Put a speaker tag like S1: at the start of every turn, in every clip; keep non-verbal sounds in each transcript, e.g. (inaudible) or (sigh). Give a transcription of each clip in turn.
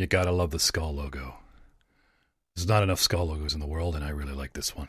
S1: You gotta love the skull logo. There's not enough skull logos in the world, and I really like this one.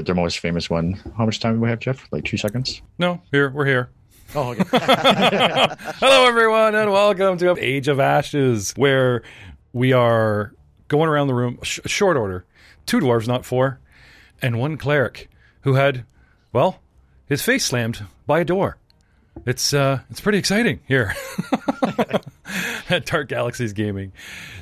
S2: Their, their most famous one. How much time do we have, Jeff? Like two seconds?
S1: No, here we're here.
S2: Oh, okay. (laughs)
S1: Hello, everyone, and welcome to Age of Ashes, where we are going around the room, sh- short order. Two dwarves, not four, and one cleric who had, well, his face slammed by a door. It's uh, it's pretty exciting here (laughs) (laughs) at Dark Galaxies Gaming.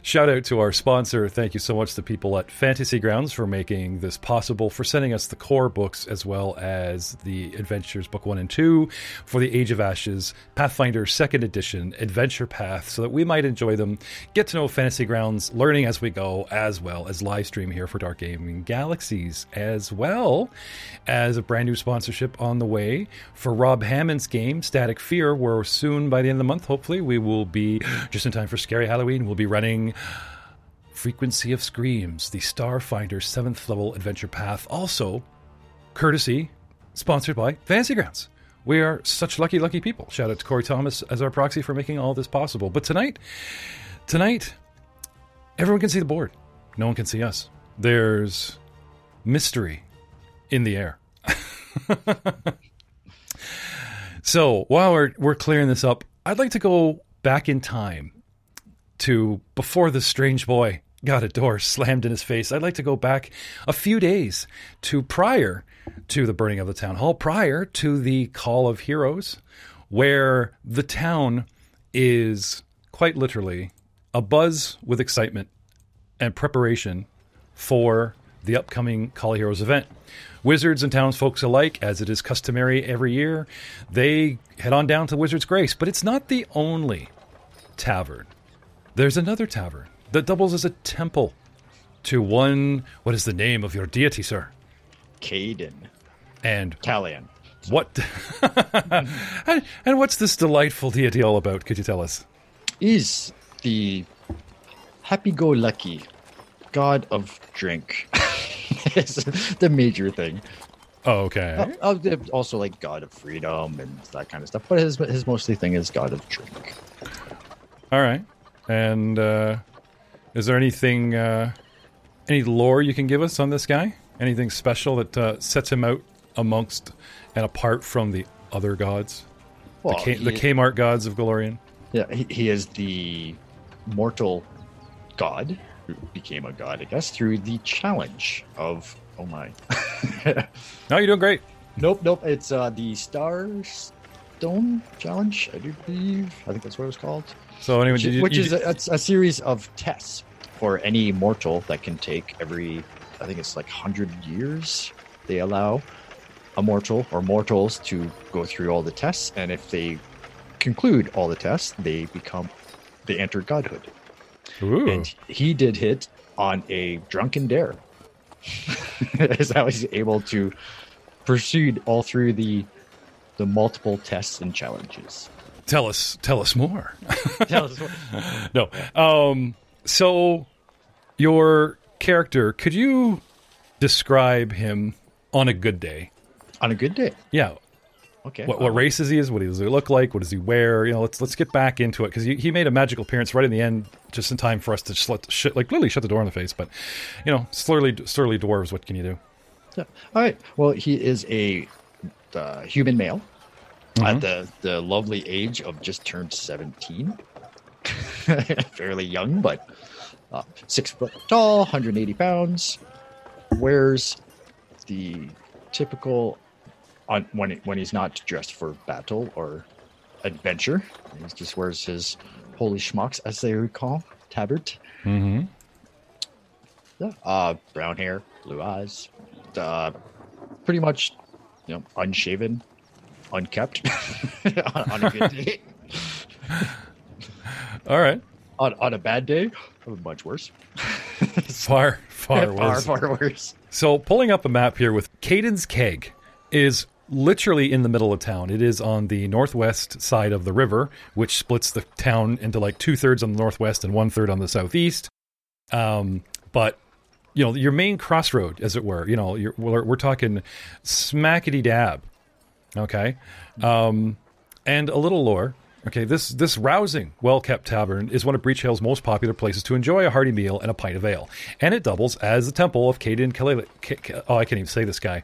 S1: Shout out to our sponsor. Thank you so much to people at Fantasy Grounds for making this possible, for sending us the core books as well as the Adventures Book 1 and 2 for the Age of Ashes, Pathfinder 2nd Edition, Adventure Path, so that we might enjoy them, get to know Fantasy Grounds, learning as we go, as well as live stream here for Dark Gaming Galaxies, as well as a brand new sponsorship on the way for Rob Hammond's game, Static Fear, where soon, by the end of the month, hopefully, we will be, just in time for Scary Halloween, we'll be running Frequency of Screams, the Starfinder 7th level adventure path, also courtesy sponsored by Fantasy Grounds. We are such lucky, lucky people. Shout out to Corey Thomas as our proxy for making all this possible. But tonight, tonight, everyone can see the board. No one can see us. There's mystery in the air. (laughs) so while we're we're clearing this up, I'd like to go back in time to before the strange boy got a door (laughs) slammed in his face. I'd like to go back a few days to prior to the burning of the town hall, prior to the call of heroes, where the town is quite literally a buzz with excitement and preparation for the upcoming Call of Heroes event. Wizards and townsfolk alike, as it is customary every year, they head on down to Wizard's Grace, but it's not the only tavern. There's another tavern that doubles as a temple to one. What is the name of your deity, sir?
S2: Cayden.
S1: And
S2: Talion.
S1: what? (laughs) and, and what's this delightful deity all about? Could you tell us?
S2: Is the happy-go-lucky god of drink. (laughs) (laughs) is the major thing.
S1: Oh, okay.
S2: Uh, uh, also, like god of freedom and that kind of stuff. But his his mostly thing is god of drink.
S1: All right. And uh, is there anything, uh, any lore you can give us on this guy? Anything special that uh, sets him out amongst and apart from the other gods?
S2: Well,
S1: the, K-
S2: he-
S1: the Kmart gods of Golarion?
S2: Yeah, he, he is the mortal god who became a god, I guess, through the challenge of. Oh my. (laughs)
S1: No, you're doing great.
S2: nope, nope. It's uh, the Star Stone Challenge, I do believe. I think that's what it was called.
S1: So, anyway,
S2: Which,
S1: did you,
S2: which
S1: you-
S2: is a, a series of tests for any mortal that can take every, I think it's like 100 years. They allow a mortal or mortals to go through all the tests. And if they conclude all the tests, they become, they enter godhood.
S1: Ooh.
S2: And he did hit on a drunken dare. is how he's able to proceed all through the the multiple tests and challenges.
S1: tell us, tell us more. (laughs)
S2: Tell us what- (laughs)
S1: no. Um, so, your character, could you describe him on a good day?
S2: on a good day.
S1: Yeah.
S2: Okay.
S1: What, what
S2: um,
S1: race is he? Is what does he look like? What does he wear? You know, let's let's get back into it because he, he made a magical appearance right in the end, just in time for us to just let shit, like literally shut the door in the face. But you know, surly surly dwarves. What can you do?
S2: Yeah. All right. Well, he is a uh, human male at the the lovely age of just turned seventeen. (laughs) Fairly young, but uh, six foot tall, 180 pounds. Wears the typical on when when he's not dressed for battle or adventure. He just wears his holy schmucks, as they recall, Tabert.
S1: Mm-hmm.
S2: Yeah. Uh, brown hair, blue eyes, uh, pretty much, you know, unshaven, unkept on, (laughs) on a good day. (laughs)
S1: All right.
S2: on, on a bad day, much worse. (laughs)
S1: far, far,
S2: far,
S1: worse.
S2: far worse.
S1: So, pulling up a map here with Cayden's Keg is literally in the middle of town. It is on the northwest side of the river, which splits the town into like two thirds on the northwest and one third on the southeast. Um, but you know, your main crossroad, as it were. You know, we're, we're talking smackety dab. Okay, um, and a little lore. Okay, this this rousing, well kept tavern is one of Breachill's most popular places to enjoy a hearty meal and a pint of ale, and it doubles as the temple of Cayden Cailean. K- K- oh, I can't even say this guy.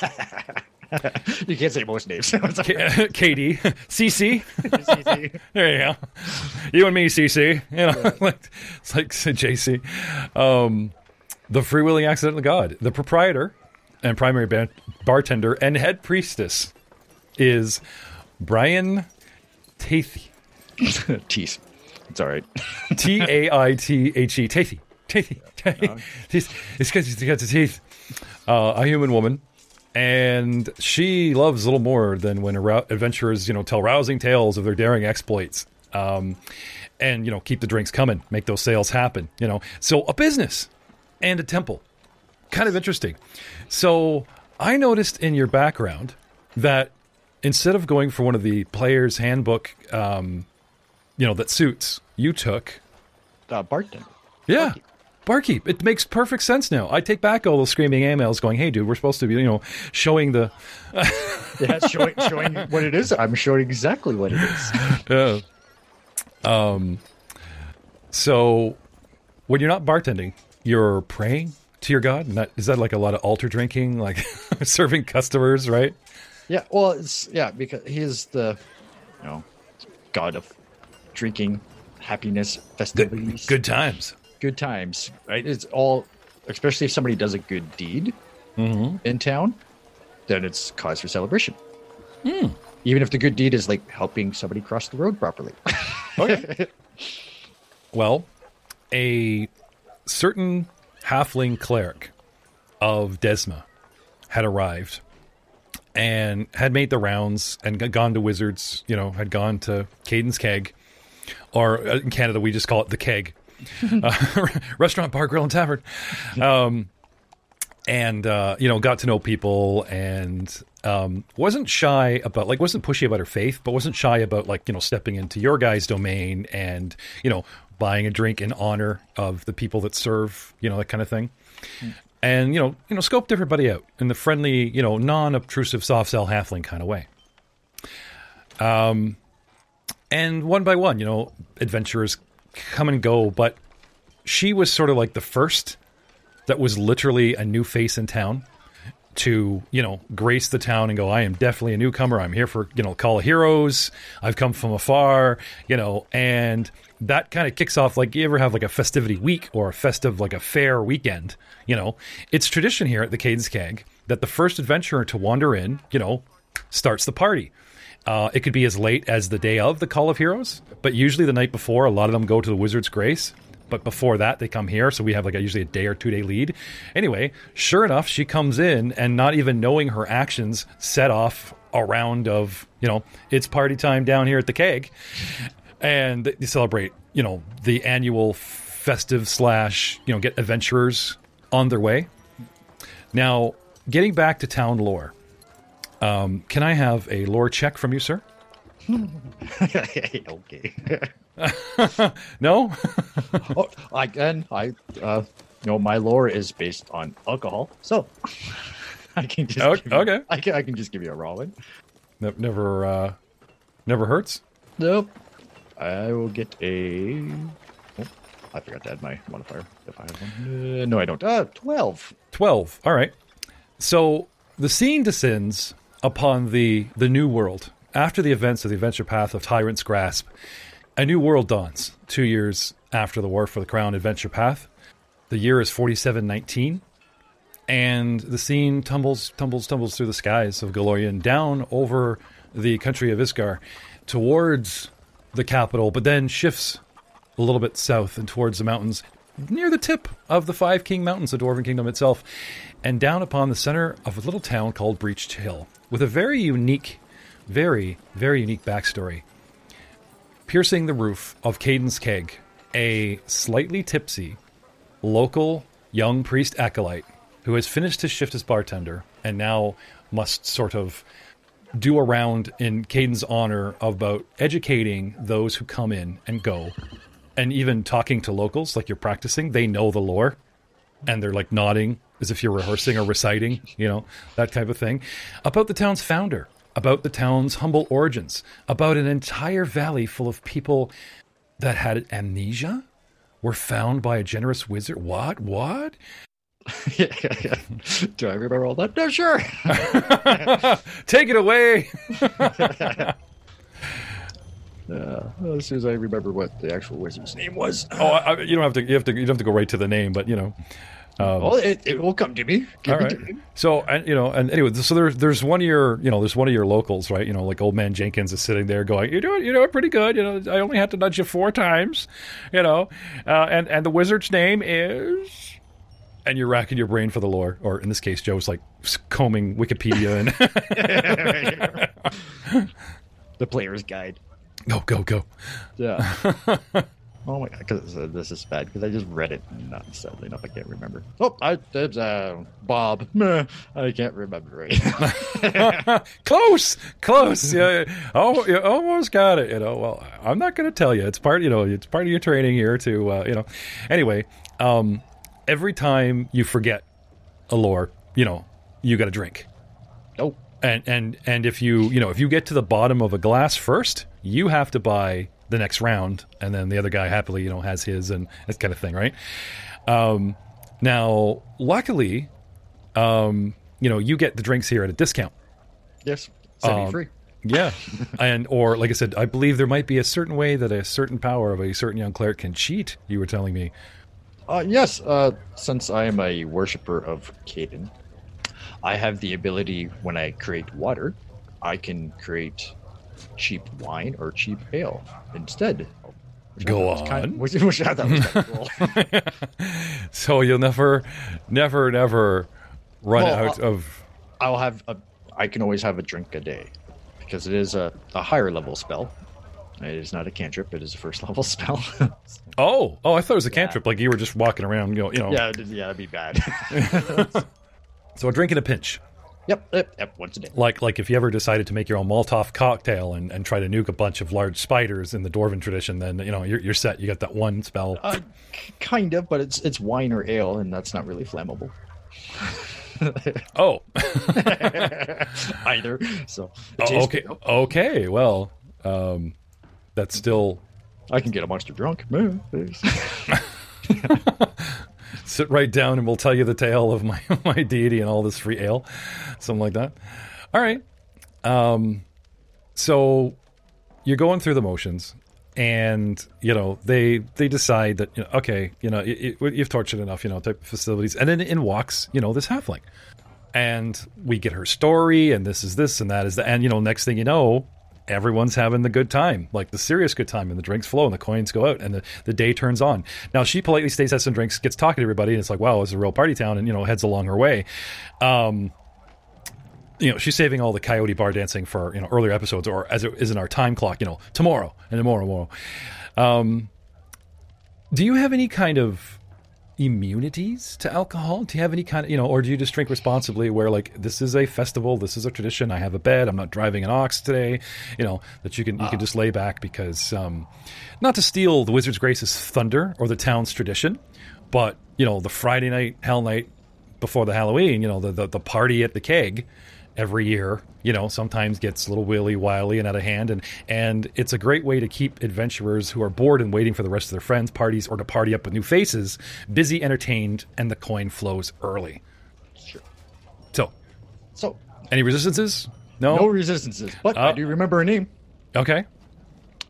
S1: (laughs) (laughs)
S2: You can't say most names. (laughs)
S1: K- Katie, (laughs) CC. There you go. You and me, CC. You know, like it's like JC. Um, the free willing accidental god, the proprietor and primary ba- bartender and head priestess is Brian Tathy.
S2: Teeth. It's all right.
S1: T A I T H E. Tathy. Tathy. It's because he's got the teeth. Uh, a human woman. And she loves a little more than when adventurers, you know, tell rousing tales of their daring exploits. Um, and, you know, keep the drinks coming, make those sales happen, you know. So a business and a temple. Kind of interesting. So I noticed in your background that instead of going for one of the player's handbook, um, you know, that suits, you took
S2: Uh, bartender.
S1: yeah. Barkeep. It makes perfect sense now. I take back all those screaming emails going, hey, dude, we're supposed to be, you know, showing the. (laughs)
S2: Yeah, showing, showing what it is. I'm showing exactly what it is. (laughs)
S1: Yeah. Um, so when you're not bartending, you're praying to your God? Not, is that like a lot of altar drinking, like (laughs) serving customers, right?
S2: Yeah, well, it's yeah because he is the, you know, god of drinking, happiness, festivities,
S1: Good times.
S2: Good times. Right? It's all, especially if somebody does a good deed in town, then it's cause for celebration. Even if the good deed is like helping somebody cross the road properly. (laughs)
S1: Okay. well, a certain halfling cleric of Desna had arrived and had made the rounds and gone to Wizards, you know, had gone to Cayden's Keg, or uh, in Canada we just call it the Keg, uh, (laughs) restaurant, bar, grill, and tavern. Um, and uh, you know, got to know people and um, wasn't shy about like wasn't pushy about her faith, but wasn't shy about like you know stepping into your guys' domain and you know buying a drink in honor of the people that serve, you know that kind of thing. And you know, you know, scoped everybody out in the friendly, you know, non-obtrusive, soft sell halfling kind of way. Um, and one by one, you know, adventurers come and go, but she was sort of like the first that was literally a new face in town to you know grace the town and go i am definitely a newcomer. I'm here for you know call of heroes. I've come from afar you know and that kind of kicks off like you ever have like a festivity week or a festive like a fair weekend you know? It's tradition here at the Cayden's keg that the first adventurer to wander in you know starts the party uh, it could be as late as the day of the Call of Heroes, but usually the night before, a lot of them go to the Wizard's Grace. But before that, they come here, so we have like a, usually a day or two day lead. Anyway, sure enough, she comes in and not even knowing her actions set off a round of you know it's party time down here at the keg, and they celebrate you know the annual festive slash you know get adventurers on their way. Now, getting back to town lore. Um, can I have a lore check from you, sir? (laughs)
S2: okay. (laughs)
S1: No? (laughs)
S2: oh, again, I, uh, you know, my lore is based on alcohol, so I can just
S1: Okay,
S2: give you-
S1: okay.
S2: I can, I can just give you a raw one.
S1: Ne- never, uh, never hurts.
S2: Nope. I will get a. Oh, I forgot to add my modifier. If I have one, uh, no, I don't. Uh, twelve.
S1: 12. All right. So the scene descends upon the, the new world. After the events of the adventure path of Tyrant's Grasp, a new world dawns two years after the War for the Crown adventure path. The year is 4719, and the scene tumbles, tumbles, tumbles through the skies of Golarion down over the country of Isger towards the capital, but then shifts a little bit south and towards the mountains near the tip of the Five King Mountains, the Dwarven Kingdom itself, and down upon the center of a little town called Breached Hill, with a very unique, very, very unique backstory. Piercing the roof of Cayden's Keg, a slightly tipsy, local young priest acolyte who has finished his shift as bartender and now must sort of do a round in Cayden's honor about educating those who come in and go, and even talking to locals like you're practicing. They know the lore, and they're like nodding as if you're rehearsing or reciting, you know, that type of thing. About the town's founder, about the town's humble origins, about an entire valley full of people that had amnesia, were found by a generous wizard. What? What? (laughs)
S2: yeah, yeah, yeah. Do I remember all that? No, sure. (laughs)
S1: Take it away. (laughs)
S2: Uh, as soon as I remember what the actual wizard's name was.
S1: oh, I, you don't have to. You have to. You don't have to go right to the name, but you know. Um,
S2: well, it, it will come to me. Give
S1: all
S2: me
S1: So, and you know, and anyway, so there's there's one of your, you know, there's one of your locals, right? You know, like old man Jenkins is sitting there going, "You're doing, you doing pretty good." You know, I only had to nudge you four times, you know, uh, and and the wizard's name is. And you're racking your brain for the lore, or in this case, Joe's like combing Wikipedia and (laughs) (laughs)
S2: The player's guide.
S1: Go go go.
S2: Yeah. (laughs) oh my god, because uh, this is bad because I just read it not sadly enough I can't remember. Oh, I it's uh Bob. Meh, (laughs) I can't remember it. (laughs)
S1: close, close. Yeah, oh, you almost got it. You know, well, I'm not going to tell you. It's part, you know, it's part of your training here to, uh, you know. Anyway, um, every time you forget a lore, you know, you got a drink.
S2: oh,
S1: And and and if you you know if you get to the bottom of a glass first, you have to buy the next round, and then the other guy happily you know has his and that kind of thing, right? Um, now, luckily, um, you know you get the drinks here at a discount.
S2: yes,
S1: Um,
S2: free.
S1: Yeah, and or like I said, I believe there might be a certain way that a certain power of a certain young cleric can cheat. You were telling me.
S2: Uh, yes, uh, since I am a worshiper of Cayden, I have the ability when I create water, I can create cheap wine or cheap ale instead. Which
S1: Go
S2: was kind-
S1: on. (laughs)
S2: which, which I thought was kind of cool. (laughs)
S1: So you'll never, never, never run
S2: Well,
S1: out
S2: uh,
S1: of.
S2: I'll have a. I can always have a drink a day, because it is a, a higher level spell. It is not a cantrip. It is a first (laughs) level spell.
S1: Oh, oh! I thought it was a cantrip. Like you were just walking around, you know. You know.
S2: yeah, yeah, that'd be bad.
S1: So a drink in a pinch.
S2: yep, yep, yep. Once a day.
S1: Like like if you ever decided to make your own Molotov cocktail and, and try to nuke a bunch of large spiders in the Dwarven tradition, then you know you're, you're set. You got that one spell.
S2: Uh, kind of, but it's it's wine or ale, and that's not really flammable (laughs)
S1: oh, (laughs)
S2: either. So
S1: Oh, okay,
S2: good.
S1: okay. Well, um, that's still
S2: I can get a monster drunk. (laughs) (laughs)
S1: Sit right down and we'll tell you the tale of my (laughs) my deity and all this free ale, something like that. All right. Um, so you're going through the motions, and you know they they decide that you know, okay, you know it, it, you've tortured enough, you know, type of facilities, and then in walks you know this halfling, and we get her story, and this is this and that is that, and you know next thing you know. Everyone's having the good time, like the serious good time, and the drinks flow and the coins go out and the, the day turns on. Now she politely stays, has some drinks, gets talking to everybody, and it's like, wow, it's a real party town, and you know heads along her way. Um, you know, she's saving all the coyote bar dancing for you know earlier episodes, or as it is in our time clock, you know, tomorrow and tomorrow, tomorrow. Um, do you have any kind of immunities to alcohol? Do you have any kind of you know, or do you just drink responsibly? Where like this is a festival, this is a tradition. I have a bed. I'm not driving an ox today. You know that you can you can just lay back because um, not to steal the Wizard's Grace's thunder or the town's tradition, but you know the Friday night Hell Night before the Halloween, you know, the, the, the party at the keg every year, you know, sometimes gets a little willy wily and out of hand. And, and it's a great way to keep adventurers who are bored and waiting for the rest of their friends' parties or to party up with new faces busy, entertained, and the coin flows early.
S2: Sure.
S1: So,
S2: So
S1: any resistances? No?
S2: no resistances, but I
S1: Uh,
S2: do remember a name.
S1: Okay.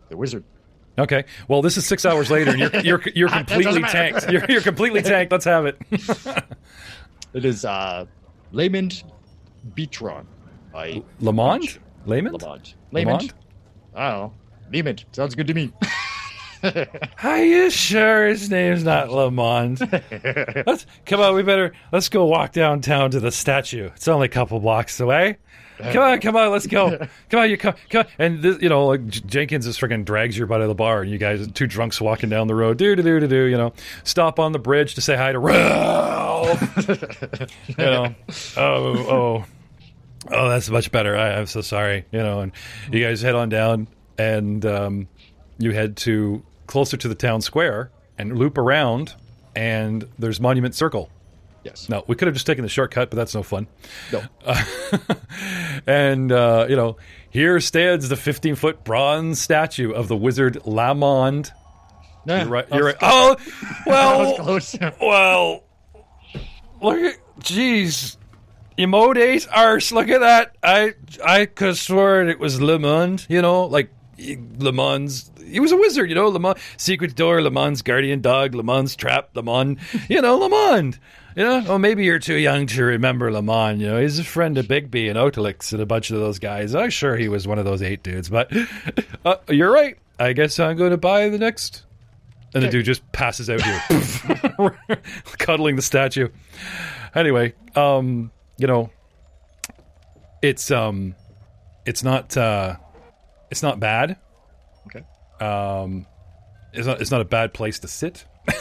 S2: The wizard.
S1: Okay. Well, this is six hours later, and you're (laughs) you're you're completely tanked. You're, you're completely tanked. Let's have it. (laughs)
S2: It is uh, Lamond Beatron. I
S1: Lamont? Layman?
S2: Lamont.
S1: Lamont?
S2: Lamond. I don't know. Lamond. Sounds good to me. (laughs)
S1: Are you sure his name's not Lamont? (laughs) let's come on. We better let's go walk downtown to the statue. It's only a couple blocks away. Come on, come on, let's go. (laughs) Come on, you come, come. On. And this, you know, like Jenkins is freaking drags your butt out of the bar, and you guys, two drunks walking down the road, do do do do do. You know, stop on the bridge to say hi to Ralph. you know, oh oh oh, that's much better. I, I'm so sorry. You know, and you guys head on down, and um, you head to closer to the town square and loop around, and there's Monument Circle.
S2: Yes.
S1: No, we could have just taken the shortcut, but that's no fun.
S2: No. (laughs)
S1: And uh, you know, here stands the 15 foot bronze statue of the wizard Lamond.
S2: Yeah,
S1: You're right. You're right. Oh, (laughs)
S2: That was
S1: well,
S2: close.
S1: well. Look at, jeez, Emote arse. Look at that. I I could have sworn it was Lamond. You know, like Lamond's. He was a wizard, you know. Le Lamond, secret door, Lamond's guardian dog, Lamond's trap, Le Lamond. You know, Lamond. You know, oh, maybe you're too young to remember Le Lamond. You know, he's a friend of Bigby and Otelix and a bunch of those guys. I'm sure he was one of those eight dudes, but (laughs) uh, you're right. I guess I'm going to buy the next. And the dude just passes out here, (laughs) cuddling the statue. Anyway, um, you know, it's um, it's not uh, it's not bad.
S2: Okay.
S1: Um, it's not it's not a bad place to sit. (laughs)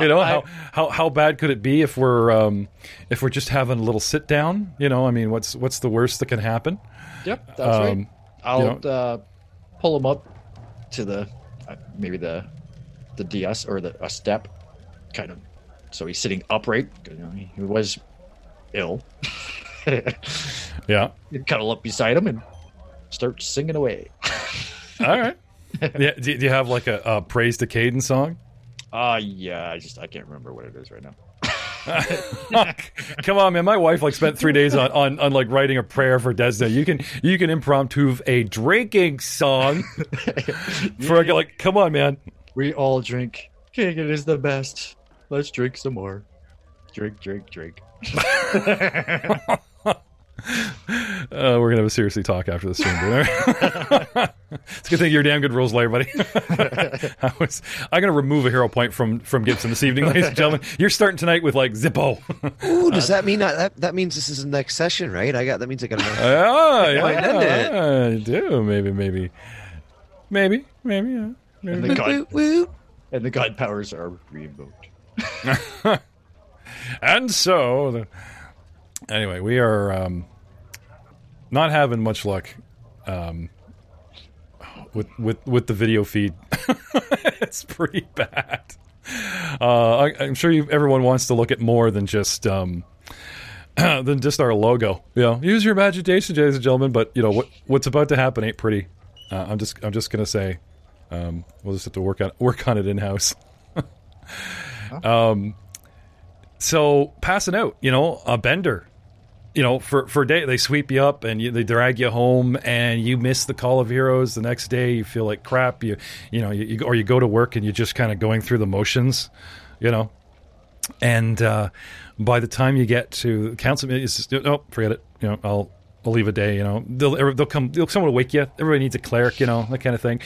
S1: you know
S2: I-
S1: how, how how bad could it be if we're um, if we're just having a little sit down? You know, I mean, what's what's the worst that can happen?
S2: Yep, that's right.
S1: Um,
S2: I'll
S1: you
S2: uh, pull him up to the uh, maybe the the DS or the a step, kind of. So he's sitting upright. You know, he was ill. (laughs)
S1: Yeah.
S2: you cuddle up beside him and start singing away. (laughs)
S1: All right. yeah. Do, do you have like a, a praise to Cayden song?
S2: Uh yeah, I just I can't remember what it is right now. (laughs)
S1: Come on, man. My wife like spent three days on, on, on like writing a prayer for Desna. You can you can impromptu a drinking song for like. Come on, man.
S2: We all drink. King it is the best. Let's drink some more. Drink, drink, drink. (laughs) (laughs)
S1: Uh, we're gonna have a seriously talk after the stream. dude. (laughs) it's a good thing you're a damn good rules layer, buddy. I was, I'm gonna remove a hero point from from Gibson this evening, ladies and gentlemen. You're starting tonight with like Zippo.
S3: Ooh, does that mean I, that that means this is the next session, right? I got that means I got to.
S1: Ah, yeah,
S3: Might end it.
S1: yeah, I do. Maybe, maybe, maybe, maybe. Yeah. Maybe.
S2: And the god
S3: Woot, woot.
S2: and the god powers are reinvoked.
S1: And so, the, anyway, we are um, not having much luck um, with with with the video feed. (laughs) it's pretty bad. Uh, I, I'm sure you, everyone wants to look at more than just um, (clears throat) than just our logo. You know, use your imagination, ladies and gentlemen. But you know what what's about to happen ain't pretty. Uh, I'm just I'm just gonna say um, we'll just have to work on work on it in house. (laughs) so passing out, you know, a bender, you know, for for a day they sweep you up and you, they drag you home, and you miss the call of heroes. The next day, you feel like crap. You you know, you, or you go to work and you're just kind of going through the motions, you know. And uh, by the time you get to council, it's oh, forget it. You know, I'll I'll leave a day. You know, they'll they'll come. They'll, someone will wake you. Everybody needs a cleric. You know, that kind of thing.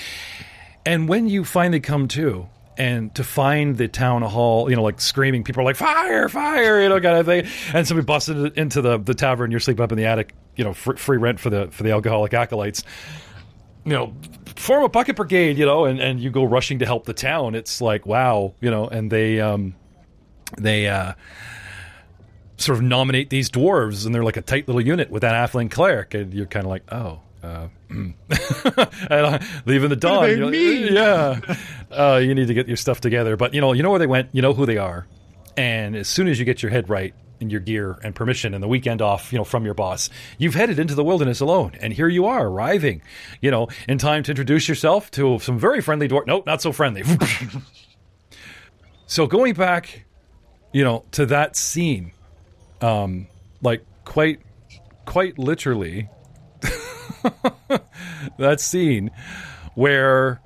S1: And when you finally come to, and to find the town hall, you know, like screaming, people are like fire, fire, you know, kind of thing, and somebody busted into the the tavern. You're sleeping up in the attic, you know, free, free rent for the for the alcoholic acolytes. You know, form a bucket brigade, you know, and and you go rushing to help the town. It's like wow, you know, and they um they uh sort of nominate these dwarves, and they're like a tight little unit with that halfling cleric, and you're kind of like, oh. Uh, (laughs) and, uh, leaving the dawn,
S2: they
S1: you know, yeah. Uh, you need to get your stuff together, but you know, you know where they went, you know who they are, and as soon as you get your head right and your gear and permission and the weekend off, you know, from your boss, you've headed into the wilderness alone, and here you are arriving, you know, in time to introduce yourself to some very friendly dwarf. Nope, not so friendly. (laughs) so going back, you know, to that scene, um, like quite, quite literally, (laughs) that scene where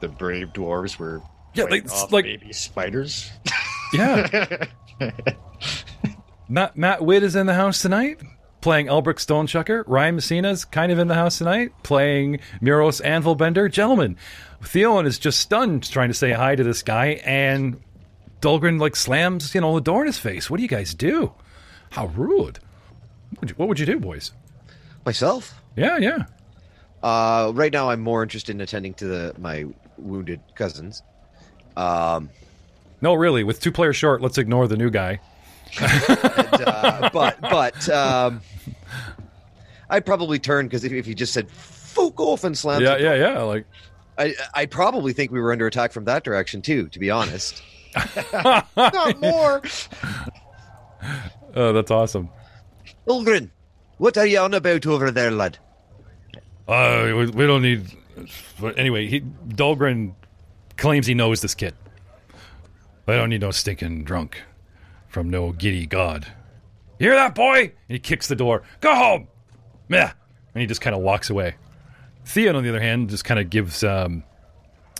S2: The brave dwarves were
S1: Yeah, like-
S2: off
S1: like-
S2: baby spiders.
S1: yeah (laughs) matt matt witt is in the house tonight playing Elbrick Stonechucker. Ryan Messina's kind of in the house tonight, playing Muros Anvilbender. Gentlemen, Theon is just stunned trying to say hi to this guy, and Dahlgren like slams, you know, the door in his face. What do you guys do? How rude. What would you, what would you do, boys?
S3: Myself?
S1: Yeah, yeah.
S3: Uh, right now, I'm more interested in attending to the, my wounded cousins. Um,
S1: No, really, with two players short, let's ignore the new guy.
S3: and, uh, (laughs) but but um, I'd probably turn because if, if you just said "fuck off" and slam,
S1: Yeah, yeah, yeah. Like,
S3: I I probably think we were under attack from that direction too. To be honest, (laughs)
S2: Not more.
S1: oh, that's awesome.
S3: Ulgrin, what are you on about over there, lad?
S1: Uh, we, we don't need. But anyway, he Dahlgren claims he knows this kid. I don't need no stinking drunk from no giddy god. You hear that, boy? And he kicks the door. Go home. Yeah. And he just kind of walks away. Theon, on the other hand, just kind of gives um,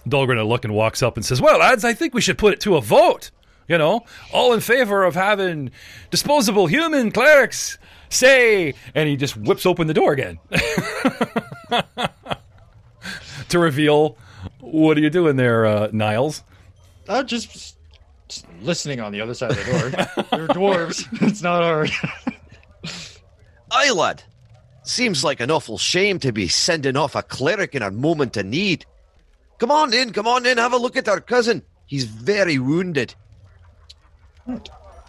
S1: Dahlgren a look and walks up and says, "Well, lads, I think we should put it to a vote. You know, all in favor of having disposable human clerics." Say, and he just whips open the door again (laughs) (laughs) to reveal what are you doing there, uh, Niles?
S2: I'm just, just listening on the other side of the door. (laughs) They're dwarves. It's not hard. (laughs)
S3: Aye, lad. Seems like an awful shame to be sending off a cleric in a moment of need. Come on in, come on in, have a look at our cousin. He's very wounded.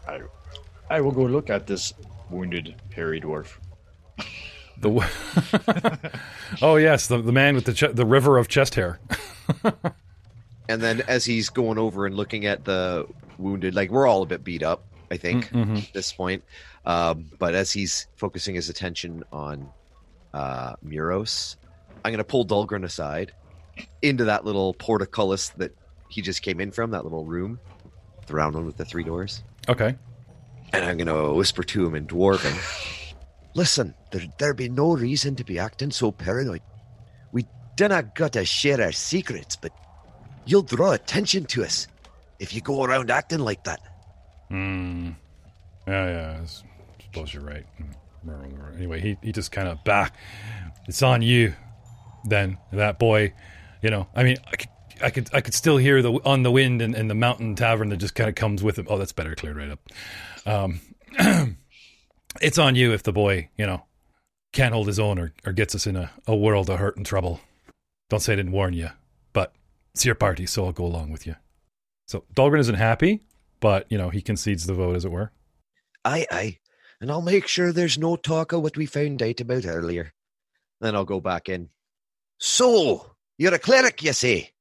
S2: I, I will go look at this wounded hairy dwarf.
S1: The w- (laughs) oh yes, the the man with the ch- the river of chest hair. (laughs)
S3: And then as he's going over and looking at the wounded, like we're all a bit beat up, I think, at this point. Um, but as he's focusing his attention on uh, Muros, I'm going to pull Dulgren aside into that little portcullis that he just came in from, that little room, the round one with the three doors.
S1: Okay.
S3: And I'm going to whisper to him in Dwarven. (laughs) Listen, there, there be no reason to be acting so paranoid. We dinna got to share our secrets, but you'll draw attention to us if you go around acting like that.
S1: Hmm. Yeah, yeah. I suppose you're right. Anyway, he he just kind of back. It's on you. Then that boy, you know. I mean, I could. I could, I could still hear the on the wind and, and the mountain tavern that just kind of comes with him. Oh, that's better, cleared right up. Um, (clears throat) it's on you if the boy, you know, can't hold his own or, or gets us in a, a world of hurt and trouble. Don't say I didn't warn you, but it's your party, so I'll go along with you. So Dahlgren isn't happy, but you know he concedes the vote, as it were.
S3: Aye, aye. And I'll make sure there's no talk of what we found out about earlier. Then I'll go back in. So, you're a cleric, you say?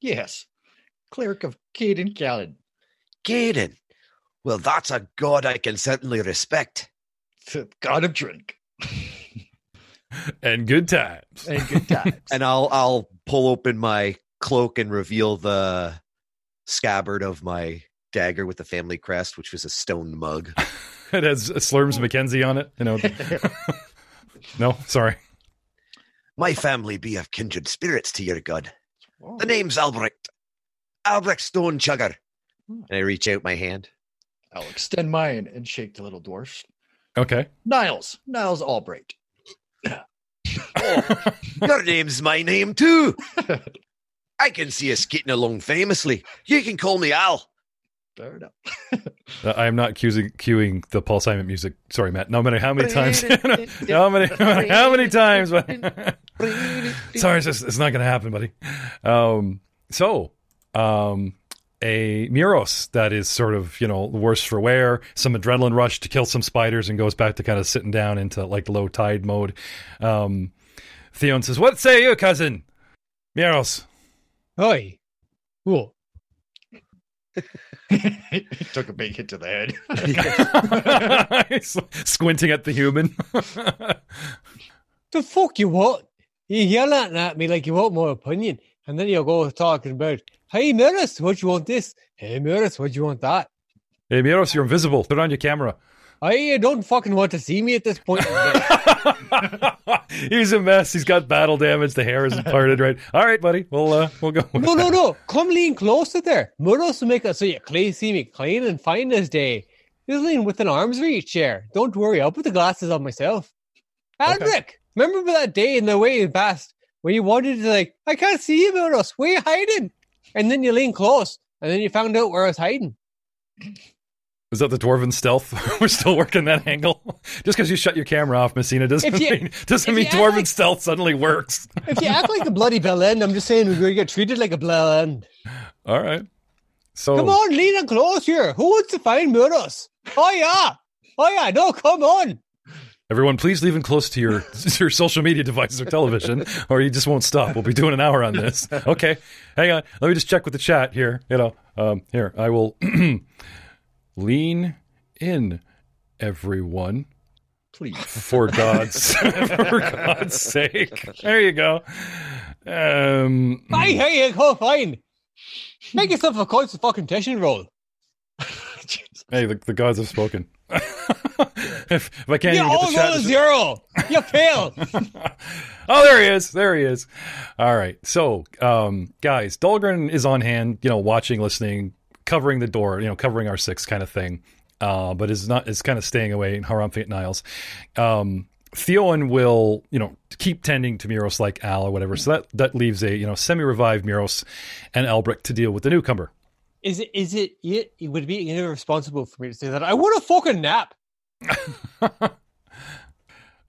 S2: Yes. Cleric of Cayden Cailean.
S3: Gaiden. Well, that's a god I can certainly respect.
S2: The god of drink.
S1: and good times.
S2: And good (laughs) times.
S3: And I'll I'll pull open my cloak and reveal the scabbard of my dagger with the family crest, which was a stone mug. (laughs)
S1: it has Slurms Mackenzie on it. You know. (laughs) no, sorry.
S3: My family be of kindred spirits to your god. The name's Albrecht. Albrecht Stonechugger. Hmm. And I reach out my hand.
S2: I'll extend mine and shake the little dwarf.
S1: Okay.
S2: Niles. Niles Albright.
S3: Oh, your name's my name too. I can see us getting along famously. You can call me Al.
S2: Fair enough.
S1: Uh, I am not cueing, cueing the Paul Simon music. Sorry, Matt. No matter how many times. (laughs) how many? How many times? (laughs) Sorry, it's, just, it's not going to happen, buddy. Um, so, um, a Muros that is sort of you know worse for wear. Some adrenaline rush to kill some spiders and goes back to kind of sitting down into like low tide mode. Um, Theon says, "What say you, cousin?" Muros.
S4: Oi. What? (laughs)
S2: Took a big hit to the head. (laughs)
S1: Squinting at the human. (laughs)
S4: The fuck you what? You yelling at me like you want my opinion, and then you'll go talking about, hey, Miris, what you want this? Hey, Miris, what you want that?
S1: hey, Muros, you're invisible. Put on your camera.
S4: I don't fucking want to see me at this point. (laughs)
S1: He's a mess. He's got battle damage. The hair isn't parted right. All right, buddy. We'll uh, we'll go.
S4: no, no, no. Come lean closer there. Miris will make it so you clean, see me clean and fine this day. He's leaning within arm's reach here. Don't worry, I'll put the glasses on myself. Aldrich, remember that day in the way past where you wanted to like, I can't see you, Muros. Where you hiding? And then you lean close, and then you found out where I was hiding.
S1: Is that the dwarven stealth? (laughs) We're still working that angle. (laughs) Just because you shut your camera off, Messina, doesn't
S4: you-
S1: mean (laughs) doesn't mean dwarven
S4: like-
S1: stealth suddenly works.
S4: If you act like a bloody bell end, I'm just saying we're going to get treated like a bell end.
S1: All right. So
S4: Come on, lean in close here. Who wants to find Muros? Oh yeah, oh yeah. No, come on.
S1: Everyone, please leave in close to your (laughs) your social media devices or television, or you just won't stop. We'll be doing an hour on this. (laughs) Okay, hang on. Let me just check with the chat here. You know, um, here I will (clears throat) lean in, everyone.
S2: Please. (laughs)
S1: for God's for God's sake. There you go. Um,
S4: Fine, here you go. Fine. Make yourself a constant fucking tension roll.
S1: hey, the, the gods have spoken. (laughs) if, if I can't
S4: You
S1: even get
S4: all
S1: the chat,
S4: roll a
S1: to-
S4: zero. (laughs) You fail. (laughs)
S1: oh, there he is. There he is. All right. So, um, guys, Dahlgren is on hand. You know, watching, listening, covering the door. You know, covering our six kind of thing. Uh, but is not is kind of staying away in Haramfi at Niles. Um, Theoan will, you know, keep tending to Muros like Al or whatever. So that that leaves a you know semi-revived Muros and Elbrick to deal with the newcomer.
S4: Is it? Is it? It, it would be irresponsible for me to say that. I want a fucking nap. (laughs)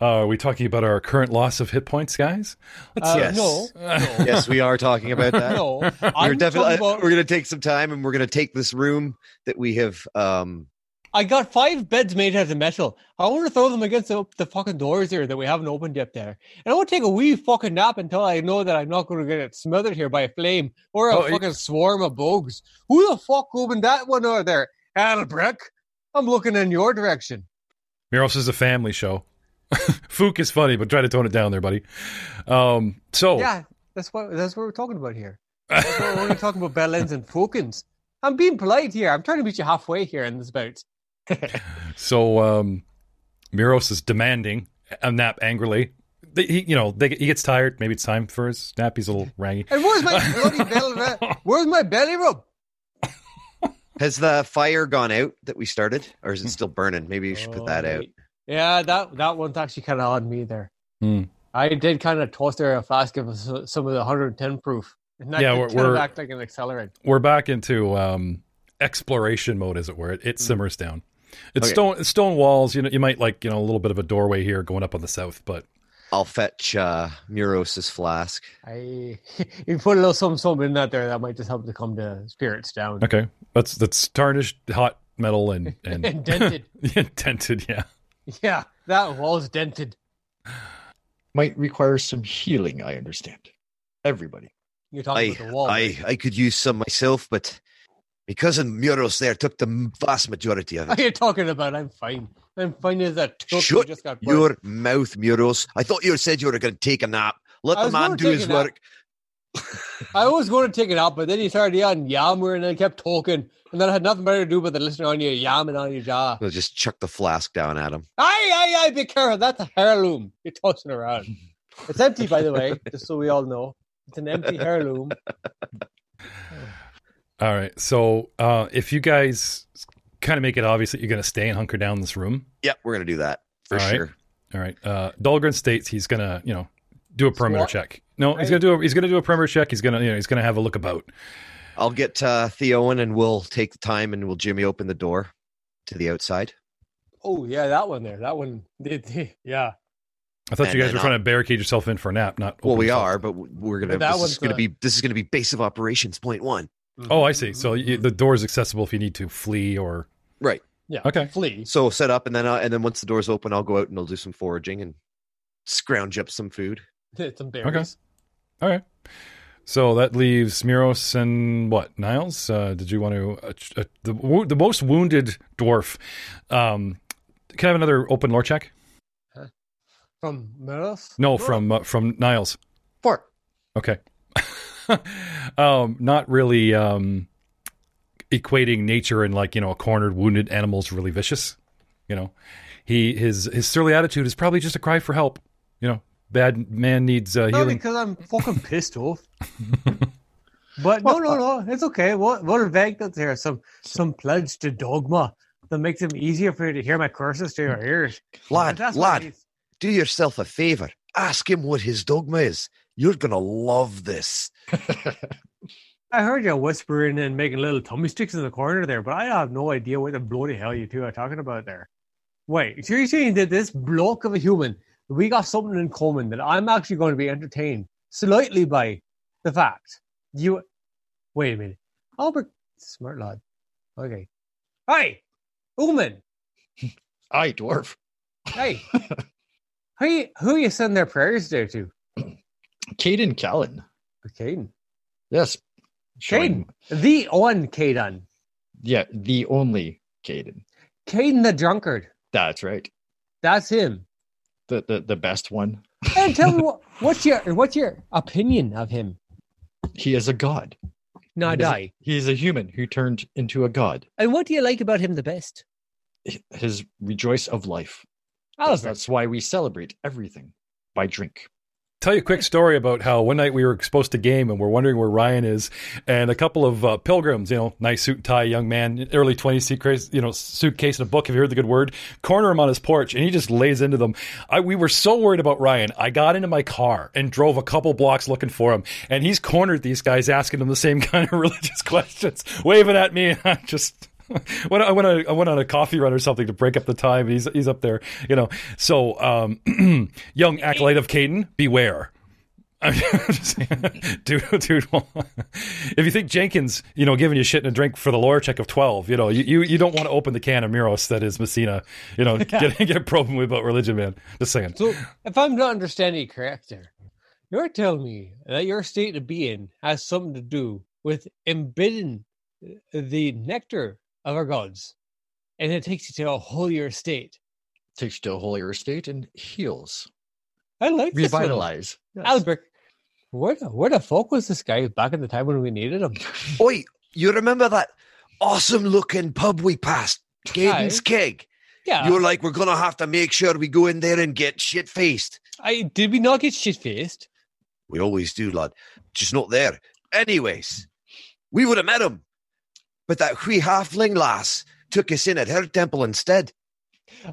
S1: Uh, are we talking about our current loss of hit points, guys?
S4: Uh,
S3: Yes.
S4: No, no, (laughs)
S3: yes, we are talking about that.
S4: no.
S3: We're
S4: I'm
S3: definitely
S4: about-
S3: we're gonna take some time and we're gonna take this room that we have um
S4: I got five beds made out of metal. I want to throw them against the, the fucking doors here that we haven't opened yet there. And I want to take a wee fucking nap until I know that I'm not going to get it smothered here by a flame or a
S1: Oh, it-
S4: fucking swarm of bugs. Who the fuck opened that one over there? Albrecht? I'm looking in your direction.
S1: Muros is a family show. (laughs) Fook is funny, but try to tone it down there, buddy. Um, so
S4: Yeah, that's what that's what we're talking about here. We're only talking about bellends and fokins. I'm being polite here. I'm trying to meet you halfway here in this bout. (laughs)
S1: So um, Miros is demanding a nap angrily. He, you know, they, he gets tired. Maybe it's time for his nap. He's a little (laughs) rangy.
S4: And where's my bloody belly? Where's my belly rub?
S3: Has the fire gone out that we started? Or is it still burning? Maybe you should put that
S4: Oh,
S3: out.
S4: Yeah, that that one's actually kind of on me there.
S1: Hmm.
S4: I did kind of toss there a flask of some of the 110 proof. And that
S1: Yeah, we're-
S4: kind
S1: we're-
S4: act like an accelerant.
S1: We're back into um, exploration mode, as it were. It, it simmers down. It's
S3: Okay.
S1: stone it's stone walls. You know, you might like you know a little bit of a doorway here going up on the south, but
S3: I'll fetch uh Muros' flask.
S4: I (laughs) you put a little something something in that there that might just help to calm the spirits down.
S1: okay. That's that's tarnished hot metal and (laughs) and
S4: And dented. (laughs)
S1: Yeah, dented. Yeah.
S4: yeah, that wall's dented.
S2: Might require some healing, I understand. Everybody.
S4: You're talking
S3: I
S4: about the wall.
S3: I
S4: right?
S3: I could use some myself, but my cousin Muros there took the vast majority of
S4: What
S3: it.
S4: are you talking about? I'm fine. I'm fine as that took
S3: Shut
S4: just got burnt.
S3: Your mouth, Muros. I thought you said you were going to take a nap. Let the man do his work.
S4: I was going to take it out, but then he started yelling yammer and then kept talking. And then I had nothing better to do but to listen on you yamming on your jaw.
S3: We'll just chuck the flask down at him.
S4: Aye, aye, aye, be careful. That's a heirloom. You're tossing around. It's empty, by the way, just so we all know. It's an empty heirloom. (laughs)
S1: All right. So uh, if you guys kind of make it obvious that you're going to stay and hunker down in this room,
S3: Yep, we're going to do that for
S1: All right.
S3: sure.
S1: all right. Uh, Dahlgren states he's going to you know do a perimeter
S4: Squat.
S1: check. No, he's going to do a, he's going to do a perimeter check. He's going to you know he's going to have a look about.
S3: I'll get uh, Theoan and we'll take the time and we'll jimmy open the door to the outside.
S4: Oh, yeah, that one there. That one. (laughs) Yeah.
S1: I thought
S3: And
S1: you guys
S3: then
S1: were trying to barricade yourself in for a nap, not.
S3: Well, we
S1: yourself.
S3: are, but we're gonna.
S4: But that
S3: This is gonna
S4: the-
S3: be. This is gonna be base of operations point one.
S1: Oh, I see. So you, the door is accessible if you need to flee or.
S3: Right.
S4: Yeah.
S1: Okay.
S4: Flee.
S3: So set up, and then uh, and then once the doors open, I'll go out and I'll do some foraging and scrounge up some food. (laughs)
S4: Some berries. Okay.
S1: All right. So that leaves Miros and what Niles? Uh, did you want to uh, uh, the wo- the most wounded dwarf? Um, can I have another open lore check?
S4: From Meros?
S1: No, from uh, from Niles.
S2: Four.
S1: Okay. (laughs) um, not really um, equating nature and like you know a cornered, wounded animal is really vicious. You know, he his his surly attitude is probably just a cry for help. You know, bad man needs uh,
S4: No,
S1: healing.
S4: because I'm fucking (laughs) pissed off. (laughs) but no, no, no, it's okay. What what event that's here? Some some pledge to dogma. that makes it easier for you to hear my curses to your ears.
S3: Lad, lad, do yourself a favor. Ask him what his dogma is. You're gonna love this. (laughs)
S4: I heard you whispering and making little tummy sticks in the corner there, but I have no idea what the bloody hell you two are talking about there. Wait, so you're saying that this bloke of a human, we got something in common that I'm actually going to be entertained slightly by the fact you. Wait a minute, Albert, smart lad. Okay, hi, woman,
S2: Hi, dwarf.
S4: hey, who you, who you send their prayers there to? (clears throat)
S2: Cayden Cailean.
S4: Cayden,
S2: Yes.
S4: Cayden, the one Cayden,
S2: Yeah, the only Cayden.
S4: Cayden the drunkard.
S2: That's right.
S4: That's him.
S2: The the, the best one.
S4: And tell me (laughs) what, what's your what's your opinion of him?
S2: He is a god.
S4: No,
S2: He a- He is a human who turned into a god.
S4: And what do you like about him the best?
S2: His rejoice of life. That's, that's why we celebrate everything by drink.
S1: Tell you a quick story about how one night we were supposed to game and we're wondering where Ryan is, and a couple of uh, pilgrims, you know, nice suit and tie, young man, early twenties, you know, suitcase and a book. Have you heard the good word? Corner him on his porch, and he just lays into them. I, we were so worried about Ryan. I got into my car and drove a couple blocks looking for him, and he's cornered these guys, asking them the same (laughs) kind of religious questions, waving at me, and I just. (laughs) When I went on, I went on a coffee run or something to break up the time. He's he's up there, you know. So, um, (clears throat) young acolyte of Cayden, beware. (laughs) I'm just saying, (laughs) dude, dude. well, if you think Jenkins, you know, giving you shit and a drink for the lawyer check of twelve, you know, you, you, you don't want to open the can of Muros that is Messina, you know, get get probing about religion, man. Just saying.
S4: So, if I'm not understanding correct there, you're telling me that your state of being has something to do with embedding the nectar of our gods, and it takes you to a holier state.
S2: Takes you to a holier state and heals.
S4: I like.
S2: Revitalize. Yes.
S4: Albert, where the, where the fuck was this guy back in the time when we needed him? (laughs)
S3: Oi, you remember that awesome looking pub we passed? Cayden's
S4: Aye.
S3: Keg.
S4: Yeah,
S3: You were like, we're gonna have to make sure we go in there and get shit faced.
S4: I did we not get shit faced?
S3: We always do, lad. Just not there. Anyways, we would have met him. But that wee halfling lass took us in at her temple instead.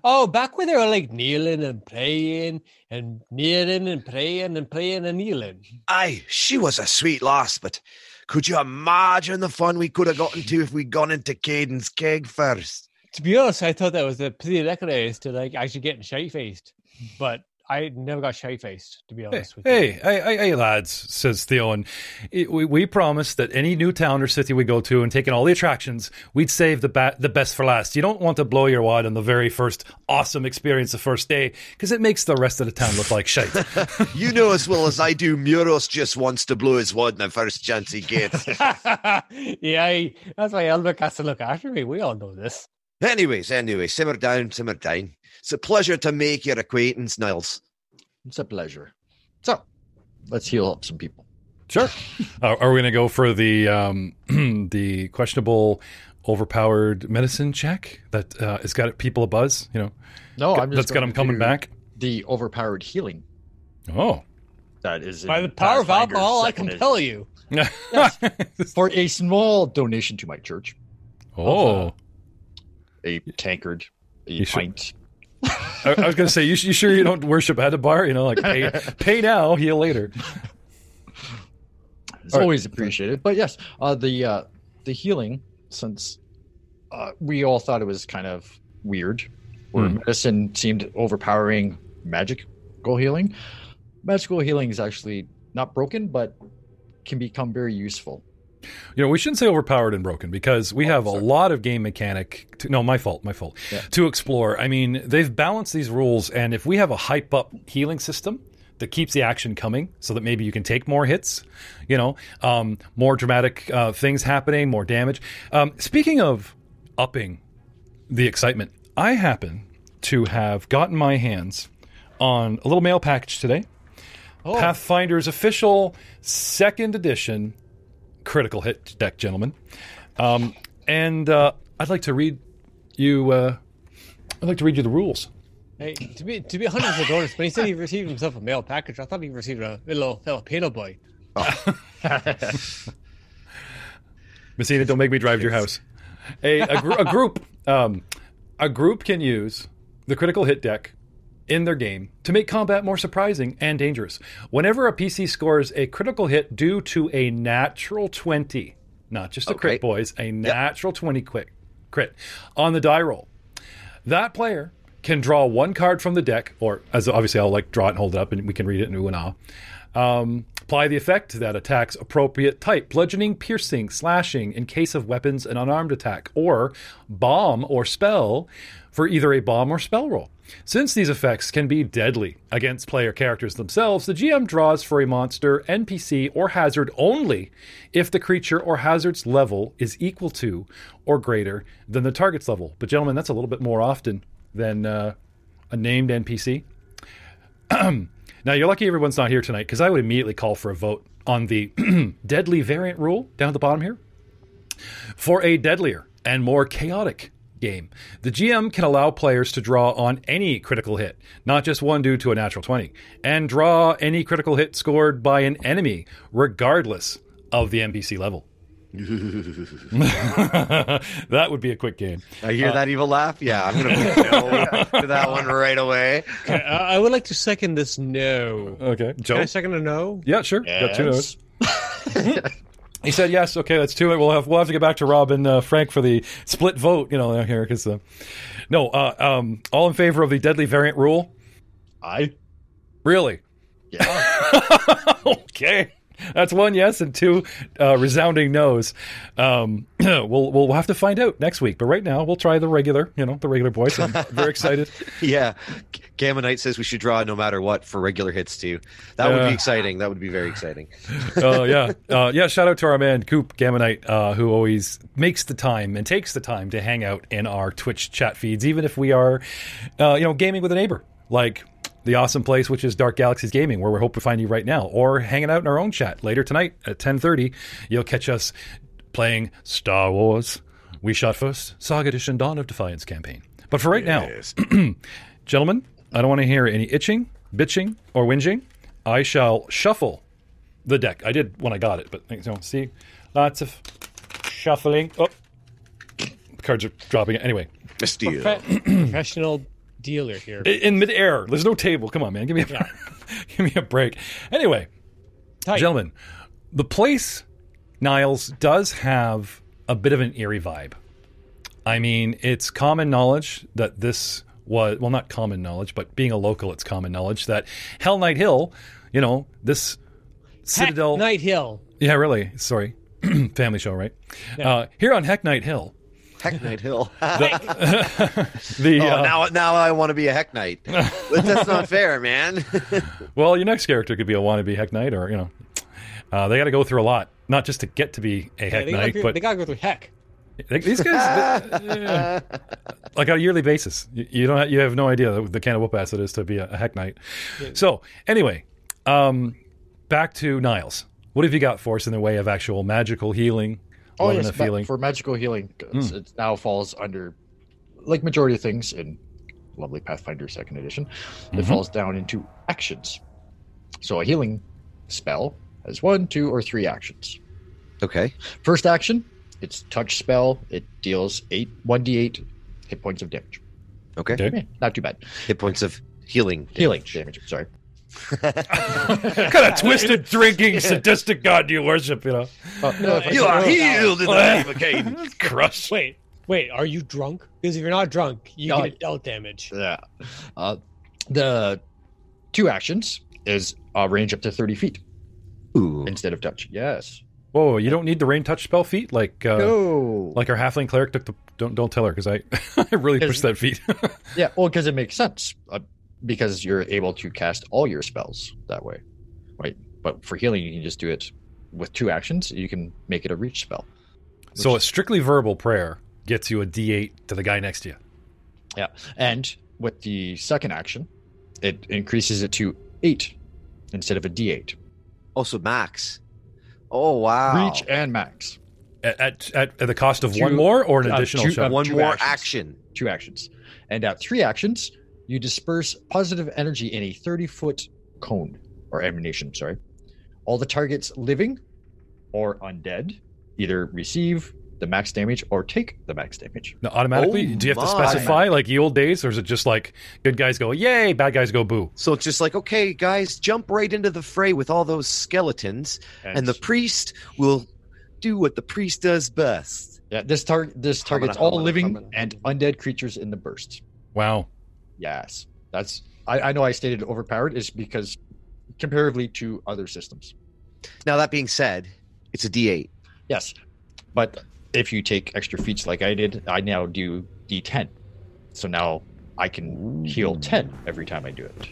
S4: Oh, back when they were like kneeling and praying and kneeling and praying and praying and kneeling.
S3: Aye, she was a sweet lass, but could you imagine the fun we could have gotten to if we'd gone into Cayden's keg first?
S4: To be honest, I thought that was a pretty prerequisite to like actually getting shy faced, but I never got shy faced. To be
S1: Hey,
S4: honest with you.
S1: hey, hey, hey, hey, lads, says Theo, and it, we, we promised that any new town or city we go to and taking all the attractions, we'd save the ba- the best for last. You don't want to blow your wad on the very first awesome experience the first day because it makes the rest of the town look like shite. (laughs) (laughs)
S3: You know as well as I do, Muros just wants to blow his wad in the first chance he gets. (laughs)
S4: yeah, I, that's why Elvick has to look after me. We all know this.
S3: anyways, anyway, simmer down, simmer down. It's a pleasure to make your acquaintance, Niles.
S2: It's a pleasure. So let's heal up some people.
S1: Sure. Are, are we going to go for the um, (clears throat) the questionable, overpowered medicine check that uh, has got people a buzz? You know,
S2: No, I'm just
S1: that's got them coming back.
S2: The overpowered healing
S1: Oh,
S2: that is
S4: By the power of alcohol, I
S2: second
S4: compel you.
S2: edition. (laughs) For a small donation to my church,
S1: oh.
S2: a tankard, a
S1: You should-
S2: pint.
S1: I, I was going to say, you, you sure you don't worship at a bar? You know, like pay, (laughs) pay now, heal later.
S2: It's
S1: right.
S2: always appreciated. But yes, uh, the uh, the healing, since uh, we all thought it was kind of weird, where
S1: Hmm.
S2: medicine seemed overpowering magical healing. Magical healing is actually not broken, but can become very useful.
S1: You know, we shouldn't say overpowered and broken because we
S2: Oh,
S1: have a lot of game mechanic. To, no, my fault, my fault.
S2: Yeah.
S1: To explore. I mean, they've balanced these rules, and if we have a hype up healing system that keeps the action coming, so that maybe you can take more hits, you know, um, more dramatic uh, things happening, more damage. Um, speaking of upping the excitement, I happen to have gotten my hands on a little mail package today.
S4: Oh.
S1: Pathfinder's official second edition critical hit deck, gentlemen. Um, and uh, I'd like to read you. Uh, I'd like to read you the rules.
S4: Hey, to be to be hundred percent honest, when he said he received himself a mail package, I thought he received a little Filipino boy. (laughs)
S1: Messina, don't make me drive to your house. A, a, gr- a group um, a group can use the critical hit deck in their game to make combat more surprising and dangerous. Whenever a PC scores a critical hit due to a natural 20, not just a
S3: Okay.
S1: crit, boys, a natural 20 quick crit on the die roll, that player can draw one card from the deck, or as obviously I'll like draw it and hold it up and we can read it in ooh and ah. Um, apply the effect that attacks appropriate type bludgeoning, piercing, slashing in case of weapons and unarmed attack, or bomb or spell for either a bomb or spell roll. Since these effects can be deadly against player characters themselves, the GM draws for a monster, NPC, or hazard only if the creature or hazard's level is equal to or greater than the target's level. But, gentlemen, that's a little bit more often than uh, a named NPC. (clears throat) Now, you're lucky everyone's not here tonight because I would immediately call for a vote on the (clears throat) deadly variant rule down at the bottom here. For a deadlier and more chaotic game, the GM can allow players to draw on any critical hit, not just one due to a natural 20, and draw any critical hit scored by an enemy, regardless of the NPC level. (laughs) that would be a quick game.
S3: I hear that evil laugh. Yeah, I'm gonna vote no (laughs) to that one right away.
S4: I, I would like to second this no.
S1: Okay. Joe?
S4: Can I second a no?
S1: yeah, sure. Got two notes. (laughs) He said yes. Okay, let's do it. We'll have we'll have to get back to Rob and uh, Frank for the split vote. You know here because uh, no, uh, um, all in favor of the deadly variant rule.
S2: I
S1: Really?
S2: yeah. (laughs)
S1: okay, that's one yes and two uh, resounding no's. Um, (clears throat) we'll we'll have to find out next week. But right now, we'll try the regular. You know, the regular voice. I'm (laughs) very excited.
S3: Yeah, Gamma Knight says we should draw no matter what for regular hits too. That would
S1: Yeah.
S3: be exciting. That would be very exciting. (laughs)
S1: Oh yeah, (laughs) uh, yeah. Shout out to our man Coop Gamma Knight, uh, who always makes the time and takes the time to hang out in our Twitch chat feeds, even if we are, uh, you know, gaming with a neighbor, like the awesome place which is Dark Galaxies Gaming, where we hope to find you right now, or hanging out in our own chat later tonight at ten thirty. You'll catch us playing Star Wars. We shot first, Saga Edition: Dawn of Defiance campaign. But for right now, (clears throat) gentlemen, I don't want to hear any itching, bitching, or whinging. I shall shuffle the deck. I did when I got it, but you know, see, lots of shuffling. Oh, the cards are dropping. Anyway,
S3: Mystique.
S4: Profe- (clears throat) professional dealer here.
S1: In midair, there's no table. Come on, man, give me a (laughs) give me a break. Anyway, gentlemen, the place Niles does have a bit of an eerie vibe. I mean, it's common knowledge that this was well, not common knowledge, but being a local, it's common knowledge that Hell Knight Hill, you know, this
S4: Heck,
S1: citadel.
S4: Night Hill.
S1: Yeah, really. Sorry. (clears throat) Family show, right? Uh, here on Heck Knight Hill,
S3: Heck Knight Hill. (laughs) (laughs) (laughs)
S1: the
S3: oh,
S1: uh,
S3: now now I want to be a Heck Knight. But That's not fair, man.
S1: well, your next character could be a wannabe Heck Knight, or you know, uh, they got to go through a lot, not just to get to be a
S4: Yeah,
S1: Heck
S4: they, gotta
S1: Knight,
S4: go,
S1: but
S4: they gotta go through heck.
S1: they- these guys, yeah. like on a yearly basis, you, you don't, have, you have no idea the, the can of whoop ass it is to be a, a Heck Knight. So anyway, um, back to Niles. What have you got for us in the way of actual magical healing?
S2: Oh yes, ma-
S1: feeling.
S2: for magical healing, 'cause it now falls under, like majority of things in lovely Pathfinder Second Edition, it falls down into actions. So a healing spell has one, two, or three actions.
S3: okay.
S2: First action, it's touch spell. It deals eight one d eight hit points of damage.
S3: Okay.
S1: Okay.
S2: Eh, not too bad.
S3: Hit points of healing.
S2: Healing damage. Sorry. (laughs)
S1: what kind of twisted, drinking, sadistic god do you worship? You know,
S2: Uh, no,
S3: you are healed in the name of Cain. (laughs)
S1: crush.
S4: Wait, wait, are you drunk? Because if you're not drunk, you
S2: No.
S4: get dealt damage.
S2: Yeah. Uh, the two actions is uh, range up to thirty feet
S3: Ooh.
S2: instead of touch. Yes.
S1: Whoa, you don't need the rain touch spell feat like uh,
S2: Go.
S1: like our halfling cleric took the. Don't don't tell her because I (laughs) I really
S2: Is-
S1: pushed that feat.
S2: Yeah, well, because it makes sense. Uh, because you're able to cast all your spells that way, right? But for healing, you can just do it with two actions. You can make it a reach spell.
S1: so a strictly verbal prayer gets you a D8 to the guy next to you.
S2: Yeah, and with the second action, it increases it to eight instead of a D8.
S3: Also, Max. Oh wow.
S2: Reach and max.
S1: At, at, at, at the cost of
S2: Two-
S1: one more or an
S2: uh,
S1: additional
S2: two-
S1: shot?
S3: One
S2: two
S3: more
S2: actions.
S3: action.
S2: Two actions, and at three actions, you disperse positive energy in a 30 foot cone or emanation. Sorry, all the targets living or undead either receive the max damage or take the max damage.
S1: Now, automatically,
S3: Oh
S1: do you have to
S3: my.
S1: specify like the old days, or is it just like good guys go yay, bad guys go boo?
S3: So it's just like, okay, guys, jump right into the fray with all those skeletons, and, the priest will do what the priest does best.
S2: yeah, this target this targets
S3: Humana,
S2: all
S3: humana,
S2: living
S3: humana.
S2: and undead creatures in the burst.
S1: Wow.
S2: Yes, that's I, I know I stated overpowered is because comparatively to other systems.
S3: Now that being said, it's a D8.
S2: Yes, but if you take extra feats like I did, I now do D10. So now I can heal 10 every time I do it.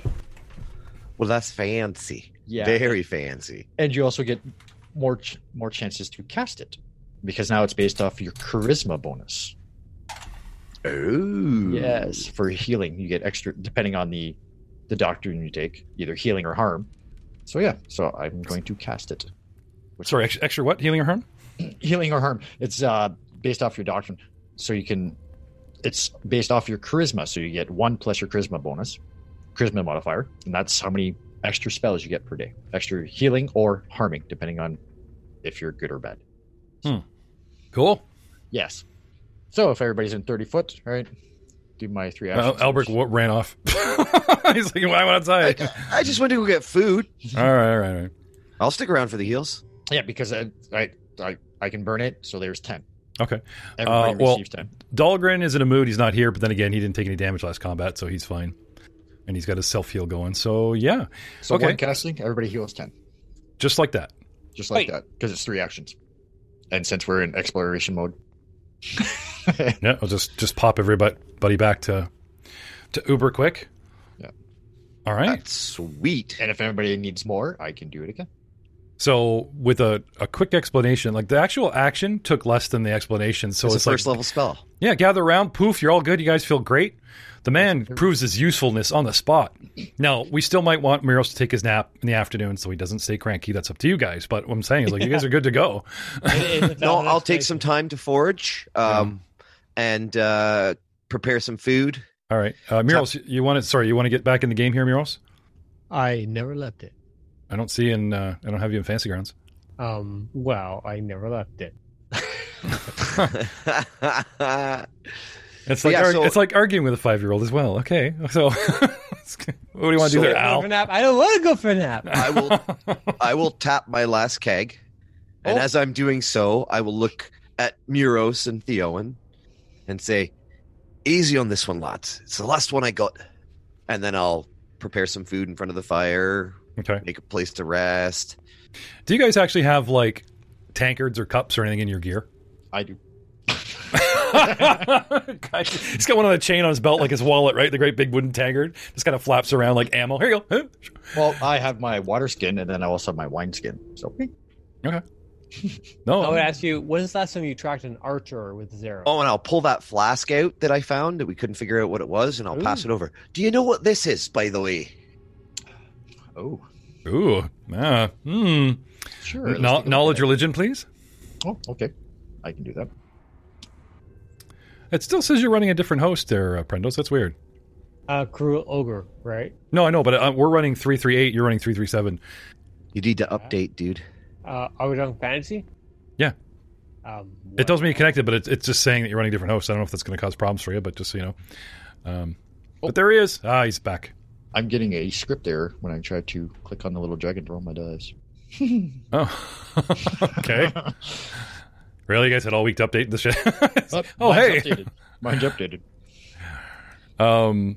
S3: Well, that's fancy.
S2: Yeah.
S3: Very fancy.
S2: and you also get more ch- more chances to cast it because now it's based off your charisma bonus.
S3: Oh.
S2: Yes, for healing you get extra depending on the the doctrine you take, either healing or harm. So yeah, so I'm going to cast it.
S1: Sorry, extra, extra what? Healing or harm? (clears throat)
S2: Healing or harm. It's uh based off your doctrine, so you can. It's based off your charisma, so you get one plus your charisma bonus, charisma modifier, and that's how many extra spells you get per day. Extra healing or harming, depending on if you're good or bad. Hmm.
S1: Cool.
S2: Yes. So if everybody's in 30 foot, right? do my three
S1: Well,
S2: actions.
S1: Albert w- ran off. (laughs) He's like, why went
S3: I,
S1: outside?
S3: I just went to go get food. (laughs)
S1: all right, all right, all right.
S3: I'll stick around for the heals.
S2: Yeah, because I, I, I, I can burn it, so there's 10.
S1: Okay.
S2: Everybody
S1: Uh, well-
S2: receives 10.
S1: Dahlgren is in a mood. He's not here, but then again, he didn't take any damage last combat, so he's fine. And he's got his self heal going. So yeah,
S2: So
S1: okay.
S2: one casting, everybody heals 10.
S1: just like that.
S2: Just like
S4: Wait.
S2: that, because it's three actions. And since we're in exploration mode,
S1: Yeah, I'll just just pop everybody back to to Uber quick.
S2: Yeah.
S1: All right.
S3: That's sweet.
S2: and if anybody needs more, I can do it again.
S1: So with a, a quick explanation, like the actual action took less than the explanation. So
S3: it's,
S1: it's,
S3: a
S1: like,
S3: first level spell.
S1: Yeah, gather around, poof, you're all good. You guys feel great. The man proves his usefulness on the spot. Now, we still might want Miros to take his nap in the afternoon so he doesn't stay cranky. That's up to you guys. But what I'm saying is, like, you guys are good to go. (laughs) (laughs)
S3: No, I'll take some time to forage um, and uh, prepare some food.
S1: All right, uh, Miros, you want to? Sorry, you want to get back in the game here, Miros?
S4: I never left it.
S1: I don't see in. Uh, I don't have you in Fantasy Grounds.
S4: Um, well, I never left it. (laughs)
S1: It's like
S3: yeah,
S1: arg-
S3: so-
S1: it's like arguing with a five year old as well. Okay, so (laughs) what do you want to
S3: So-
S1: do there, Al?
S4: nap. I don't want to go for a nap.
S3: I will (laughs) I will tap my last keg. And
S2: Oh.
S3: as I'm doing so, I will look at Muros and Theowen and say, Easy on this one, lads. It's the last one I got. And then I'll prepare some food in front of the fire,
S1: Okay.
S3: make a place to rest.
S1: Do you guys actually have like tankards or cups or anything in your gear?
S2: I do. (laughs)
S1: He's got one on a chain on his belt, like his wallet, right? The great big wooden tankard. Just kind of flaps around like ammo. Here you go. (laughs)
S2: Well, I have my water skin, and then I also have my wine skin. So
S1: Okay. No.
S4: I would ask you, when's the last time you tracked an archer with zero?
S3: Oh, and I'll pull that flask out that I found that we couldn't figure out what it was, and I'll pass it over. Do you know what this is, by the way?
S2: oh,
S1: Ooh. Ah. Hmm.
S2: sure. let's
S1: Kno-
S2: take a
S1: knowledge religion, please.
S2: Oh, okay. I can do that.
S1: It still says you're running a different host there, uh, Prendos. That's weird.
S4: Uh, cruel ogre, right?
S1: No, I know, but uh, we're running 338. You're running 337.
S3: You need to update, dude.
S4: Uh, are we doing fantasy?
S1: Yeah.
S4: Um,
S1: It tells me you're connected, but it's, it's just saying that you're running a different hosts. I don't know if that's going to cause problems for you, but just so you know. Um, But there he is. Ah, he's back.
S2: I'm getting a script error when I try to click on the little dragon to roll my dice. (laughs)
S1: Oh, (laughs) okay. (laughs) really, you guys had all week to update this shit? (laughs)
S2: Oh,
S1: oh,
S2: mine's
S1: hey.
S2: updated. Mine's updated.
S1: Um,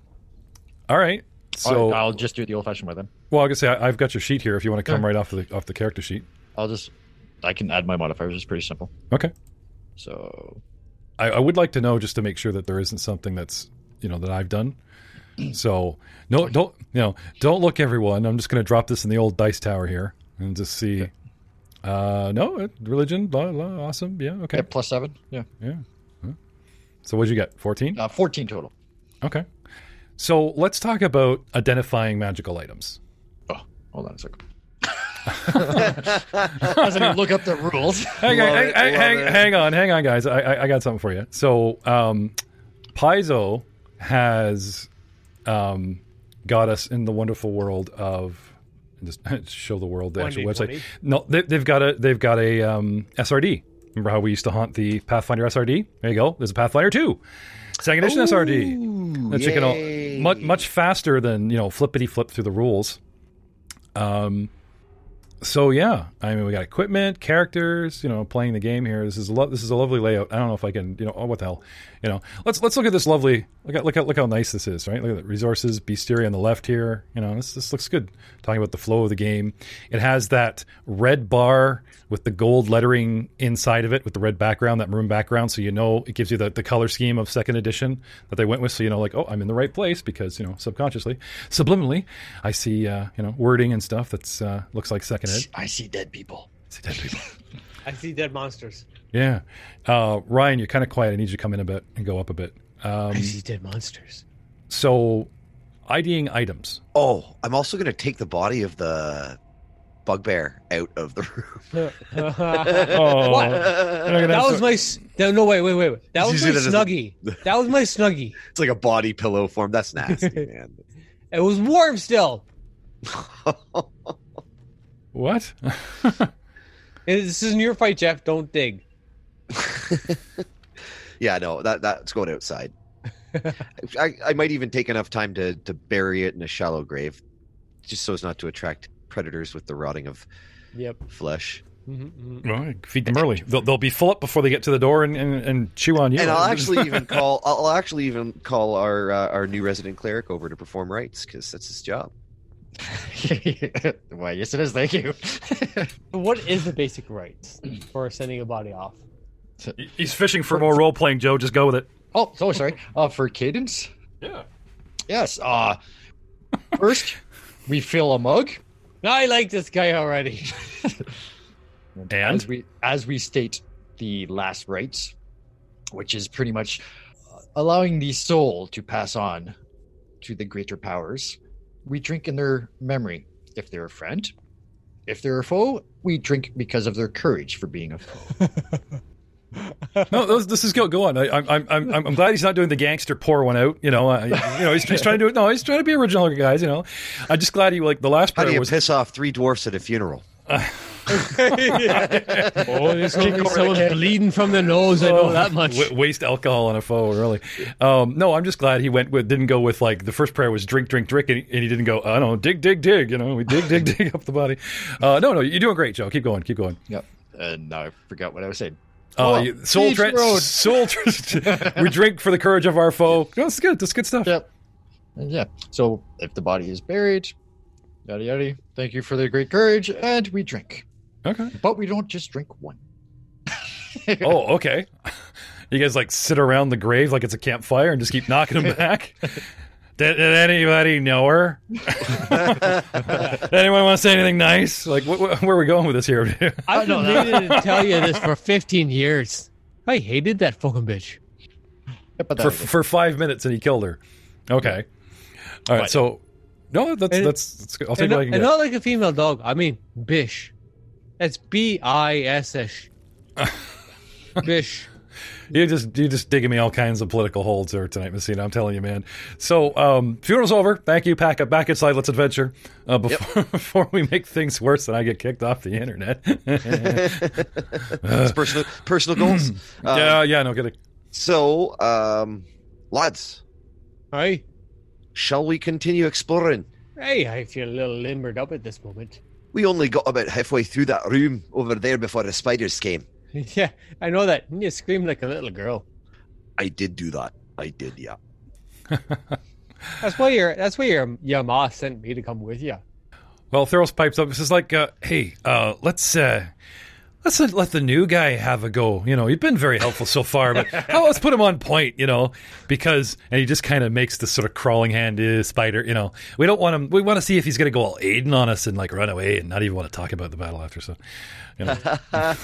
S1: all right. So,
S2: I'll, I'll just do it the old-fashioned way then.
S1: well, I was gonna say I, I've got your sheet here. If you want to come
S2: Yeah.
S1: right off the off the character sheet.
S2: I'll just I can add my modifiers. It's pretty simple.
S1: Okay.
S2: So
S1: I, I would like to know just to make sure that there isn't something that's you know that I've done. (clears throat) So no, don't you know? Don't look, everyone. I'm just going to drop this in the old dice tower here and just see. Uh, no, religion, blah, blah, awesome. Yeah, okay.
S2: yeah, plus seven. Yeah,
S1: Yeah. So what'd you get? 14?
S2: uh, fourteen total.
S1: Okay. So let's talk about identifying magical items.
S2: Oh, hold on a second. I was going to look up the rules.
S1: Hang,
S3: Love
S1: hang,
S3: it,
S1: hang, hang, hang on, hang on, guys. I, I, I got something for you. So, um, Paizo has um, got us in the wonderful world of just (laughs) show the world the actual website. No, they, they've got a they've got a um, SRD Remember how we used to haunt the Pathfinder SRD? There you go. There's a Pathfinder 2. Second edition SRD. That you can all, much much faster than you know flippity flip through the rules. Um, so yeah, I mean we got equipment, characters, you know, playing the game here. This is a lo- this is a lovely layout. I don't know if I can, you know, oh what the hell, you know. Let's let's look at this lovely. Look at look at look how nice this is, right? Look at the resources, bestiary on the left here. You know, this this looks good. Talking about the flow of the game, it has that red bar with the gold lettering inside of it with the red background, that maroon background, so you know it gives you the, the color scheme of second edition that they went with. So you know, like oh, I'm in the right place because you know subconsciously, subliminally, I see uh, you know wording and stuff that's uh, looks like second ed.
S2: I see dead people.
S1: I See dead people. (laughs)
S4: I see dead monsters.
S1: Yeah. Uh, Ryan, you're kind of quiet. I need you to come in a bit and go up a bit. Um,
S4: I see dead monsters.
S1: so, IDing items.
S3: Oh, I'm also going to take the body of the bugbear out of the room. (laughs)
S1: Oh,
S4: What?
S1: that
S4: That was my. s- No, no, wait, wait, wait. wait. That was
S3: Use
S4: my
S3: it as a-
S4: snuggie. (laughs) That was my snuggie.
S3: It's like a body pillow form. That's (laughs) nasty, man.
S4: It was warm still.
S1: What?
S4: This isn't your fight, Jeff. Don't dig. (laughs)
S3: yeah, no, that that's going outside. (laughs) I, I might even take enough time to to bury it in a shallow grave, just so as not to attract predators with the rotting of
S4: Yep.
S3: flesh.
S4: Mm-hmm.
S1: well, feed them early. They'll, they'll be full up before they get to the door and, and, and chew on you.
S3: And I'll (laughs) actually even call I'll actually even call our uh, our new resident cleric over to perform rites because that's his job.
S2: Why, yes, it is. Thank you.
S4: What is the basic rites for sending a body off?
S1: He's fishing for more role playing, Joe. Just go with it.
S2: oh, so sorry. Uh, for cadence,
S1: Yeah.
S2: yes. Uh, first, we fill a mug.
S4: I like this guy already. (laughs)
S1: And?
S2: as we as we state the last rites, which is pretty much uh, allowing the soul to pass on to the greater powers. We drink in their memory if they're a friend. If they're a foe, we drink because of their courage for being a foe. (laughs)
S1: No, those, this is go. Go on. I, I'm, I'm, I'm, I'm glad he's not doing the gangster pour one out. You know, uh, you know, he's, he's trying to do it. No, he's trying to be original, guys. You know, I'm just glad he like the last
S3: How do
S1: prayer
S3: you
S1: was.
S3: piss off three dwarfs at a funeral? (laughs)
S4: oh, there's gonna be someone bleeding from the nose. I know that much.
S1: W- waste alcohol on a foe, really. Um, no, I'm just glad he went with didn't go with like the first prayer was drink, drink, drink, and he, and he didn't go. I don't know, dig, dig, dig. You know, we dig, dig, (laughs) dig up the body. Uh, no, no, you're doing great, Joe. Keep going, keep going.
S2: yep. And now I forgot what I was saying.
S1: Uh,
S2: Oh,
S1: you- soul, tra-
S2: Road. (laughs)
S1: soul. Tra- (laughs) we drink for the courage of our foe. No, that's good. That's good stuff.
S2: Yep. And yeah. So if the body is buried, yada yada. Thank you for the great courage, and we drink.
S1: Okay.
S2: But we don't just drink one. (laughs)
S1: Oh, okay. You guys like sit around the grave like it's a campfire and just keep knocking them back. Did, did anybody know her? (laughs) Did anyone want to say anything nice? Like, wh- wh- where are we going with this here? (laughs)
S4: I've
S2: know
S4: been
S2: that.
S4: meaning to tell you this for 15 years. I hated that fucking bitch.
S2: But
S1: for for five minutes, and he killed her. Okay. All right.
S2: But-
S1: So, no, that's
S4: And-
S1: that's, that's good. I'll take
S4: And,
S1: what I can
S4: and
S1: get.
S4: not like a female dog. I mean, bish. That's B I S H. (laughs) Bish.
S1: You just you just digging me all kinds of political holes there tonight, Messina. I'm telling you, man. So um, funeral's over. Thank you. Pack up, back inside. Let's adventure. Uh, before (laughs) before we make things worse and I get kicked off the internet.
S3: It's personal personal goals. Uh, (laughs)
S1: yeah, yeah, no kidding.
S3: So, um, lads,
S4: Hi.
S3: shall we continue exploring?
S4: Hey, I feel a little limbered up at this moment.
S3: We only got about halfway through that room over there before the spiders came. (laughs)
S4: yeah, I know that. You scream like a little girl.
S3: I did do that. I did, yeah. (laughs)
S4: That's why your that's why your your ma sent me to come with you.
S1: Well, Theros pipes up. This is like, uh, hey, uh, let's uh, let's uh, let the new guy have a go. You know, you've been very helpful so far, but how, let's put him on point. You know, because and he just kind of makes this sort of crawling hand uh, spider. You know, we don't want him. We want to see if he's going to go all Aiden on us and like run away and not even want to talk about the battle after. So, you know, (laughs)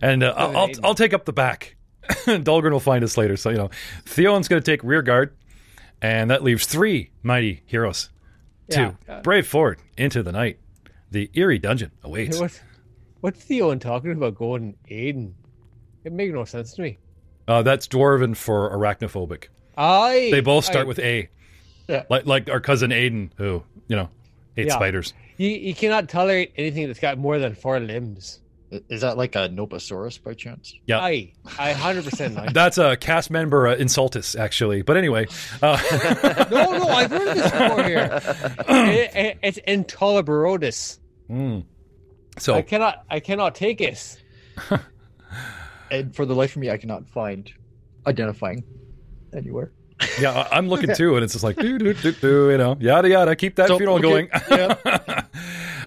S1: and uh, I'll, I'll I'll take up the back. (laughs) Dahlgren will find us later. So you know, Theon's going to take rear guard, and that leaves three mighty heroes
S4: Yeah.
S1: to brave forward into the night. The eerie dungeon awaits. (laughs)
S4: What what's Theon talking about going Aiden? It makes no sense to me.
S1: Uh, that's dwarven for arachnophobic.
S4: I
S1: They both start
S4: I-
S1: with A,
S2: Yeah.
S1: like like our cousin Aiden, who you know hates
S4: Yeah.
S1: spiders.
S4: you, you cannot tolerate anything that's got more than four limbs.
S2: I- Is that like a Noposaurus by chance?
S1: Yeah.
S4: I, I 100% like. (laughs)
S1: That's a cast member uh, insultus, actually. But anyway, uh, (laughs)
S4: no, no, I've heard this before here. (laughs) It- it- it's intolerabilis.
S1: mm. so
S4: I cannot, I cannot take it.
S2: And for the life of me, I cannot find identifying anywhere.
S1: yeah, I- I'm looking too, and it's just like do do do do, you know, yada yada. Keep that
S2: So,
S1: funeral
S2: okay,
S1: going.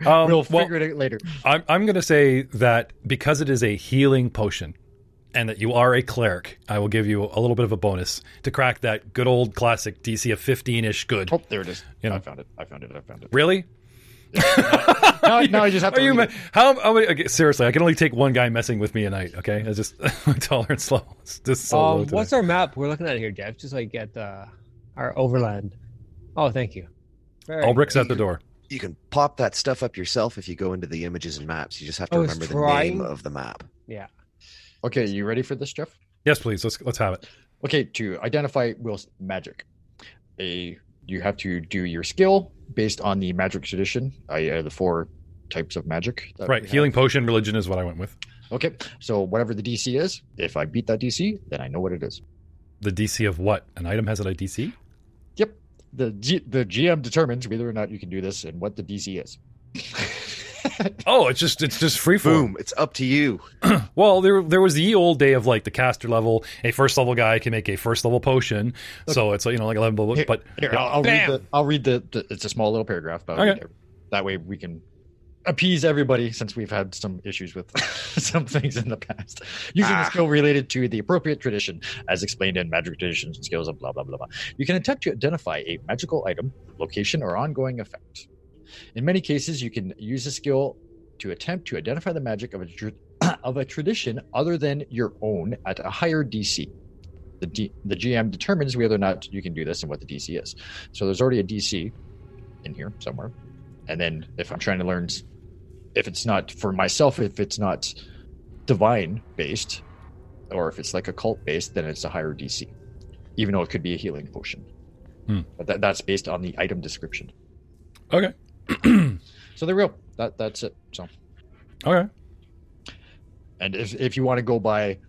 S1: Um,
S2: we'll
S1: well,
S2: figure it out later.
S1: I'm I'm going to say that because it is a healing potion, and that you are a cleric, I will give you a little bit of a bonus to crack that good old classic DC of 15 ish good.
S2: Oh, there it is.
S1: You know.
S2: I found it. I found it. I found it.
S1: Really?
S2: now, now I just have to
S1: Are you ma-
S2: it.
S1: how, how many, okay, seriously? I can only take one guy messing with me a night. Okay, it's just (laughs) my tolerance level is just so.
S4: Um,
S1: today.
S4: what's our map we're looking at here, Jeff? Just like at uh, our overland. Oh, thank you. Very
S1: All bricks
S4: good.
S1: at the door.
S3: You can pop that stuff up yourself if you go into the images and maps. You just have
S4: I
S3: to
S4: was
S3: remember
S4: trying-
S3: the name of the map.
S4: Yeah.
S2: Okay, you ready for this, Jeff?
S1: Yes, please. Let's let's have it.
S2: Okay, to identify Will's magic, a you have to do your skill based on the magic tradition. I uh, the four types of magic.
S1: Right, healing potion, religion is what I went with.
S2: Okay, so whatever the DC is, if I beat that DC, then I know what it is.
S1: The DC of what? An item has a DC?
S2: Yep, the G- the GM determines whether or not you can do this and what the DC is. (laughs)
S1: Oh, it's just it's just free form.
S3: Boom! It's up to you. (clears throat)
S1: Well, there there was the old day of like the caster level. A first level guy can make a first level potion, so it's like you know like eleven. Blah, blah,
S2: Here-
S1: but
S2: Here,
S1: yeah.
S2: I'll, I'll read the. I'll read the, the. It's a small little paragraph, but
S1: Okay.
S2: that way we can appease everybody since we've had some issues with (laughs) some things in the past. Using
S3: Ah.
S2: the skill related to the appropriate tradition, as explained in magic traditions and skills of blah blah blah blah. You can attempt to identify a magical item, location, or ongoing effect. In many cases, you can use a skill to attempt to identify the magic of a tr- (clears throat) of a tradition other than your own at a higher DC. The, D- the GM determines whether or not you can do this and what the DC is. So there's already a DC in here somewhere. And then if I'm trying to learn, if it's not for myself, if it's not divine based, or if it's like a cult based, then it's a higher DC, even though it could be a healing potion.
S1: Hmm.
S2: But that, that's based on the item description.
S1: okay, (clears throat)
S2: So there we go. That that's it. So
S1: okay,
S2: and if if you want to go by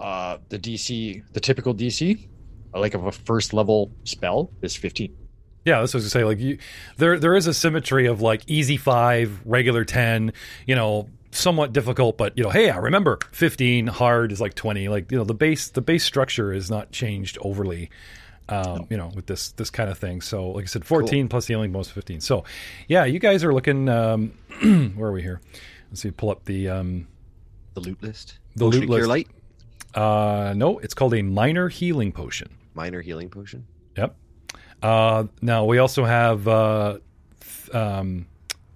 S2: uh the DC, the typical DC, uh, like of a first level spell is 15.
S1: Yeah. This was to say like you, there there is a symmetry of like easy five, regular ten, you know, somewhat difficult, but you know, hey, I remember fifteen, hard is like twenty. Like you know, the base the base structure is not changed overly. Um, you know, with this this kind of thing. So, like I said, fourteen plus healing bonus fifteen. So, yeah, you guys are looking. Um, (clears throat) where are we here? Let's see. Pull up the um,
S3: The loot list.
S1: The
S3: Potion
S1: loot list.
S3: light.
S1: Uh, no, it's called a minor healing potion.
S3: Minor healing potion.
S1: Yep. Uh, now we also have uh, th- um,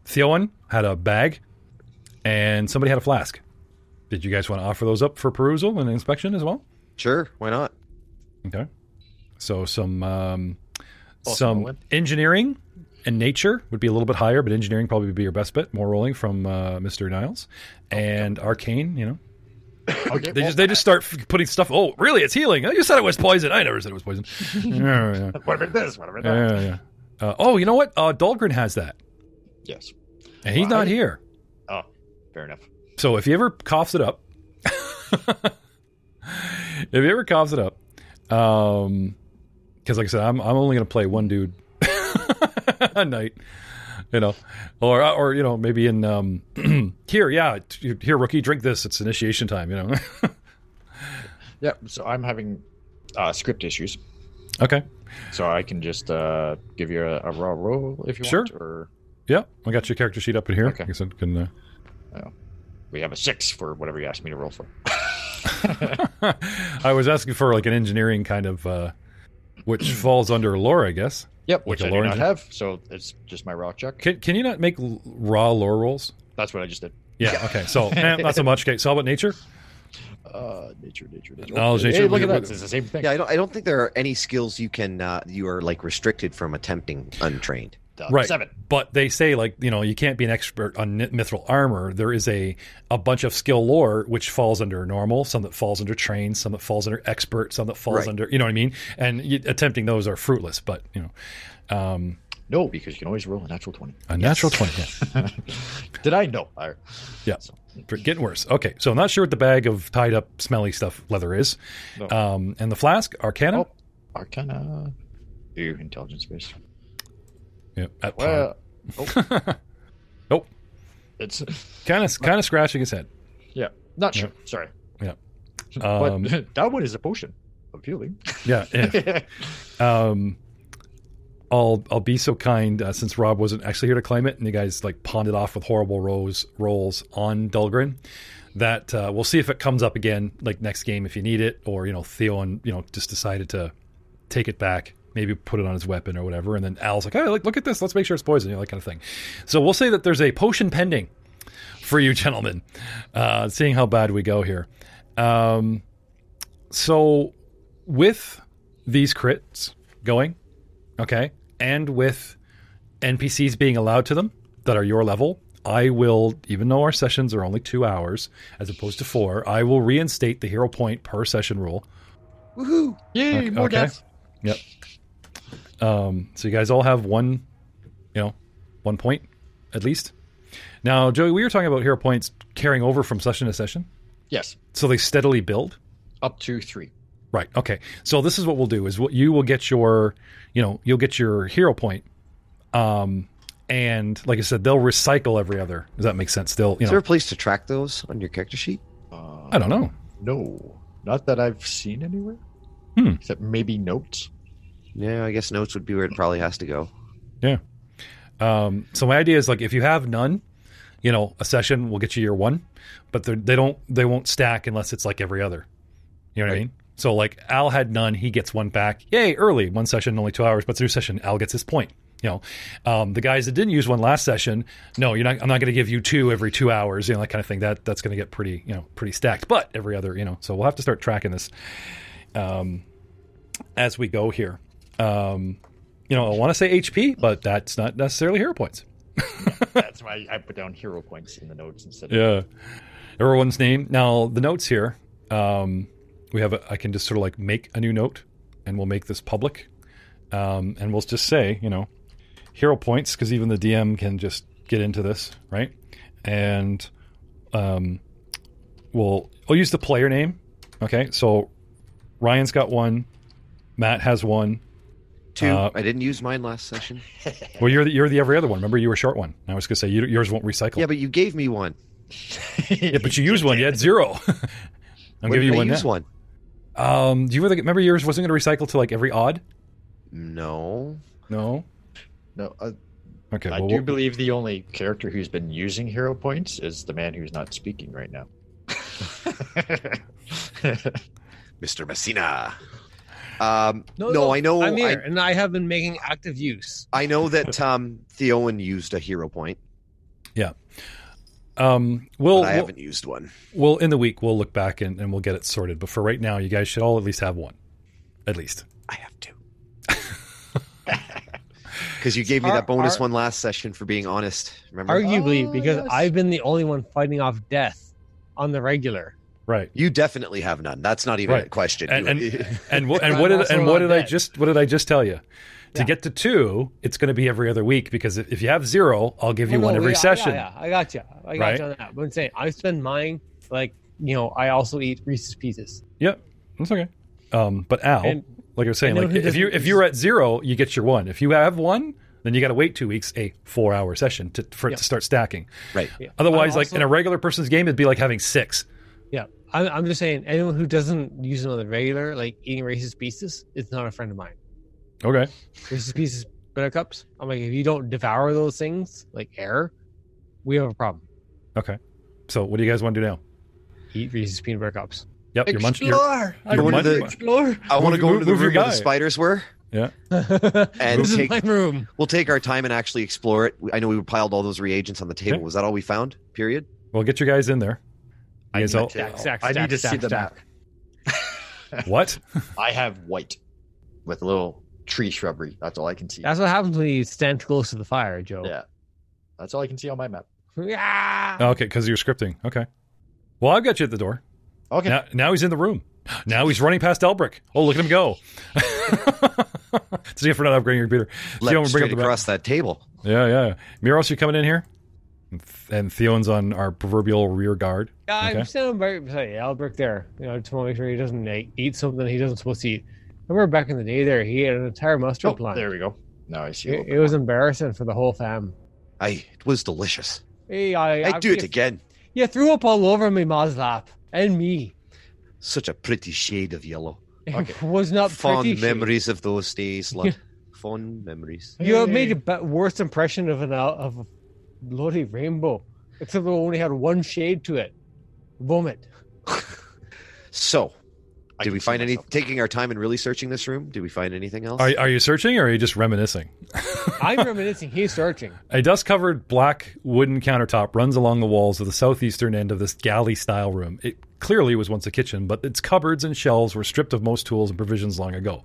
S1: Theowen had a bag, and somebody had a flask. Did you guys want to offer those up for perusal and inspection as well?
S3: Sure, why not?
S1: Okay. So some um,
S2: Awesome,
S1: some
S2: Owen.
S1: engineering and nature would be a little bit higher, but engineering probably would be your best bet. More rolling from uh, Mr. Niles and arcane. You know, (laughs)
S2: Okay,
S1: they
S2: well,
S1: just they just start putting stuff. Oh, really? It's healing. Oh, you said it was poison. I never said it was poison. (laughs) yeah, yeah.
S2: what about this? What about that?
S1: Yeah, yeah. Uh, oh, you know what? Uh, Dahlgren has that,
S2: Yes.
S1: and he's not here.
S2: Oh, fair enough.
S1: So if he ever coughs it up, (laughs) if he ever coughs it up, um, because like I said, I'm I'm only gonna play one dude a night, you know, or or you know maybe in um (clears throat) here, yeah, here rookie, drink this. It's initiation time, you know. (laughs)
S2: Yeah, so I'm having uh, script issues,
S1: okay,
S2: so I can just uh, give you a, a raw roll if you
S1: Sure.
S2: want, or
S1: yeah, I got your character sheet up in here.
S2: Okay.
S1: I said, can. Uh,
S2: we have a six for whatever you asked me to roll for. (laughs)
S1: I was asking for like an engineering kind of, uh, which falls under lore, I guess.
S2: Yep,
S1: Like
S2: which
S1: a
S2: I do
S1: lore
S2: not have, so it's just my raw check.
S1: Can, can you not make l- raw lore rolls?
S2: That's what I just did.
S1: Yeah. Okay. So eh, not so much. Okay. So how about nature?
S2: Uh, nature, nature, nature.
S1: Knowledge,
S2: hey,
S1: nature,
S2: look at
S1: we-
S2: that. It's the same thing.
S3: Yeah, I don't. I don't think there are any skills you can. Uh, you are like restricted from attempting untrained.
S2: Uh,
S1: Right.
S2: Seven.
S1: But they say like you know you can't be an expert on mithril armor. There is a a bunch of skill lore which falls under normal, some that falls under trained, some that falls under expert, some that falls
S3: Right.
S1: under you know what I mean. And you, attempting those are fruitless. But you know, um,
S2: No, because you can always roll a natural 20.
S1: A natural 20. Yeah. (laughs)
S2: Did I? know? I,
S1: Yeah.
S2: So,
S1: Getting worse. Okay. So I'm not sure what the bag of tied up, smelly stuff leather is.
S2: No.
S1: Um, and the flask, Arcana.
S2: Oh. Arcana. Ew, intelligence based.
S1: Yeah. At.
S2: Well, oh, (laughs)
S1: Nope.
S2: it's
S1: Kind of, kind of scratching his head.
S2: yeah, not sure. Sorry,
S1: Yeah. (laughs)
S2: but
S1: Um, (laughs)
S2: that one is a potion. Appealing.
S1: yeah. yeah. Um, I'll I'll be so kind uh, since Rob wasn't actually here to claim it, and you guys like pawned it off with horrible rolls rolls on Dahlgren. That uh, we'll see if it comes up again, like next game if you need it, or you know Theo and you know just decided to take it back, maybe put it on his weapon or whatever, and then Al's like, hey, like look at this, let's make sure it's poison, you know, that kind of thing. So we'll say that there's a potion pending for you (laughs) gentlemen, uh, seeing how bad we go here. Um, so with these crits going, okay, and with NPCs being allowed to them that are your level, I will, even though our sessions are only two hours as opposed to four, I will reinstate the hero point per session rule.
S3: Woohoo!
S2: Yay,
S1: Okay,
S2: more
S1: okay.
S2: death.
S1: Yep. Um, so you guys all have one, you know, one point at least. Now, Joey, we were talking about hero points carrying over from session to session,
S2: Yes,
S1: so they steadily build.
S2: up to three.
S1: Right. Okay. So this is what we'll do: is what you will get your, you know, you'll get your hero point, um, and like I said, they'll recycle every other. Does that make sense? Still, you
S3: Is there a place to track those on your character sheet?
S2: Uh,
S1: I don't know.
S2: No, not that I've seen anywhere.
S1: Hmm.
S2: Except maybe notes.
S3: Yeah, I guess notes would be where it probably has to go. Yeah.
S1: Um, so my idea is like if you have none, you know, a session will get you your one, but they're- don't they won't stack unless it's like every other. You know what I mean? So like Al had none, he gets one back. Yay, early one session, only two hours, but it's a new session. Al gets his point. You know, um, the guys that didn't use one last session, no, you're not. I'm not going to give you two every two hours. You know, that kind of thing. That that's going to get pretty, you know, pretty stacked. But every other, you know, so we'll have to start tracking this um, as we go here. Um, you know, I want to say HP, but that's not necessarily hero points. (laughs)
S2: That's why I put down hero points in the notes instead. Of,
S1: Yeah. Everyone's name. Now the notes here. Um, we have. A, I can just sort of like make a new note, and we'll make this public, um, and we'll just say, you know, hero points because even the DM can just get into this, right? And um, we'll we'll use the player name. Okay, so Ryan's got one. Matt has one.
S3: Two.
S1: Uh,
S3: I didn't use mine last session. (laughs)
S1: Well, you're the, you're the every other one. Remember, you were short one. I was gonna say you, yours won't recycle.
S3: Yeah, but you gave me one.
S1: Yeah, but you used one. You had zero. (laughs) I'm giving you
S3: I
S1: one
S3: use
S1: now.
S3: one?
S1: Um, do you really, remember yours wasn't going to recycle to like every odd?
S3: No.
S1: No.
S2: No, uh,
S1: Okay.
S2: I
S1: well,
S2: do
S1: we'll-
S2: believe the only character who's been using hero points is the man who's not speaking right now. (laughs)
S3: Mr. Messina. Um, no,
S4: No, no,
S3: I know.
S4: I'm here,
S3: I,
S4: and I have been making active use.
S3: I know that (laughs) um, Theowen used a hero point, Yeah.
S1: um, we'll,
S3: but I
S1: we'll,
S3: haven't used one.
S1: we'll in the week we'll look back and, and we'll get it sorted. But for right now, you guys should all at least have one, at least.
S3: I have two. (laughs) Because you gave me
S4: Are-
S3: that bonus
S4: are-
S3: one last session for being honest. Remember?
S4: Arguably,
S2: Oh,
S4: because
S2: yes.
S4: I've been the only one fighting off death on the regular.
S1: Right.
S3: You definitely have none. That's not even a question.
S1: And
S3: You- (laughs)
S1: and (laughs) and what and what did and what did I just what did I just tell you? To
S4: Yeah.
S1: get to two, it's going to be every other week because if, if you have zero, I'll give you
S4: Well,
S1: one
S4: no,
S1: every
S4: yeah,
S1: session.
S4: Yeah, yeah, I got you. I got
S1: Right?
S4: you on that. But I'm saying I spend mine like you know I also eat Reese's Pieces.
S1: Yep, that's okay. Um, but Al,
S4: And
S1: like I was saying,
S4: I
S1: like if you if you're at zero, you get your one. If you have one, then you got to wait two weeks, a four hour session to, for it to start stacking.
S3: right.
S4: yeah.
S1: Otherwise,
S4: I'm
S1: like in a regular person's game, it'd be like having six.
S4: yeah, I'm, I'm just saying anyone who doesn't use them on the regular, like eating Reese's Pieces, is not a friend of mine.
S1: Okay.
S4: Reese's Pieces buttercups. I'm like, if you don't devour those things like air, we have a problem.
S1: Okay. So what do you guys want to do now?
S4: Eat Reese's peanut butter cups.
S1: Yep, you're munching. You're,
S4: Explore. I
S1: you're
S4: want
S1: munching-
S4: to explore.
S3: I want to go into the room where the spiders were.
S1: yeah. (laughs)
S3: And
S4: this
S3: take-
S4: is my room.
S3: We'll take our time and actually explore it. I know we piled all those reagents on the table.
S1: Yeah.
S3: Was that all we found? Period.
S1: Well, get your guys in there.
S2: I
S1: You
S2: need
S1: guys all-
S2: to-
S4: Stack, stack,
S2: I
S4: stack,
S2: need to
S4: stack,
S2: see the
S4: stack.
S2: map.
S1: what? (laughs)
S2: I have white with a little tree shrubbery. That's all I can see.
S4: That's what happens when you stand close to the fire, Joe.
S2: yeah, that's all I can see on my map.
S4: Yeah.
S1: okay, because you're scripting. Okay. Well, I've got you at the door.
S2: Okay.
S1: Now, now he's in the room. Now he's running past Elbrick. Oh, look at him go. (laughs) It's if we're not upgrading your computer.
S3: Let
S1: Theo, bring up
S3: straight
S1: the map.
S3: across that table.
S1: Yeah, yeah. Miros, you coming in here? And Theon's on our proverbial rear guard.
S4: Yeah, I'm
S1: Okay.
S4: standing right beside Albrecht there. You know, just want to make sure he doesn't like, eat something he doesn't supposed to eat. Remember back in the day there, he had an entire mustard
S2: Oh,
S4: plant.
S2: there we go. Now I see.
S4: It, it was embarrassing for the whole fam.
S3: Aye, it was delicious.
S4: Hey, I,
S3: I'd do it
S4: you,
S3: again.
S4: You threw up all over my mom's lap and me.
S3: Such a pretty shade of yellow.
S4: It
S2: Okay.
S4: was not
S3: Fond
S4: pretty. shit.
S3: memories of those days, lad. Fond memories.
S4: You have made a be- worse impression of an al- of a bloody rainbow, except it only had one shade to it. Vomit.
S3: So,
S2: I
S3: did we find any?
S2: myself.
S3: Taking our time and really searching this room, did we find anything else?
S1: Are, are you searching or are you just reminiscing? (laughs)
S4: I'm reminiscing. He's searching.
S1: A dust covered black wooden countertop runs along the walls of the southeastern end of this galley style room. It clearly was once a kitchen, but its cupboards and shelves were stripped of most tools and provisions long ago.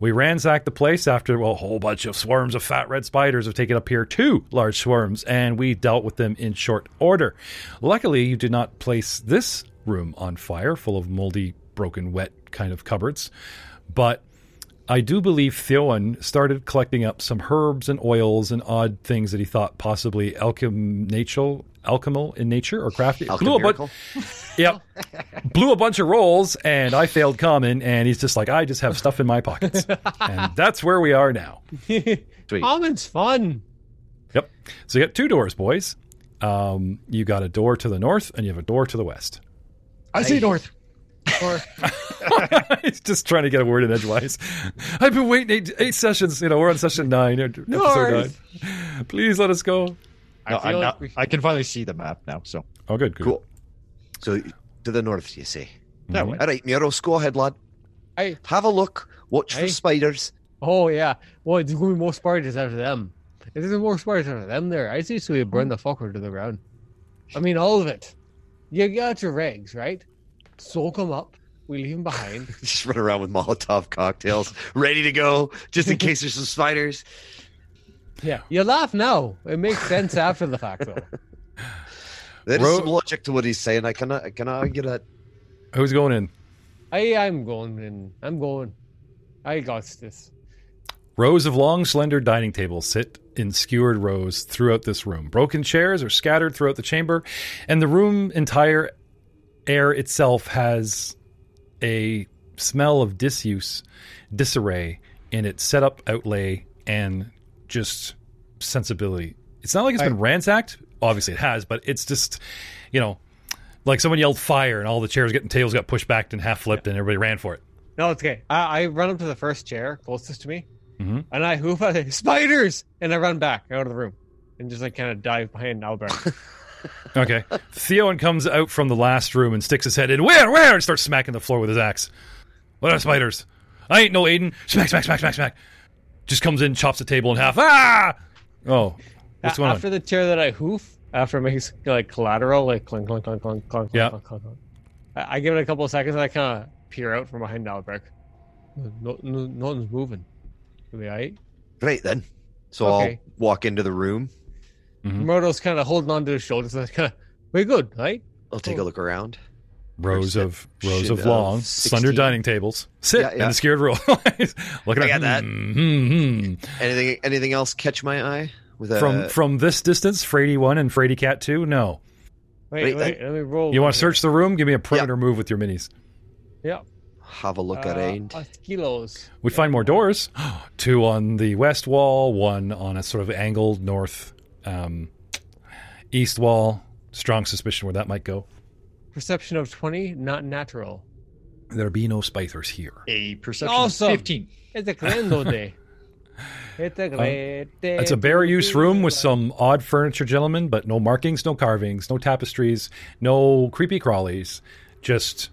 S1: We ransacked the place after well, a whole bunch of swarms of fat red spiders have taken up here, two large swarms, and we dealt with them in short order. Luckily, you did not place this room on fire, full of moldy, broken, wet kind of cupboards. But I do believe Theowen started collecting up some herbs and oils and odd things that he thought possibly alchemical, alchemical in nature or crafty. Blew a, bu- yep. blew a bunch of rolls, and I failed common. And he's just like, I just have stuff in my pockets, (laughs) and that's where we are now. (laughs)
S3: Sweet.
S4: Common's fun.
S1: Yep. So you got two doors, boys. Um, you got a door to the north, and you have a door to the west.
S2: I see north.
S4: Or (laughs)
S1: He's just trying to get a word in edgewise. I've been waiting eight, eight sessions. You know, we're on session nine, episode
S4: North.
S1: nine. Please let us go.
S2: No,
S4: I
S2: I'm not,
S4: like we-
S2: I can finally see the map now. So
S1: Oh, good, good.
S3: Cool. So, to the north, you say?
S2: that
S1: Mhm.
S2: way.
S3: All right, Miros, go ahead, lad.
S4: I
S3: Have a look. Watch for spiders.
S4: oh yeah. Well, there's gonna be more spiders after them. If there's more spiders after them there, I see so we burn the fucker to the ground. I mean all of it. You got your eggs, right? Soak them up. We leave him behind. (laughs)
S3: Just run around with Molotov cocktails, ready to go, just in case there's some spiders.
S4: Yeah. You laugh now. It makes sense after the fact though. (laughs)
S3: There is
S1: Ro-
S3: some logic to what he's saying. I cannot, I cannot argue that.
S1: Who's going in?
S4: I I'm going in. I'm going. I got this.
S1: Rows of long, slender dining tables sit in skewered rows throughout this room. Broken chairs are scattered throughout the chamber, and the room entire air itself has a smell of disuse, disarray in its setup, outlay, and just sensibility. It's not like it's been ransacked. Obviously, it has, but it's just, you know, like someone yelled fire and all the chairs getting tables got pushed back and half flipped, and everybody ran for it.
S4: No, it's okay. I, I run up to the first chair closest to me,
S1: Mhm.
S4: and I (laughs) hoof out spiders, and I run back out of the room, and just like kind of dive behind Albert. (laughs)
S1: Okay. Theon comes out from the last room and sticks his head in. Where? Where? And starts smacking the floor with his axe. What are spiders? I ain't no Aiden. Smack, smack, smack, smack, smack. Just comes in, chops the table in half. Ah! Oh, what's going
S4: after
S1: on?
S4: the chair that I hoof, after it makes like collateral, like clink, clink, clink, clink, clink,
S1: Yeah.
S4: clink, clink, clink. I, I give it a couple of seconds, and I kind of peer out from behind Albert. No, no, nothing's moving. Are we alright?
S3: Right then. So
S4: Okay.
S3: I'll walk into the room.
S1: Mhm.
S4: Murdo's kind of holding onto his shoulders, and kind of, we good, right?
S3: I'll take a look around.
S1: Rows of rows of long,
S3: have
S1: slender dining tables. Sit
S3: Yeah,
S1: in
S3: yeah.
S1: the scared row. (laughs)
S3: look
S1: at
S3: got that.
S1: Hmm, hmm, hmm.
S3: Anything, anything else catch my eye? With a,
S1: From from this distance, Frady one and Frady cat two. No.
S4: Wait,
S3: Wait,
S4: wait, let me roll.
S1: You want to search the room? Give me a perimeter move with your minis.
S4: here.
S3: have a look
S4: Yeah.
S3: around.
S4: Uh, kilos.
S1: We find more doors. (gasps) Two on the west wall, one on a sort of angled north um, east wall. Strong suspicion where that might go.
S4: Perception of 20, not natural.
S1: There be no spiders here.
S2: A perception
S4: Awesome.
S2: of 15.
S4: It's a grande day. (laughs) It's a great day.
S1: It's a bare use room with some odd furniture, gentlemen, but no markings, no carvings, no tapestries, no creepy crawlies. Just, you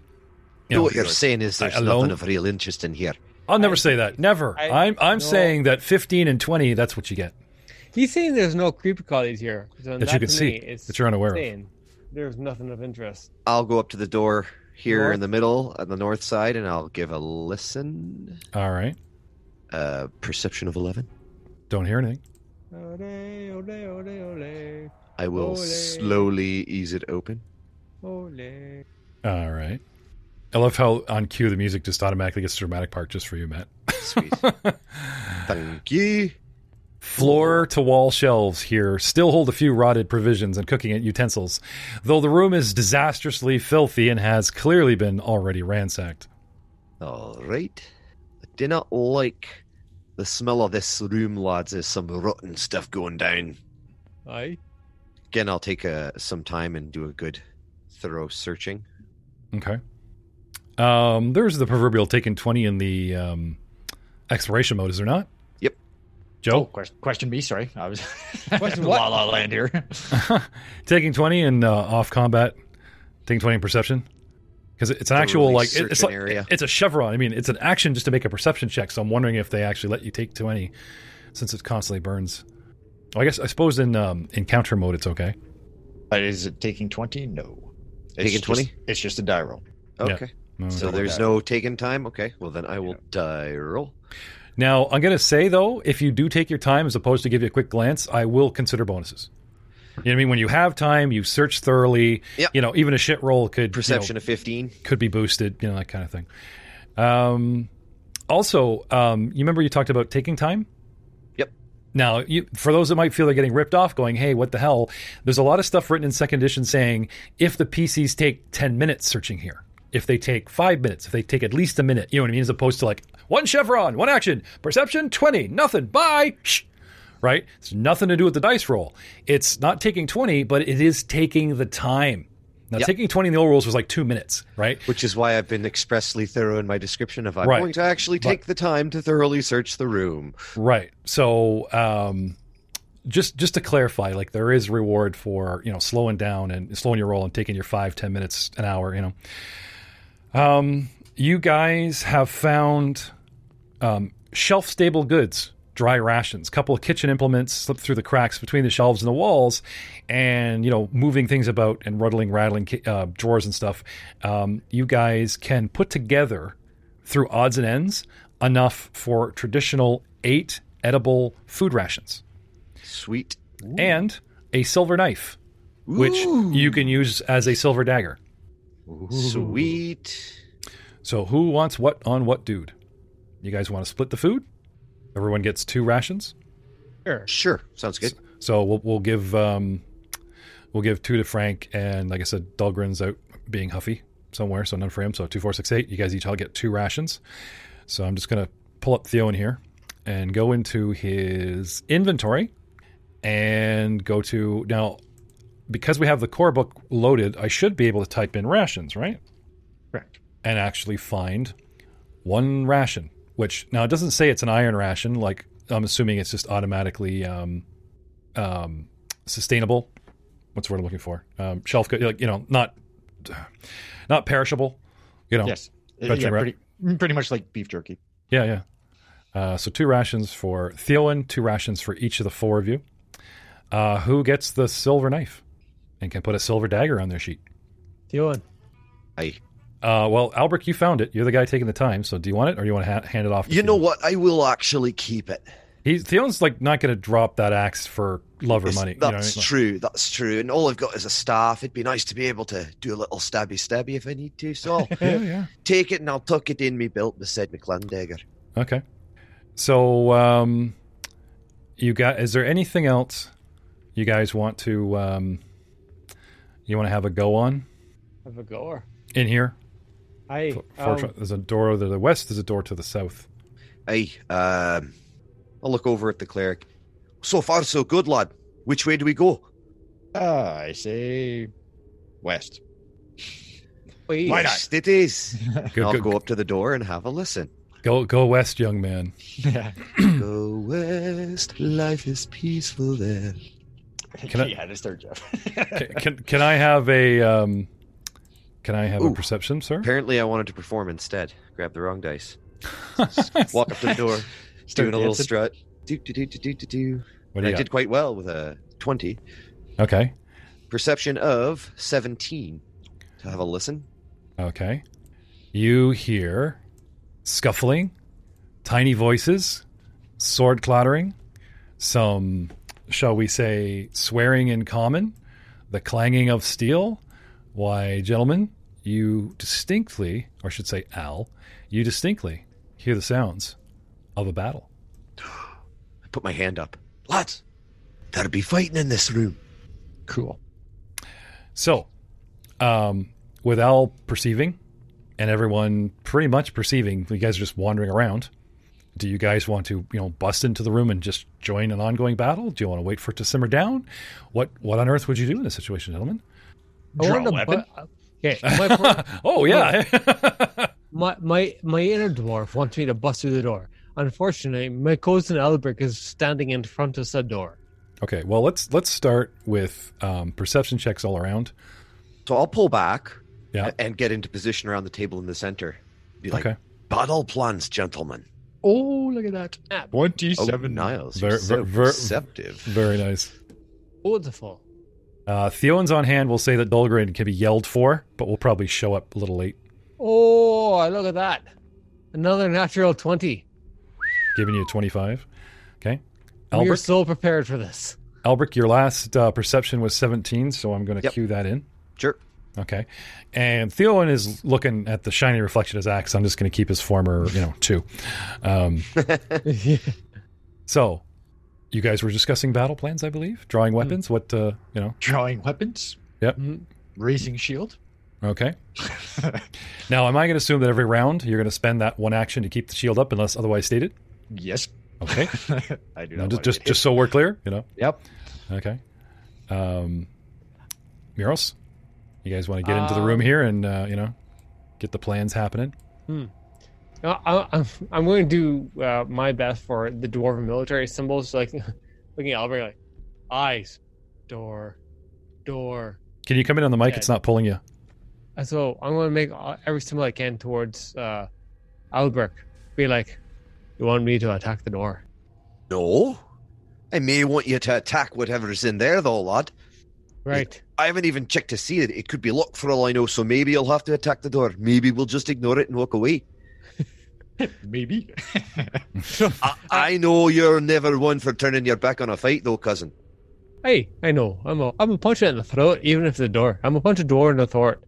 S3: You
S1: know,
S3: know what you're saying is there's
S1: alone?
S3: nothing of real interest in here.
S1: I'll never say that. Never.
S4: I-
S1: I, am I'm
S4: no.
S1: saying that 15 and 20, that's what you get.
S4: He's saying there's no creepy crawlies here. So
S1: That you can see,
S4: me
S1: that you're unaware of.
S4: There's nothing of interest.
S3: I'll go up to the door here
S4: North?
S3: in the middle on the north side, and I'll give a listen.
S1: All right.
S3: Uh, perception of eleven.
S1: Don't hear anything.
S4: Ole, ole, ole, ole,
S3: I will
S4: Ole.
S3: slowly ease it open.
S4: ole.
S1: All right. I love how on cue the music just automatically gets to dramatic part just for you, Matt.
S3: Sweet. (laughs) Thank you.
S1: Floor to wall shelves here still hold a few rotted provisions and cooking utensils, though the room is disastrously filthy and has clearly been already ransacked.
S3: All right. I do not like the smell of this room, lads. There's some rotten stuff going down.
S4: Aye.
S3: Again, I'll take uh, some time and do a good, thorough searching.
S1: Okay. Um, there's the proverbial taking 20 in the um, exploration mode, is there not?
S3: Yep.
S1: Joe?
S2: question, question me. Sorry, I was (laughs)
S4: Question
S2: La
S4: what?
S2: La Land here. (laughs)
S1: taking 20 in uh, off combat, taking 20 in perception? Because it's an
S3: Don't
S1: actual,
S3: really
S1: like,
S3: search
S1: it's like,
S3: area.
S1: it's a chevron. I mean, it's an action just to make a perception check, so I'm wondering if they actually let you take 20 since it constantly burns. Oh, I guess, I suppose in um, encounter mode it's okay.
S2: But is it taking twenty? No. It's
S3: Taking
S2: just-
S3: 20?
S2: It's just a die roll.
S1: Yeah.
S3: Okay.
S1: No,
S3: So
S2: So
S3: there's no taking time? Okay. Well, then I will die roll.
S1: Now, I'm going to say, though, if you do take your time as opposed to give you a quick glance, I will consider bonuses. You know what I mean? When you have time, you search thoroughly.
S3: Yep.
S1: You know, even a shit roll could you know,
S3: Perception of 15.
S1: could be boosted, you know, that kind of thing. Um, also, um, you remember you talked about taking time?
S3: Yep.
S1: Now, you, for those that might feel they're getting ripped off, going, hey, what the hell? There's a lot of stuff written in second edition saying if the PCs take 10 minutes searching here, if they take five minutes, if they take at least a minute, you know what I mean? As opposed to like one chevron, one action, perception, 20, nothing, bye. Shh. Right? It's nothing to do with the dice roll. It's not taking 20, but it is taking the time. Now,
S3: Yep.
S1: taking 20 in the old rules was like two minutes, right?
S3: Which is why I've been expressly thorough in my description of I'm
S1: Right.
S3: going to actually take the time to thoroughly search the room.
S1: Right. So, um, just just to clarify, like there is reward for you know slowing down and slowing your roll and taking your five ten minutes an hour. You know, um, you guys have found um, shelf stable goods, dry rations, couple of kitchen implements slipped through the cracks between the shelves and the walls, and you know moving things about and rattling rattling uh, drawers and stuff. Um, you guys can put together through odds and ends enough for traditional eight edible food rations
S3: Sweet.
S1: and a silver knife, which you can use as a silver dagger.
S3: Sweet.
S1: So, who wants what on what dude? You guys want to split the food? Everyone gets two rations.
S4: Sure.
S3: Sure. Sounds good.
S1: So we'll, we'll give um, we'll give two to Frank, and like I said, Dahlgren's out being huffy somewhere, so none for him. So two, four, six, eight. You guys each all get two rations. So I'm just gonna pull up Theo in here and go into his inventory and go to now because we have the core book loaded. I should be able to type in rations, right?
S2: Correct.
S1: and actually find one ration. Which now it doesn't say it's an iron ration. Like I'm assuming it's just automatically um, um, sustainable. What's the word I'm looking for? Um, shelf, good, like you know, not not perishable. You know,
S2: Yes. Uh, yeah, pretty, pretty much like beef jerky.
S1: yeah, yeah. Uh, so two rations for Theowen, two rations for each of the four of you. Uh, who gets the silver knife and can put a silver dagger on their sheet?
S4: Theon.
S3: I.
S1: Uh, well, Albrecht, you found it. You're the guy taking the time. So do you want it, or do you want to ha- hand it off? To
S3: You know what? I will actually keep it.
S1: He's Theon's like not going to drop that axe for love or
S3: It's-
S1: money. you know I
S3: That's
S1: mean?
S3: true. That's true. And all I've got is a staff. It'd be nice to be able to do a little stabby stabby if I need to. So I'll (laughs)
S1: yeah, yeah.
S3: take it and I'll tuck it in me belt beside my clan dagger.
S1: Okay. So, um, you got? Is there anything else you guys want to? Um, you want to have a go on
S4: Have a goer.
S1: in here?
S4: Aye.
S1: For,
S4: um,
S1: there's a door to the west. There's a door to the south.
S3: Aye. Um, I'll look over at the cleric. So far, so good, lad. Which way do we go?
S2: Ah, I say west.
S4: wait.
S2: Why not?
S3: West It is. (laughs)
S1: Go,
S3: I'll
S1: go,
S3: go up to the door and have a listen.
S1: go, go west, young man. (laughs)
S3: go west, life is peaceful there. (laughs)
S1: Can I-
S2: yeah, this third Jeff.
S1: Can, can can I have a um, can I have a perception, sir?
S3: Apparently, I wanted to perform instead. Grab the wrong dice. (laughs) Walk up to the door,
S2: Start
S3: doing a little
S2: dancing.
S3: strut. Do do do do do do do.
S1: What
S3: And
S1: do
S3: I
S1: you
S3: did quite well with a twenty.
S1: Okay,
S3: Perception of seventeen. To have a listen.
S1: okay. You hear scuffling, tiny voices, sword clattering, some, shall we say, swearing in common, the clanging of steel. Why, gentlemen, you distinctly, or I should say, Al, you distinctly hear the sounds of a battle.
S3: I put my hand up. Lads, there'll be fighting in this room.
S2: Cool.
S1: So, um, with Al perceiving and everyone pretty much perceiving, you guys are just wandering around. Do you guys want to, you know, bust into the room and just join an ongoing battle? Do you want to wait for it to simmer down? What What on earth would you do in this situation, gentlemen?
S2: Draw a weapon.
S4: bu- Okay, (laughs) my, per-
S1: Oh yeah, (laughs)
S4: my my my inner dwarf wants me to bust through the door. Unfortunately, my cousin Albert is standing in front of the door.
S1: okay. Well, let's let's start with um, perception checks all around.
S3: So I'll pull back
S1: Yeah.
S3: and get into position around the table in the center. Be like,
S1: Okay.
S3: battle plans, gentlemen.
S2: Oh, look at that.
S4: Ah,
S3: Oh,
S2: 27.
S3: Niles,
S1: Ver-
S3: you're so
S1: ver- ver-
S3: perceptive.
S1: Very nice.
S4: beautiful.
S1: Uh, Theon's on hand. We'll say that Dahlgren can be yelled for, but we'll probably show up a little late,
S4: Oh, look at that! Another natural twenty.
S1: giving you a twenty-five. Okay.
S4: Albert, We are
S1: Albert,
S4: so prepared for this.
S1: Albert, your last uh, perception was seventeen, so I'm going to
S3: Yep.
S1: cue that in.
S3: Sure.
S1: Okay. And Theon is looking at the shiny reflection of his axe. I'm just going to keep his former, you know, two. Um, (laughs) (laughs) so, you guys were discussing battle plans, I believe, drawing weapons. What, uh, you know?
S2: Drawing weapons.
S1: Yep.
S4: Mhm.
S2: Raising shield.
S1: Okay. (laughs) now, am I going to assume that every round you're going to spend that one action to keep the shield up, unless otherwise stated?
S2: yes.
S1: Okay.
S2: I do
S1: No, just just just so we're clear, you know.
S2: Yep.
S1: Okay. Um, Miros, you guys want to get into the
S4: Um,
S1: room here and uh, you know get the plans happening?
S4: Uh, I, I'm I'm going to do uh, my best for the dwarven military symbols, like (laughs) looking at Albert, like eyes, door, door.
S1: Can you come in on the mic?
S4: Yeah.
S1: It's not pulling you.
S4: And so I'm going to make uh, every symbol I can towards uh, Albert. Be like, you want me to attack the door?
S3: No. I may want you to attack whatever's in there, though, lad.
S4: Right.
S3: I haven't even checked to see it. It could be locked for all I know, so maybe you'll have to attack the door. Maybe we'll just ignore it and walk away. (laughs)
S2: Maybe. (laughs)
S3: I, I know you're never one for turning your back on a fight, though, cousin.
S4: Hey, I know. I'm a I'm a punch it in the throat, even if the door. I'm a punch a door in the throat.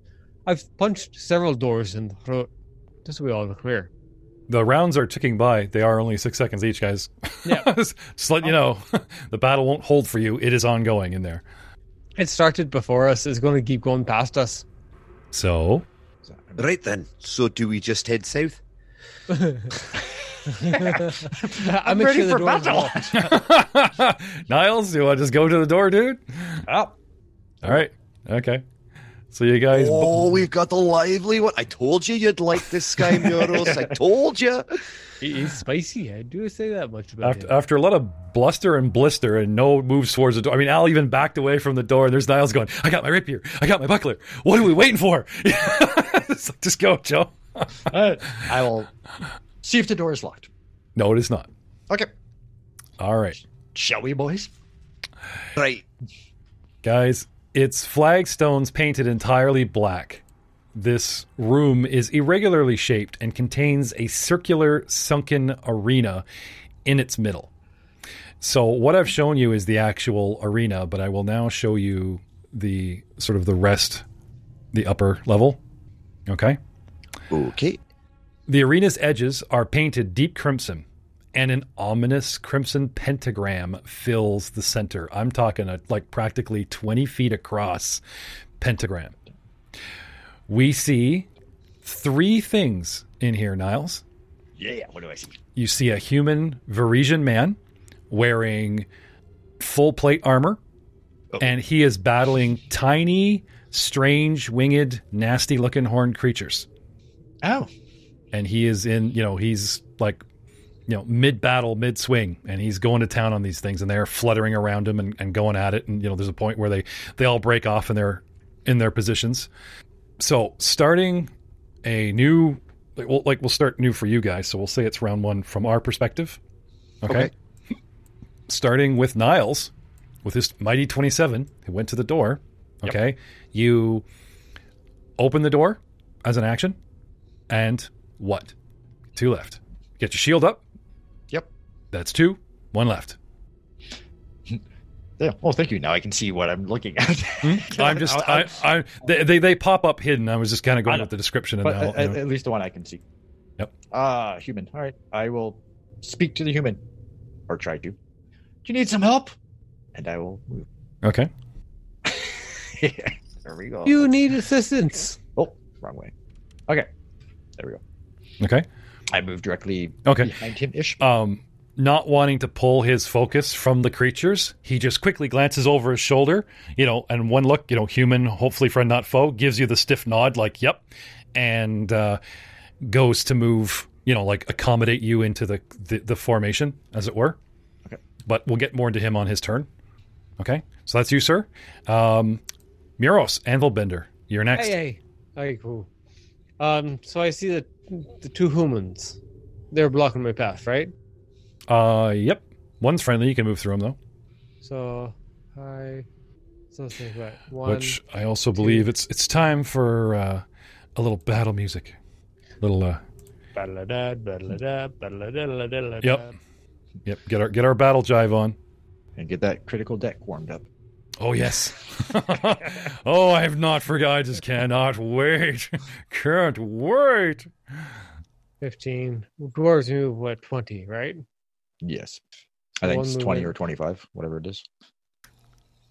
S4: I've punched several doors in the throat. Just so we all are clear.
S1: The rounds are ticking by. They are only six seconds each, guys.
S4: Yeah. (laughs)
S1: just letting you know, the battle won't hold for you. It is ongoing in there.
S4: It started before us. It's going to keep going past us.
S1: So,
S3: Right then. So do we just head south? (laughs)
S4: I'm
S2: ready for battle. (laughs)
S1: Niles, do you want to just go to the door, dude?
S2: oh.
S1: All right. Okay. So you guys.
S3: Oh, we've got the lively one. I told you you'd like this guy, Muros. I told you.
S4: He's spicy. I do say that much about
S1: After,
S4: him.
S1: after a lot of bluster and blister and no moves towards the door. I mean, Al even backed away from the door, and there's Niles going, I got my rapier. I got my buckler. What are we waiting for? (laughs) Like, Just go, Joe.
S2: Uh, I will see if the door is locked.
S1: No, it is not.
S2: Okay.
S1: All right.
S2: Shall we, boys?
S3: Right.
S1: Guys, it's flagstones painted entirely black. This room is irregularly shaped and contains a circular sunken arena in its middle. So what I've shown you is the actual arena, but I will now show you the sort of the rest, the upper level. Okay?
S3: Okay.
S1: The arena's edges are painted deep crimson, and an ominous crimson pentagram fills the center. I'm talking a like practically 20 feet across pentagram. We see three things in here, Niles.
S2: Yeah. What do I see?
S1: You see a human Varisian man wearing full plate armor,
S2: Oh.
S1: and he is battling tiny, strange, winged, nasty looking horned creatures
S2: Oh.
S1: and he is in you know he's like you know mid battle mid swing and he's going to town on these things and they're fluttering around him and, and going at it and you know there's a point where they they all break off and they're in their positions so starting a new like we'll, like we'll start new for you guys so we'll say it's round one from our perspective okay,
S3: Okay. (laughs)
S1: starting with niles with his mighty 27 who went to the door okay you open the door as an action and what? Two left. Get your shield up.
S2: Yep.
S1: That's two. One left.
S2: Yeah. Oh, thank you. Now I can see what I'm looking at. (laughs)
S1: I'm just,
S2: I-
S1: I, I, they, they, they pop up hidden. I was just kind of going with the description and
S2: but
S1: now,
S2: at,
S1: you know.
S2: at least the one I can see.
S1: Yep.
S2: Ah, human. All right. I will speak to the human, or try to. Do you need some help? And I will move.
S1: Okay. (laughs)
S2: there we go.
S4: You need assistance.
S2: Oh, wrong way. Okay, there we go.
S1: Okay.
S2: I move directly
S1: Okay.
S2: behind him ish.
S1: um, not wanting to pull his focus from the creatures, he just quickly glances over his shoulder, you know, and one look, you know, human, hopefully friend, not foe, gives you the stiff nod, like, yep, and uh, goes to move, you know, like accommodate you into the, the, the formation, as it were.
S2: Okay.
S1: But we'll get more into him on his turn. Okay. So that's you, sir. Um, Muros, Anvil Bender, you're next.
S4: Hey, hey. Okay, cool. Um, so I see the the two humans. They're blocking my path, right?
S1: Uh, yep. One's friendly. You can move through him, though.
S4: So I so let's think about one.
S1: which I also believe it's it's time for uh, a little battle music. Little uh. Yep. yep, get our get our battle jive on.
S2: and get that critical deck warmed up.
S1: Oh yes. (laughs) oh, I have not forgot. I just cannot wait. (laughs) Can't wait.
S4: Fifteen. Dwarves move what twenty, right?
S2: Yes. I think
S4: One
S2: it's 20
S4: movement.
S2: or 25, whatever it is.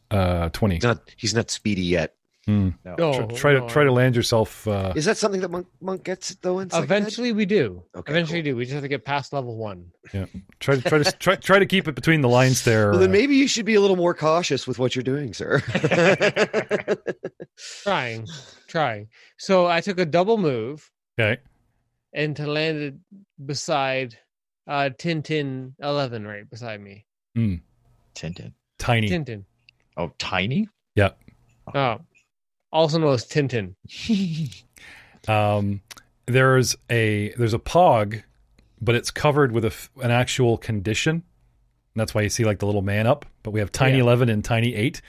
S1: Uh, twenty.
S3: He's not he's not speedy yet.
S1: Hmm.
S2: No.
S4: No,
S1: Try, try to try to land yourself. Uh,
S3: Is that something that monk monk gets though? In second ed?
S4: Eventually, we do.
S3: Okay,
S4: Eventually, we do. We just have to get past level one. Yeah.
S1: Try to try to try, try to keep it between the lines (laughs) there.
S3: Well, then
S1: uh,
S3: maybe you should be a little more cautious with what you're doing, sir. (laughs)
S4: Trying, trying. So I took a double move
S1: okay.
S4: and to landed beside uh Tintin eleven, right beside me. Hmm.
S2: Tintin.
S1: Tiny.
S4: Tintin.
S2: Oh, tiny? Yep.
S4: Oh, also known as Tintin. (laughs)
S1: Um, there's a there's a pog, but it's covered with a f an actual condition. And that's why you see like the little man up. But we have tiny
S4: Yeah.
S1: eleven and tiny eight.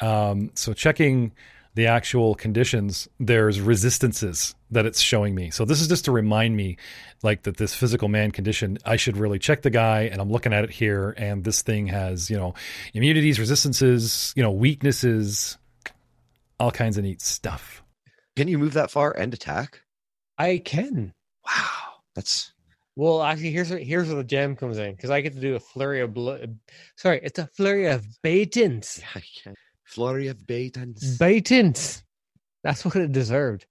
S1: Um, so checking the actual conditions, there's resistances that it's showing me. So this is just to remind me, like that this physical man condition, I should really check the guy. And I'm looking at it here, and this thing has you know immunities, resistances, you know weaknesses, all kinds of neat stuff.
S3: Can you move that far and attack?
S4: I can.
S3: Wow, that's
S4: Well, actually, here's where, here's where the gem comes in because I get to do a flurry of blood. Sorry, it's a flurry of baitins.
S3: I can flurry of baitons.
S4: Baitins. That's what it deserved.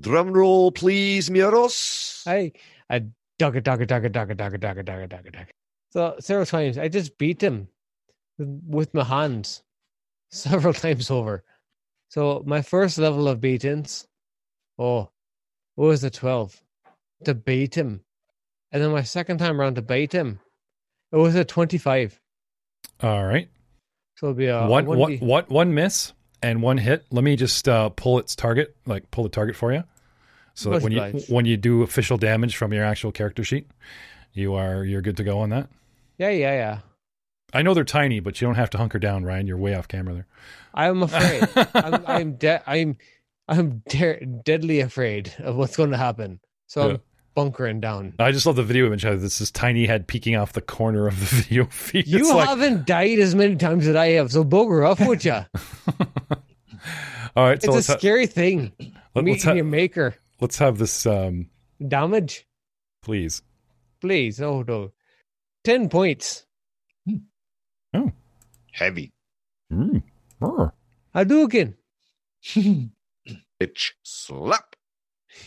S3: Drum roll, please, Miros.
S4: I I dug it, dug it, dug it, dug it, dug it, dug it, dug it, dug it, dug it. So several times I just beat him with- with my hands (laughs) several times over. So my first level of beatings, oh, what was the twelve? To beat him, and then my second time around to bait him, it was a twenty-five.
S1: All right.
S4: So it'll be a
S1: one, one,
S4: 1D.
S1: one, one miss and one hit. Let me just uh, pull its target, like pull the target for you, so that when you
S4: obliged.
S1: when you do official damage from your actual character sheet, you are you're good to go on that.
S4: Yeah, yeah, yeah.
S1: I know they're tiny, but you don't have to hunker down, Ryan. You're way off camera there.
S4: I'm afraid. (laughs) I'm I'm de- I'm I'm de- deadly afraid of what's going to happen. So
S1: Yeah.
S4: I'm bunkering down.
S1: I just love the video image. How this is tiny head peeking off the corner of the (laughs) video feed.
S4: You
S1: It's like-
S4: haven't died as many times as I have, so booger off with you.
S1: all right, so
S4: it's a
S1: ha-
S4: scary thing.
S1: let, us
S4: Meeting
S1: ha-
S4: your maker.
S1: let's have this, um,
S4: Damage,
S1: please.
S4: please. Oh no, ten points. Oh.
S3: Heavy.
S1: Mm. Brr.
S4: Hadouken. (laughs)
S3: Bitch. Slap.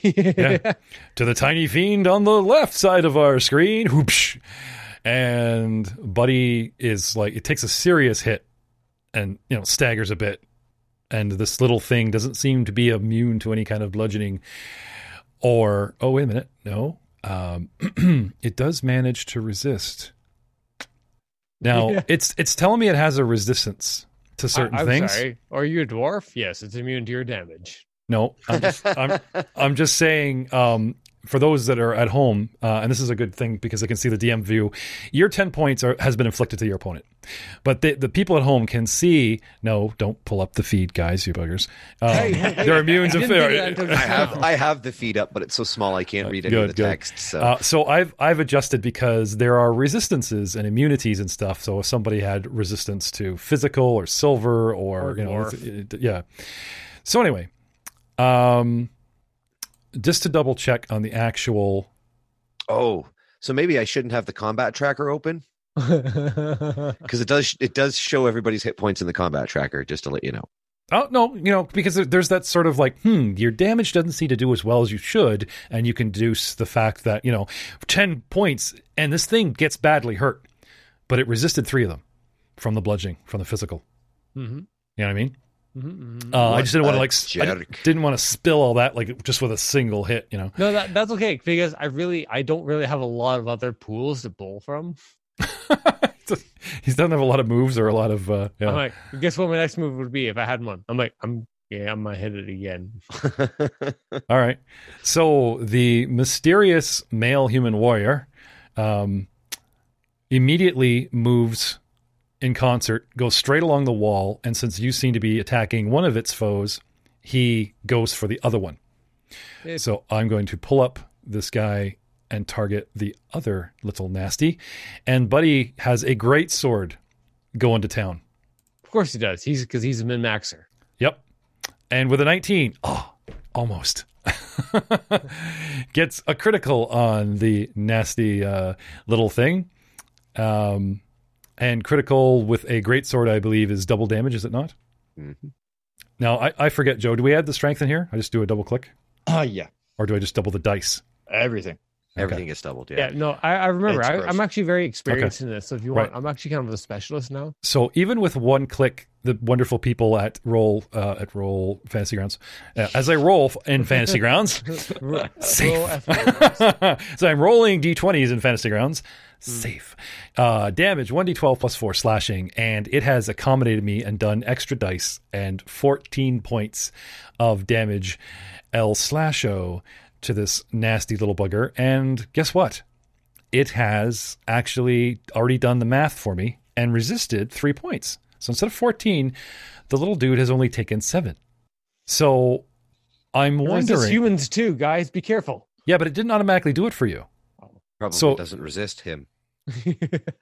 S1: Yeah. (laughs) to the tiny fiend on the left side of our screen. Whoopsh. And Buddy is like, it takes a serious hit and, you know, staggers a bit. And this little thing doesn't seem to be immune to any kind of bludgeoning or, oh, wait a minute. No. Um, (clears throat) it does manage to resist. Now,
S4: Yeah.
S1: it's it's telling me it has a resistance to certain
S4: I, am
S1: things.
S4: sorry. Are you a dwarf? Yes, it's immune to your damage.
S1: No, I'm just, I'm, (laughs) I'm just saying, um, for those that are at home, uh, and this is a good thing because they can see the DM view, your 10 points are, has been inflicted to your opponent. But the, the people at home can see, no, don't pull up the feed, guys, you buggers. Um,
S4: Hey, hey, hey.
S1: they're immune to
S4: Didn't do that until
S3: I have. I have the feed up, but it's so small I can't read any
S1: good,
S3: of the
S1: good.
S3: text. So
S1: Uh, so I've I've adjusted because there are resistances and immunities and stuff. So if somebody had resistance to physical or silver or,
S4: Or
S1: you know,
S4: dwarf.
S1: it- it- yeah. So anyway, um, just to double check on the actual
S3: oh, So maybe I shouldn't have the combat tracker open (laughs) because it does it does show everybody's hit points in the combat tracker. Just to let you know.
S1: Oh no, you know because there's that sort of like, hmm, your damage doesn't seem to do as well as you should, and you can deduce the fact that you know, ten points, and this thing gets badly hurt, but it resisted three of them from the bludgeoning, from the physical.
S4: Mm-hmm.
S1: You know what I mean?
S4: Hmm
S1: Uh, I just didn't want to like, s- I
S3: jerk.
S1: didn't want to spill all that like just with a single hit. You know,
S4: No, that that's okay because I really I don't really have a lot of other pools to pull from. (laughs)
S1: he doesn't have a lot of moves or a lot of. Uh, yeah.
S4: I'm like, guess what my next move would be if I had one? I'm like, I'm yeah, I'm gonna hit it again. (laughs)
S1: All right. So the mysterious male human warrior um, immediately moves in concert, goes straight along the wall, and since you seem to be attacking one of its foes, he goes for the other one.
S4: It-
S1: So I'm going to pull up this guy and target the other little nasty. And Buddy has a great sword going to town.
S4: Of course he does. He's because he's a min maxer.
S1: Yep. And with a 19, oh, almost. (laughs) Gets a critical on the nasty uh, little thing. Um, and critical with a great sword, I believe, is double damage, is it not?
S3: Mhm.
S1: Now, I, I forget, Joe. Do we add the strength in here? I just do a double click?
S2: Uh, yeah,
S1: Or do I just double the dice?
S2: everything.
S3: Everything gets doubled.
S4: Yeah,
S3: Yeah.
S4: no, I, I remember. I, I'm actually very experienced in this. So if you want,
S1: Right.
S4: I'm actually kind of a specialist now.
S1: So even with one click, the wonderful people at Roll uh, at Roll Fantasy Grounds, uh, as I roll in Fantasy Grounds, (laughs) (laughs) Safe. (laughs) So I'm rolling d20s in Fantasy Grounds. Safe. Uh, damage 1d12 plus 4 slashing, and it has accommodated me and done extra dice and 14 points of damage El Slasho to this nasty little bugger. And guess what? It has actually already done the math for me and resisted three points. So instead of 14, the little dude has only taken seven. So I'm
S4: Resist
S1: wondering.
S4: humans too, guys. Be careful.
S1: Yeah, but it didn't automatically do it for you.
S3: Probably
S1: So-
S3: doesn't resist him. (laughs)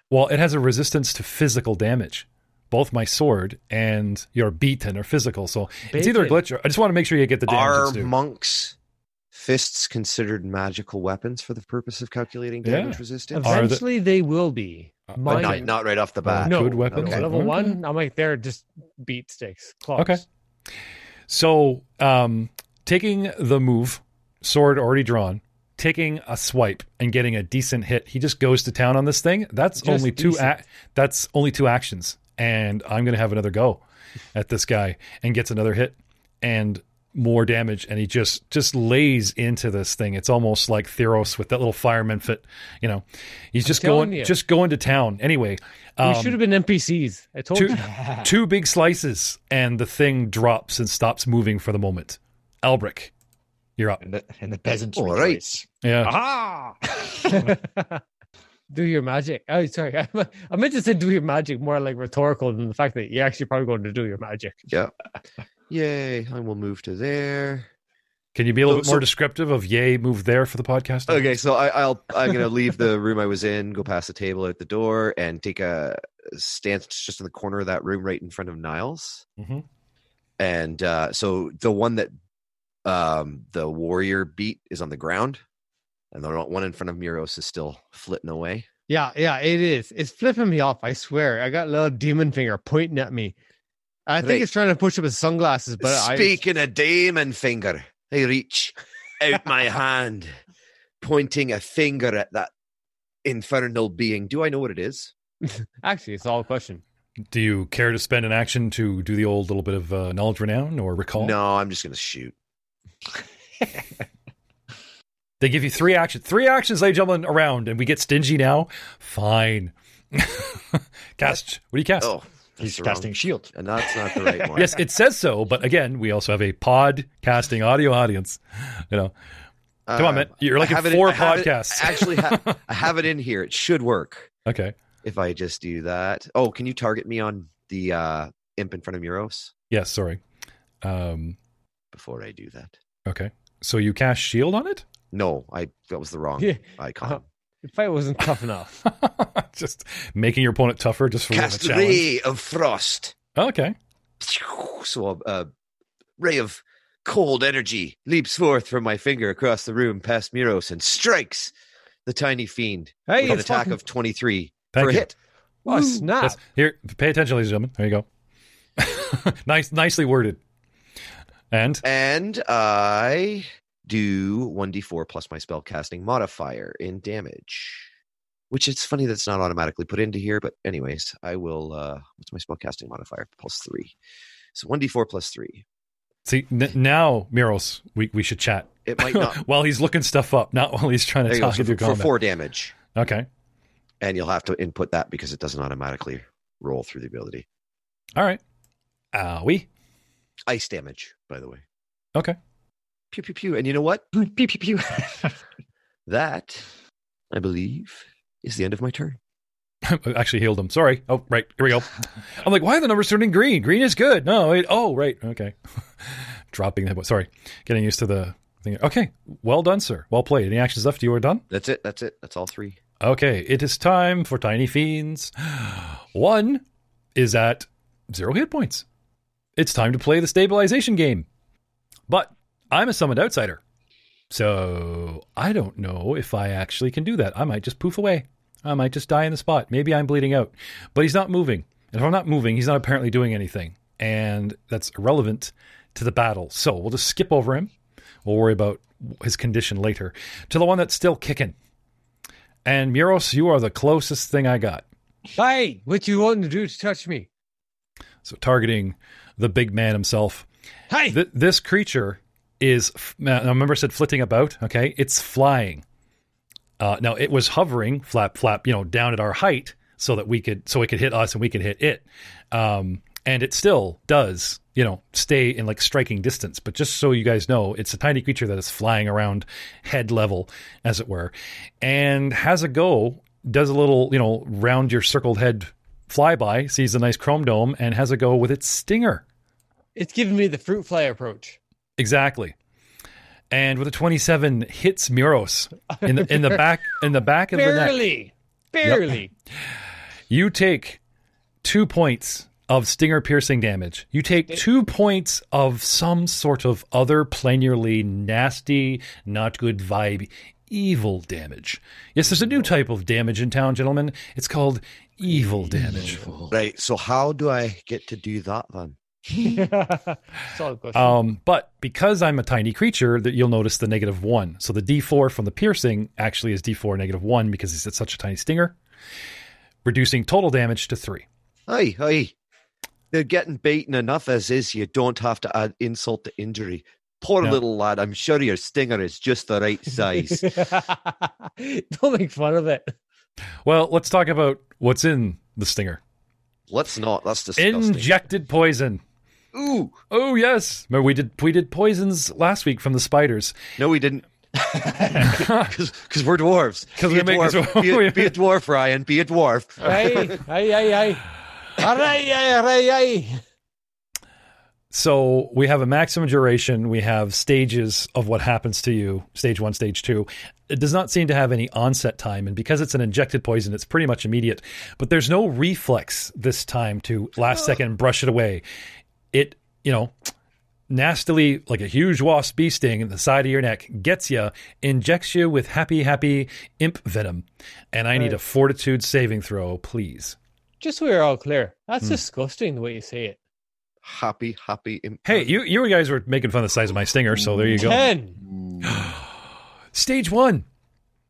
S1: Well, it has a resistance to physical damage. Both my sword and your beaten are physical, so it's either a glitch or I just want to make sure you get the damage.
S3: Are
S1: it's
S3: monks' fists considered magical weapons for the purpose of calculating
S1: Yeah.
S3: damage resistance?
S1: Are the-
S4: Eventually, they will be.
S1: Uh,
S3: But
S4: Mine-
S3: not, not right off the bat.
S1: No.
S4: no,
S1: good weapons?
S3: Okay.
S4: Level
S1: Okay.
S4: one, I'm like they're just beat sticks. Claws.
S1: Okay. So, um, taking the move, sword already drawn, taking a swipe and getting a decent hit, he just goes to town on this thing. That's
S4: Just
S1: only two.
S4: decent.
S1: Ac- that's only two actions, and I'm going to have another go at this guy and gets another hit and more damage, and he just just lays into this thing. It's almost like Theros with that little fireman fit. You know, he's just going
S4: you.
S1: just going to town anyway.
S4: We
S1: Um,
S4: should have been NPCs. I told
S1: two,
S4: you. (laughs)
S1: two big slices, and the thing drops and stops moving for the moment. Albric, you're up.
S2: And the, and the peasants
S3: All right.
S2: rejoice.
S1: Yeah.
S2: Ah! (laughs)
S4: do your magic. Oh, sorry. I, (laughs) I meant to say do your magic more like rhetorical than the fact that you're actually probably going to do your magic.
S3: Yeah. Yay. I will move to there.
S1: Can you be a little
S3: So-
S1: bit more
S3: so-
S1: descriptive of yay, move there for the podcast?
S3: Okay, so I, I'll I'm gonna leave the room I was in, go past the table at the door, and take a stance just in the corner of that room, right in front of Niles.
S1: Mhm.
S3: And uh, so the one that um, the warrior beat is on the ground, and the one in front of Muros is still flitting away.
S4: Yeah, yeah, it is. It's flipping me off. I swear. I got a little demon finger pointing at me. I think
S3: Right.
S4: it's trying to push up his sunglasses, but
S3: Speaking of demon finger, I reach out my (laughs) hand, pointing a finger at that infernal being. Do I know what it is? (laughs)
S4: actually, it's all a question.
S1: Do you care to spend an action to do the old little bit of uh, knowledge renown or recall?
S3: No, I'm just gonna shoot. (laughs)
S1: They give you three actions. Three actions, ladies and gentlemen, around, and we get stingy now. Fine. cast. What do you cast?
S3: Oh,
S2: He's
S3: that's
S2: casting
S3: wrong-
S2: shield.
S3: and that's not the right (laughs) one.
S1: Yes, it says so, but again, we also have a podcasting audio audience. You know, come on, man. You're like
S3: Uh, I
S1: in
S3: have it
S1: four
S3: I have it-
S1: podcasts.
S3: I actually, ha- (laughs) I have it in here. It should work
S1: okay.
S3: if I just do that. Oh, can you target me on the uh, imp in front of Muros
S1: Yes, sorry. Um,
S3: before I do that?
S1: okay. So you cast shield on it?
S3: No, I that was the wrong
S4: Yeah.
S3: icon.
S4: The fight wasn't tough enough. (laughs)
S1: just making your opponent tougher just for
S3: Cast
S1: a challenge.
S3: ray of frost.
S1: Okay.
S3: So a, a ray of cold energy leaps forth from my finger across the room past Muros and strikes the tiny fiend
S4: Hey,
S3: with an
S4: it's
S3: attack
S4: fucking-
S3: of 23
S1: Thank
S3: for a
S1: you.
S3: hit.
S4: Oh, snap.
S1: Yes. Here, pay attention, ladies and gentlemen. There you go. (laughs) nice, nicely worded. And
S3: And I do 1d4 plus my spell casting modifier in damage. Which it's funny that's not automatically put into here, but anyways, I will uh what's my spell casting modifier? Plus three. So 1d4 plus three.
S1: see n- now, Miros, we we should chat
S3: It might not (laughs)
S1: while he's looking stuff up, not while he's trying to
S3: there you go.
S1: talk
S3: So for, for four damage.
S1: Okay,
S3: And you'll have to input that because it doesn't automatically roll through the ability.
S1: all right. Owie.
S3: Ice damage, by the way.
S1: Okay.
S3: Pew pew pew. And you know what? (laughs)
S2: pew pew pew. (laughs)
S3: That, I believe, is the end of my turn.
S1: I (laughs) actually healed him. Sorry. Oh, right. Here we go. I'm like, why are the numbers turning green? Green is good. No, wait. Oh, right. Okay. Dropping the. Sorry. Getting used to the thing. Okay. Well done, sir. Well played. Any actions left? You are done.
S3: That's it. That's it. That's all three.
S1: Okay. It is time for Tiny Fiends. One is at zero hit points. It's time to play the stabilization game. I'm a summoned outsider. So I don't know if I actually can do that. I might just poof away. I might just die in the spot. Maybe I'm bleeding out. But he's not moving. And if I'm not moving, he's not apparently doing anything. And that's irrelevant to the battle. So we'll just skip over him. We'll worry about his condition later. To the one that's still kicking. And Muros, you are the closest thing I got.
S4: Hey, what you want to do to touch me?
S1: So targeting the big man himself.
S4: Hey,
S1: Th- this creature is. Now, remember, I said flitting about. Okay, it's flying. Uh, now it was hovering, flap, flap, you know, down at our height, so that we could, so it could hit us and we could hit it. Um, and it still does, you know, stay in like striking distance. But just so you guys know, it's a tiny creature that is flying around head level, as it were, and has a go. Does a little, you know, round your circled head flyby, sees a nice chrome dome, and has a go with its stinger.
S4: it's giving me the fruit fly approach.
S1: Exactly. And with a 27 hits Muros in the in the back in the back of the neck.
S4: Barely, barely.
S1: You take 2 points of stinger piercing damage. You take 2 points of some sort of other planarly nasty, not good vibe evil damage. Yes, there's a new type of damage in town, gentlemen. It's called evil damage.
S3: Right. So how do I get to do that then? (laughs)
S4: Solid question.
S1: Um, but because I'm a tiny creature, that you'll notice the negative one. So the D4 from the piercing actually is D4 negative one because he's such a tiny stinger, reducing total damage to three.
S3: Hi, hi. They're getting beaten enough as is. You don't have to add insult to injury. Poor
S1: No.
S3: little lad. I'm sure your stinger is just the right size. (laughs)
S4: Don't make fun of it.
S1: Well, let's talk about what's in the stinger.
S3: Let's not. That's disgusting.
S1: Injected poison.
S3: Ooh.
S1: Oh yes, remember we did we did poisons last week from the spiders.
S3: No, we didn't. (laughs) (laughs) Because we're dwarves.
S1: 'Cause
S3: be,
S1: we
S3: a
S1: make-
S3: dwarf. be, a, (laughs) be a dwarf, Ryan. Be a dwarf.
S4: Aye, aye, aye, aye.
S1: So we have a maximum duration. We have stages of what happens to you. Stage one, stage two. It does not seem to have any onset time, and because it's an injected poison, it's pretty much immediate. But there's no reflex this time to last (gasps) second brush it away. It, you know, nastily like a huge wasp bee sting in the side of your neck gets you, injects you with happy, happy imp venom, and I need a fortitude saving throw, please.
S4: Just so we're all clear, that's hmm. disgusting the way you say it.
S3: Happy, happy. Imp-
S1: Hey, you you guys were making fun of the size of my stinger, so there you go.
S4: Ten. (gasps)
S1: Stage one.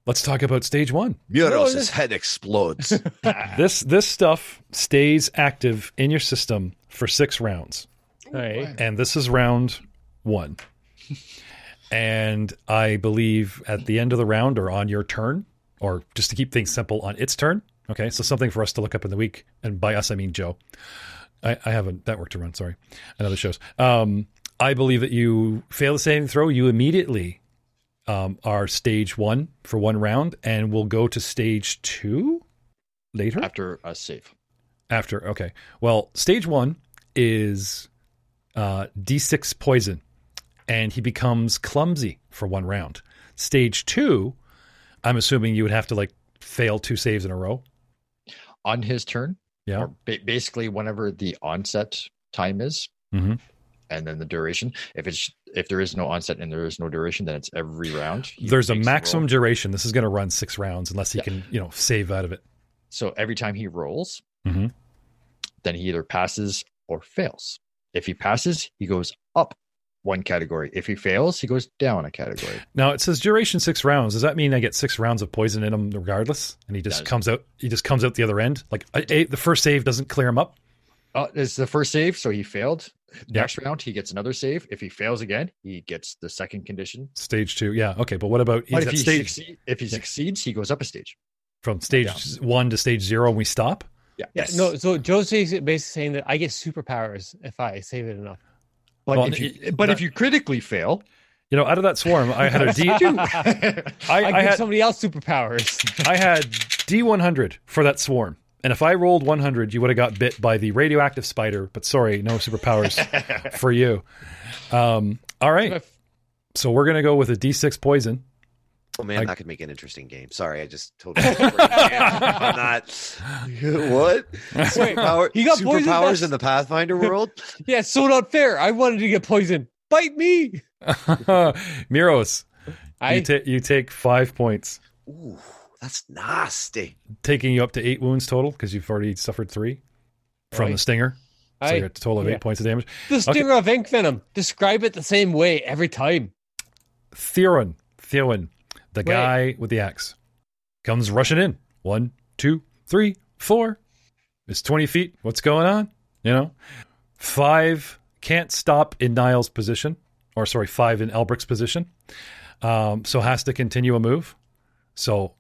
S1: Let's talk about stage one.
S3: Muros' head explodes. (laughs)
S1: This this stuff stays active in your system for six rounds,
S4: Aye.
S1: and this is round one. and I believe at the end of the round, or on your turn, or just to keep things simple, on its turn. Okay, so something for us to look up in the week, and by us I mean Joe. I, I have a network to run. Sorry, and other shows. Um, I believe that you fail the saving throw, you immediately um, are stage one for one round, and we'll go to stage two later
S2: After a save.
S1: after. Okay, well, stage one is uh, d6 poison, and he becomes clumsy for one round. Stage two, I'm assuming you would have to like fail two saves in a row.
S2: On his turn,
S1: Yeah.
S2: or ba- basically whenever the onset time is,
S1: Mhm.
S2: and then the duration. If it's if there is no onset and there is no duration, then it's every round.
S1: There's a maximum duration. This is going to run six rounds unless he
S2: Yeah.
S1: can, you know, save out of it.
S2: So every time he rolls,
S1: Mhm.
S2: then he either passes or fails. If he passes, he goes up one category. If he fails, he goes down a category.
S1: Now it says duration six rounds. Does that mean I get six rounds of poison in him regardless? And he just comes out. He just comes out the other end. Like a, a- the first save doesn't clear him up.
S2: Uh, it's the first save, so he failed.
S1: Yeah.
S2: Next round, he gets another save. If he fails again, he gets the second condition.
S1: Stage two, yeah, okay. But what about
S2: But if he,
S1: stage
S2: succeed, if he succeeds, he goes up a stage.
S1: from stage
S2: Yeah.
S1: one to stage zero, and we stop?
S2: Yeah.
S4: Yeah, no. So Joe's basically saying that I get superpowers if I save it enough.
S2: But
S1: Well,
S2: if you,
S1: it-
S2: but
S1: that-
S2: if you critically fail,
S1: You know, out of that swarm, I had a D. (laughs) (laughs)
S4: I,
S1: I, I
S4: give
S1: had
S4: somebody else superpowers. (laughs)
S1: I had D100 for that swarm. And if I rolled 100, you would have got bit by the radioactive spider. But sorry, no superpowers for you. Um, all right. So we're going to go with a D6 poison.
S3: Oh man,
S1: I-
S3: that could make an interesting game. Sorry, I just totally. (laughs) I'm not. (laughs) What?
S4: Wait,
S3: Power,
S4: he got poisoned
S3: superpowers
S4: best-
S3: in the Pathfinder world? (laughs)
S4: yeah, so not fair. I wanted to get poisoned. Bite me.
S1: Miros,
S4: I
S1: you, ta- you take five points,
S3: Ooh, that's nasty.
S1: taking you up to eight wounds total because you've already suffered three from
S4: Right.
S1: the stinger. So
S4: I
S1: you're at a total of
S4: yeah.
S1: eight points of damage.
S4: the stinger of imp venom. Describe it the same way every time.
S1: Theron, Theowen, the
S4: Wait.
S1: guy with the axe, comes rushing in. One, two, three, four. It's 20 feet. What's going on? You know? Five can't stop in Niall's position, or sorry, five in Elbric's position. Um, so has to continue a move. So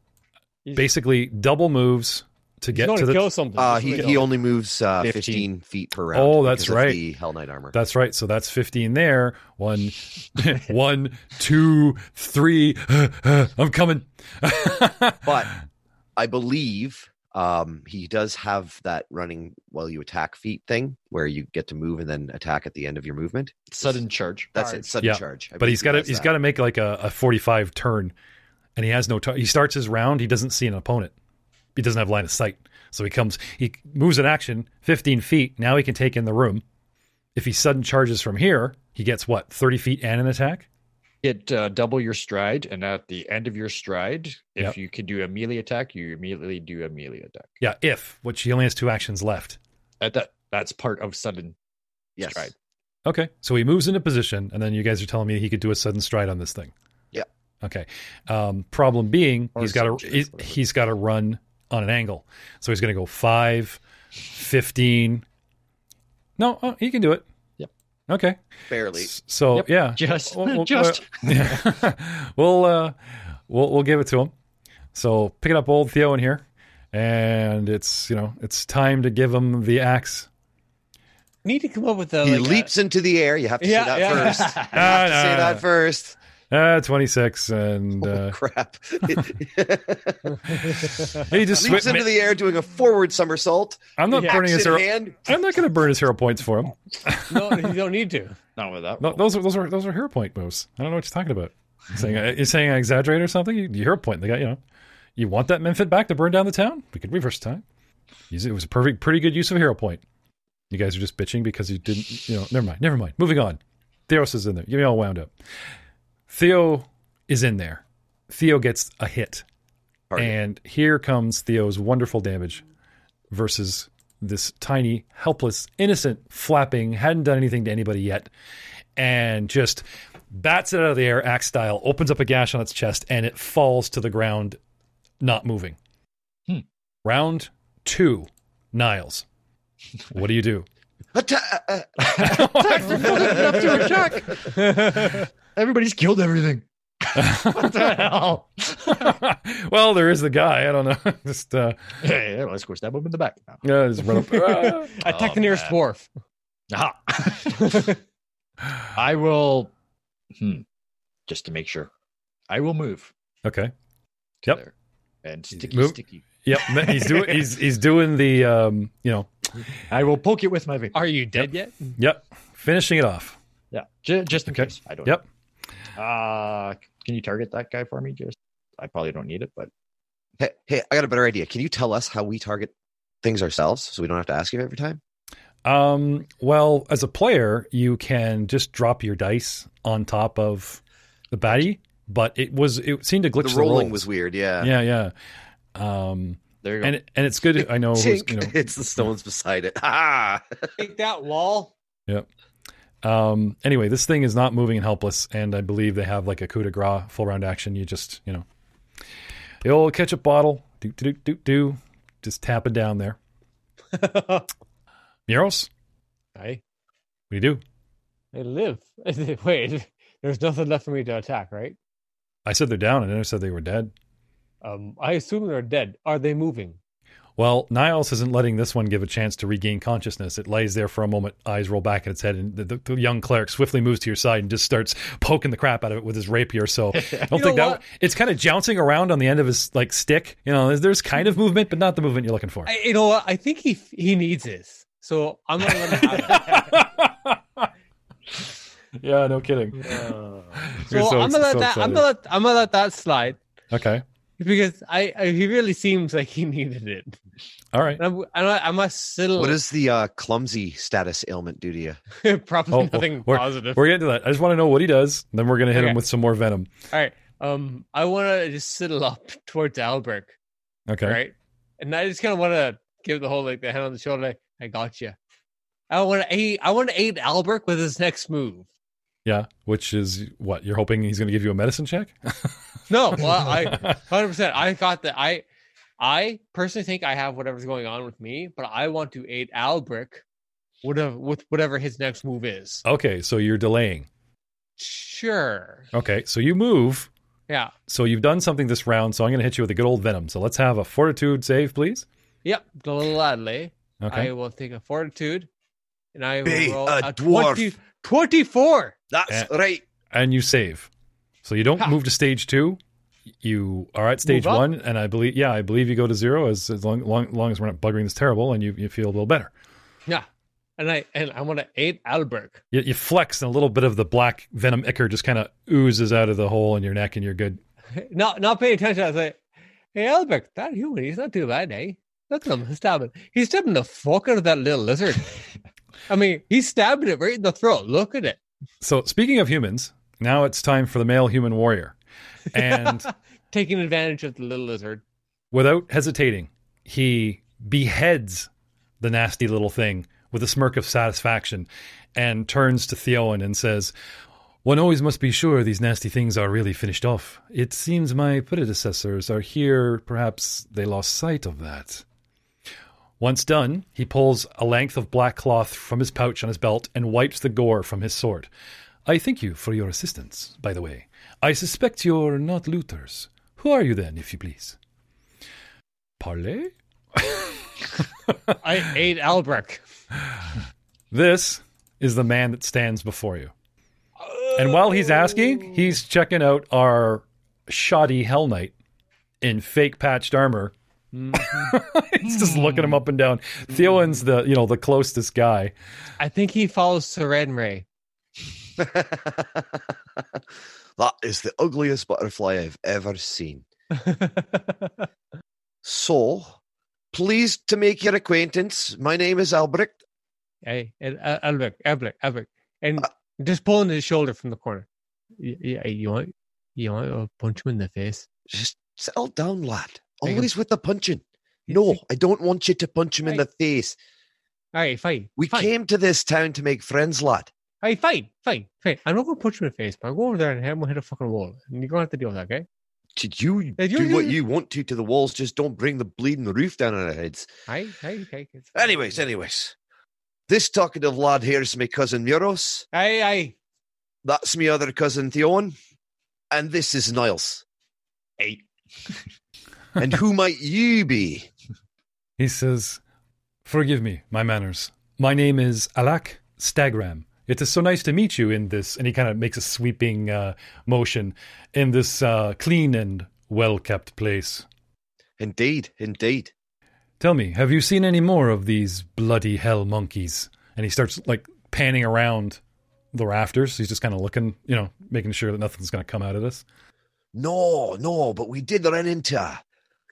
S1: basically, double moves to
S4: He's
S1: get to
S4: to
S1: the.
S4: kill something.
S3: Uh, he, he only moves uh,
S2: 15.
S3: 15. feet per round.
S1: Oh, that's right.
S3: The Hell Knight armor.
S1: That's right. So that's 15 there. One, (laughs) (laughs) one, two, three. (sighs) I'm coming. (laughs)
S3: but I believe um, he does have that running while you attack feet thing, where you get to move and then attack at the end of your movement.
S2: sudden charge.
S3: That's
S4: Charge.
S3: it, sudden
S1: Yeah,
S3: charge. I
S1: but he's got to he's got to make like a, a 45 turn and he has no t- he starts his round he doesn't see an opponent he doesn't have line of sight so he comes he moves an action 15 feet now he can take in the room if he sudden charges from here he gets what 30 feet and an attack
S2: Get uh, double your stride, and at the end of your stride, if
S1: Yep.
S2: you can do a melee attack, you immediately do a melee attack.
S1: yeah if which he only has two actions left
S2: At that, that's part of sudden
S3: Yes.
S2: stride.
S1: okay so he moves into position and then you guys are telling me he could do a sudden stride on this thing
S3: Yeah.
S1: okay um, problem being
S2: Or
S1: he's got to he's, he's got to run on an angle so he's going to go 5 15 no oh, he can do it
S2: Yep.
S1: okay
S3: Barely.
S1: So
S2: Yep.
S1: yeah,
S2: Just,
S1: We'll- we'll-
S2: just.
S1: yeah. (laughs) we'll uh, we'll we'll give it to him. So picking up old Theo in here, and it's you know it's time to give him the axe.
S4: Need to come up with a
S3: He
S4: like,
S3: leaps into the air. You have to
S4: Yeah,
S3: say that
S4: yeah.
S3: first. (laughs) You have to
S1: no,
S3: say that first.
S1: Uh, twenty six, and
S3: Oh,
S1: uh,
S3: crap. (laughs)
S1: he just
S3: leaps into the air doing a forward somersault.
S1: I'm not
S4: Yeah.
S1: burning his hero.
S3: hand.
S1: I'm not going to burn his hero points for him. (laughs)
S4: no, you don't need to.
S2: Not with that.
S1: No, those are those are those are hero point moves. I don't know what you're talking about. You're saying uh, you're saying I exaggerate or something. You, you hero point. They got you know. You want that mephit back to burn down the town? We could reverse time. It. It was a perfect, pretty good use of hero point. You guys are just bitching because you didn't. You know, never mind. Never mind. Moving on. Theros is in there. Get me all wound up. Theo is in there. Theo gets a hit,
S3: Target.
S1: and here comes Theo's wonderful damage versus this tiny, helpless, innocent, flapping, hadn't done anything to anybody yet, and just bats it out of the air, axe style, opens up a gash on its chest, and it falls to the ground, not moving.
S2: Hmm.
S1: Round two, Niles. What do you do? (laughs)
S3: Atta- uh, (laughs)
S2: Enough to attack. (laughs) Everybody's killed everything. (laughs) what the hell?
S1: well, there is the guy. I don't know. (laughs) just uh,
S2: Hey, yeah, let's go stab him in the back now.
S1: yeah, just run up. (laughs) Ah.
S4: Attack
S2: Oh,
S4: the nearest
S2: man.
S4: dwarf.
S2: Aha. I will, hmm, just to make sure, I will move.
S1: okay. Yep.
S2: there. And sticky,
S1: Move.
S2: sticky.
S1: Yep. He's doing. He's he's doing the. Um. You know.
S2: I will poke it with my finger.
S4: Are you dead yet?
S1: Yep. Finishing it off.
S2: Yeah, j- just in
S1: Okay.
S2: case. I don't.
S1: Yep.
S2: Uh, can you target that guy for me? Just, I probably don't need it, but
S3: hey, hey, I got a better idea. Can you tell us how we target things ourselves so we don't have to ask you every time?
S1: Um, well, as a player, you can just drop your dice on top of the baddie, but it was it seemed to glitch
S3: The
S1: the,
S3: rolling
S1: rolls.
S3: was weird. Yeah.
S1: Yeah, yeah. Um,
S2: There you go.
S1: and it, and it's good. I know, it was, you know. (laughs)
S3: it's the stones beside it. (laughs) Ah,
S4: Take that wall.
S1: Um, anyway, this thing is not moving and helpless, and I believe they have like a coup de grace full round action. You just, you know, the old ketchup bottle, do do do do just tap it down there. (laughs) Muros,
S4: I
S1: what do you do?
S4: I live. (laughs) Wait, there's nothing left for me to attack, right?
S1: I said they're down, and then I said they were dead.
S4: Um, I assume they're dead. Are they moving?
S1: Well, Niles isn't letting this one give a chance to regain consciousness. It lays there for a moment, eyes roll back in its head, and the, the, the young cleric swiftly moves to your side and just starts poking the crap out of it with his rapier. So (laughs) I don't think that
S4: what?
S1: it's kind of jouncing around on the end of his like stick. You know, there's, there's kind of movement, but not the movement you're looking for.
S4: I, you know what? I think he he needs this. So I'm not gonna let him have it. (laughs)
S1: yeah, no kidding.
S4: So,
S1: so-
S4: I'm gonna let
S1: so
S4: that. I'm gonna let, I'm gonna let that slide
S1: Okay,
S4: because I, I he really seems like he (laughs) needed it.
S1: all right.
S4: And I'm, I, I must still
S3: What does the uh, clumsy status ailment do to you? (laughs)
S4: probably
S1: Oh,
S4: nothing
S1: we're,
S4: positive.
S1: We're getting to that. I just want to know what he does. Then we're gonna hit him with some more venom.
S4: All right. Um, I want to just sidle up towards Albert.
S1: Okay.
S4: Right. And I just kind of want to give the whole like the hand on the shoulder. Like, I got you. I want to aid. I want to aid Albert with his next move.
S1: Yeah. Which is what you're hoping he's gonna give you a medicine check. (laughs)
S4: No, well, I hundred percent. I got that. I, I personally think I have whatever's going on with me, but I want to aid Albrecht, whatever with whatever his next move is.
S1: okay, so you're delaying.
S4: Sure.
S1: Okay, so you move.
S4: Yeah.
S1: So you've done something this round, so I'm going to hit you with a good old venom. So let's have a fortitude save, please.
S4: Yep. Gladly.
S1: Okay.
S4: I will take a fortitude, and I will
S3: Be
S4: roll
S3: a
S4: a,
S3: dwarf.
S4: 20, 24.
S3: That's
S1: Eh.
S3: right.
S1: and you save. So you don't
S4: Ha.
S1: move to stage two. You are at stage one, and I believe, yeah, I believe you go to zero as, as long, long, long as we're not buggering this terrible, and you, you feel a little better.
S4: Yeah. And I and I want to aid Albrecht.
S1: You, you flex, and a little bit of the black venom ichor just kind of oozes out of the hole in your neck, and you're good. (laughs)
S4: Not not paying attention. I was like, "Hey, Albrecht, that human, he's not too bad, eh? Look at him stabbing. He's stabbing the fuck out of that little lizard. (laughs) I mean, he's stabbing it right in the throat. Look at it.
S1: So speaking of humans, now it's time for the male human warrior, and (laughs)
S4: Taking advantage of the little lizard.
S1: without hesitating, he beheads the nasty little thing with a smirk of satisfaction and turns to Theowen and says, One always must be sure these nasty things are really finished off. It seems my predecessors are here. Perhaps they lost sight of that. Once done, he pulls a length of black cloth from his pouch on his belt and wipes the gore from his sword. I thank you for your assistance, by the way. I suspect you're not looters. Who are you then, if you please? Parley? (laughs)
S4: I ate Albrecht.
S1: This is the man that stands before you. And while he's asking, he's checking out our shoddy Hell Knight in fake patched armor. (laughs) he's just looking him up and down. Theowen's the you know the closest guy.
S4: I think he follows Sarenrae. (laughs)
S3: that is the ugliest butterfly I've ever seen. (laughs) So, pleased to make your acquaintance. My name is Albrecht.
S4: hey, uh, Albrecht, Albrecht, Albrecht, and
S3: Uh,
S4: just pulling his shoulder from the corner. Y- Yeah, you want you want to punch him in the face?
S3: Just settle down, lad. Always with the punching. No, I don't want you to punch him in the face.
S4: All right, fine.
S3: We
S4: fine.
S3: came to this town to make friends, lad.
S4: All right, fine, fine, fine. I'm not going to punch him in the face, but I'll go over there and have him hit a fucking wall. And you're going to have to deal with that, okay?
S3: Did you
S4: Yeah,
S3: do what you want to to the walls? Just don't bring the bleeding roof down on our heads.
S4: Aye, aye, okay. it's-
S3: Anyways, anyways. This talkative lad here's my cousin Muros.
S4: Aye, aye.
S3: That's my other cousin Theon. And this is Niles.
S4: Eight. (laughs)
S3: and who might you be? (laughs)
S1: He says, "Forgive me, my manners. My name is Alak Stagram. It is so nice to meet you in this." And he kind of makes a sweeping uh, motion in this uh, clean and well kept place.
S3: Indeed, indeed.
S1: Tell me, have you seen any more of these bloody hell monkeys? And he starts like panning around the rafters. He's just kind of looking, you know, making sure that nothing's going to come out of this.
S3: No, no, but we did run into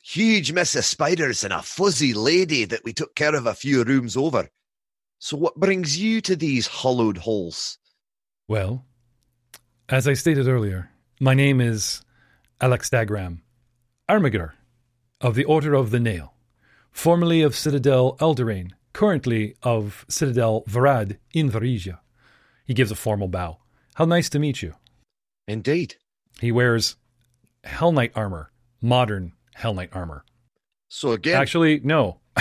S3: huge mess of spiders and a fuzzy lady that we took care of a few rooms over. So, what brings you to these hollowed holes?
S1: Well, as I stated earlier, my name is Alak Stagram, Armiger of the Order of the Nail, formerly of Citadel Altaerein, currently of Citadel Vraid in Varisia. He gives a formal bow. How nice to meet you.
S3: Indeed.
S1: He wears Hell Knight armor, modern Hell Knight armor.
S3: So again,
S1: Actually, no. (laughs)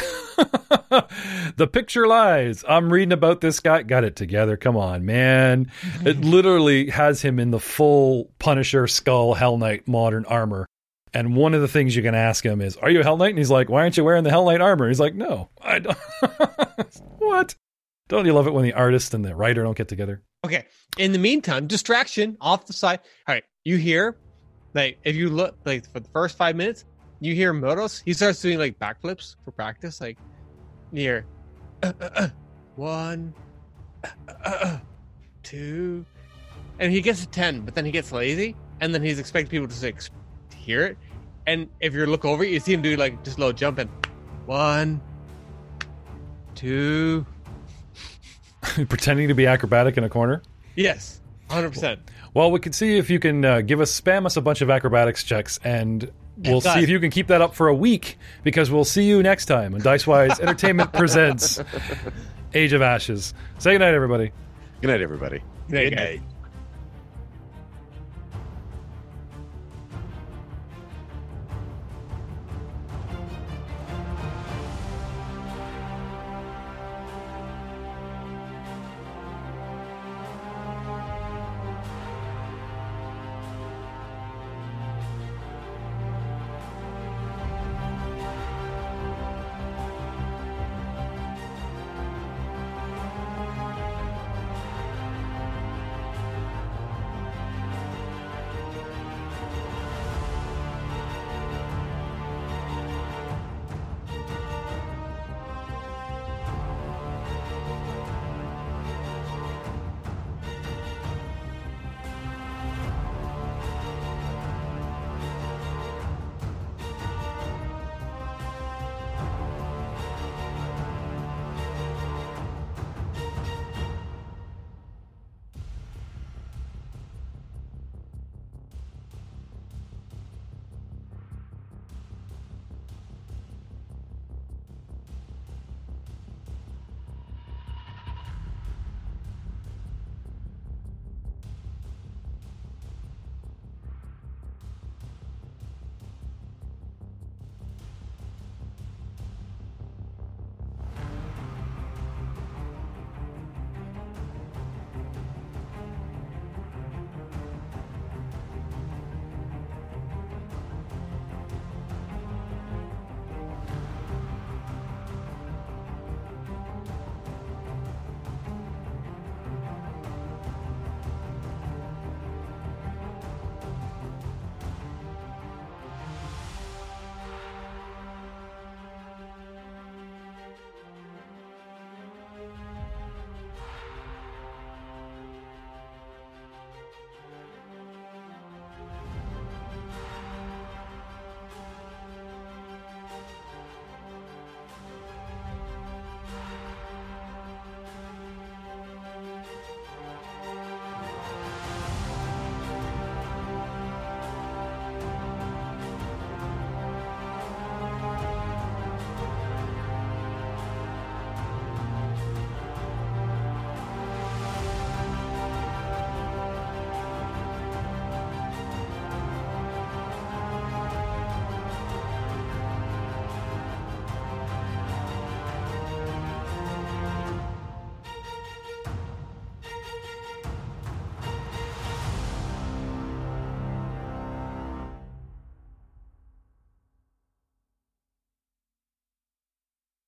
S1: the picture lies. I'm reading about this guy. Got it together. Come on, man. It (laughs) literally has him in the full Punisher skull Hell Knight modern armor. And one of the things you can ask him is, Are you a Hell Knight? And he's like, Why aren't you wearing the Hell Knight armor? he's like, No, I don't. (laughs) what? Don't you love it when the artist and the writer don't get together?
S4: Okay. In the meantime, distraction off the side. All right. You hear, like, if you look, like, for the first five minutes, you hear Motos. He starts doing, like, backflips for practice. Like, near uh, uh, uh, one, (clears throat) two. And he gets to 10, but then he gets lazy. And then he's expecting people to, like, hear it. And if you look over, you see him do, like, just a little jumping. One, two. (laughs)
S1: Pretending to be acrobatic in a corner?
S4: Yes, 100%.
S1: Well, we can see if you can uh, give us spam us a bunch of acrobatics checks, and we'll
S4: Guys.
S1: see if you can keep that up for a week because we'll see you next time when Dicewise (laughs) Entertainment presents (laughs) Age of Ashes. Say goodnight, everybody.
S3: good night, everybody.
S4: There you
S2: Good
S4: go.
S2: night.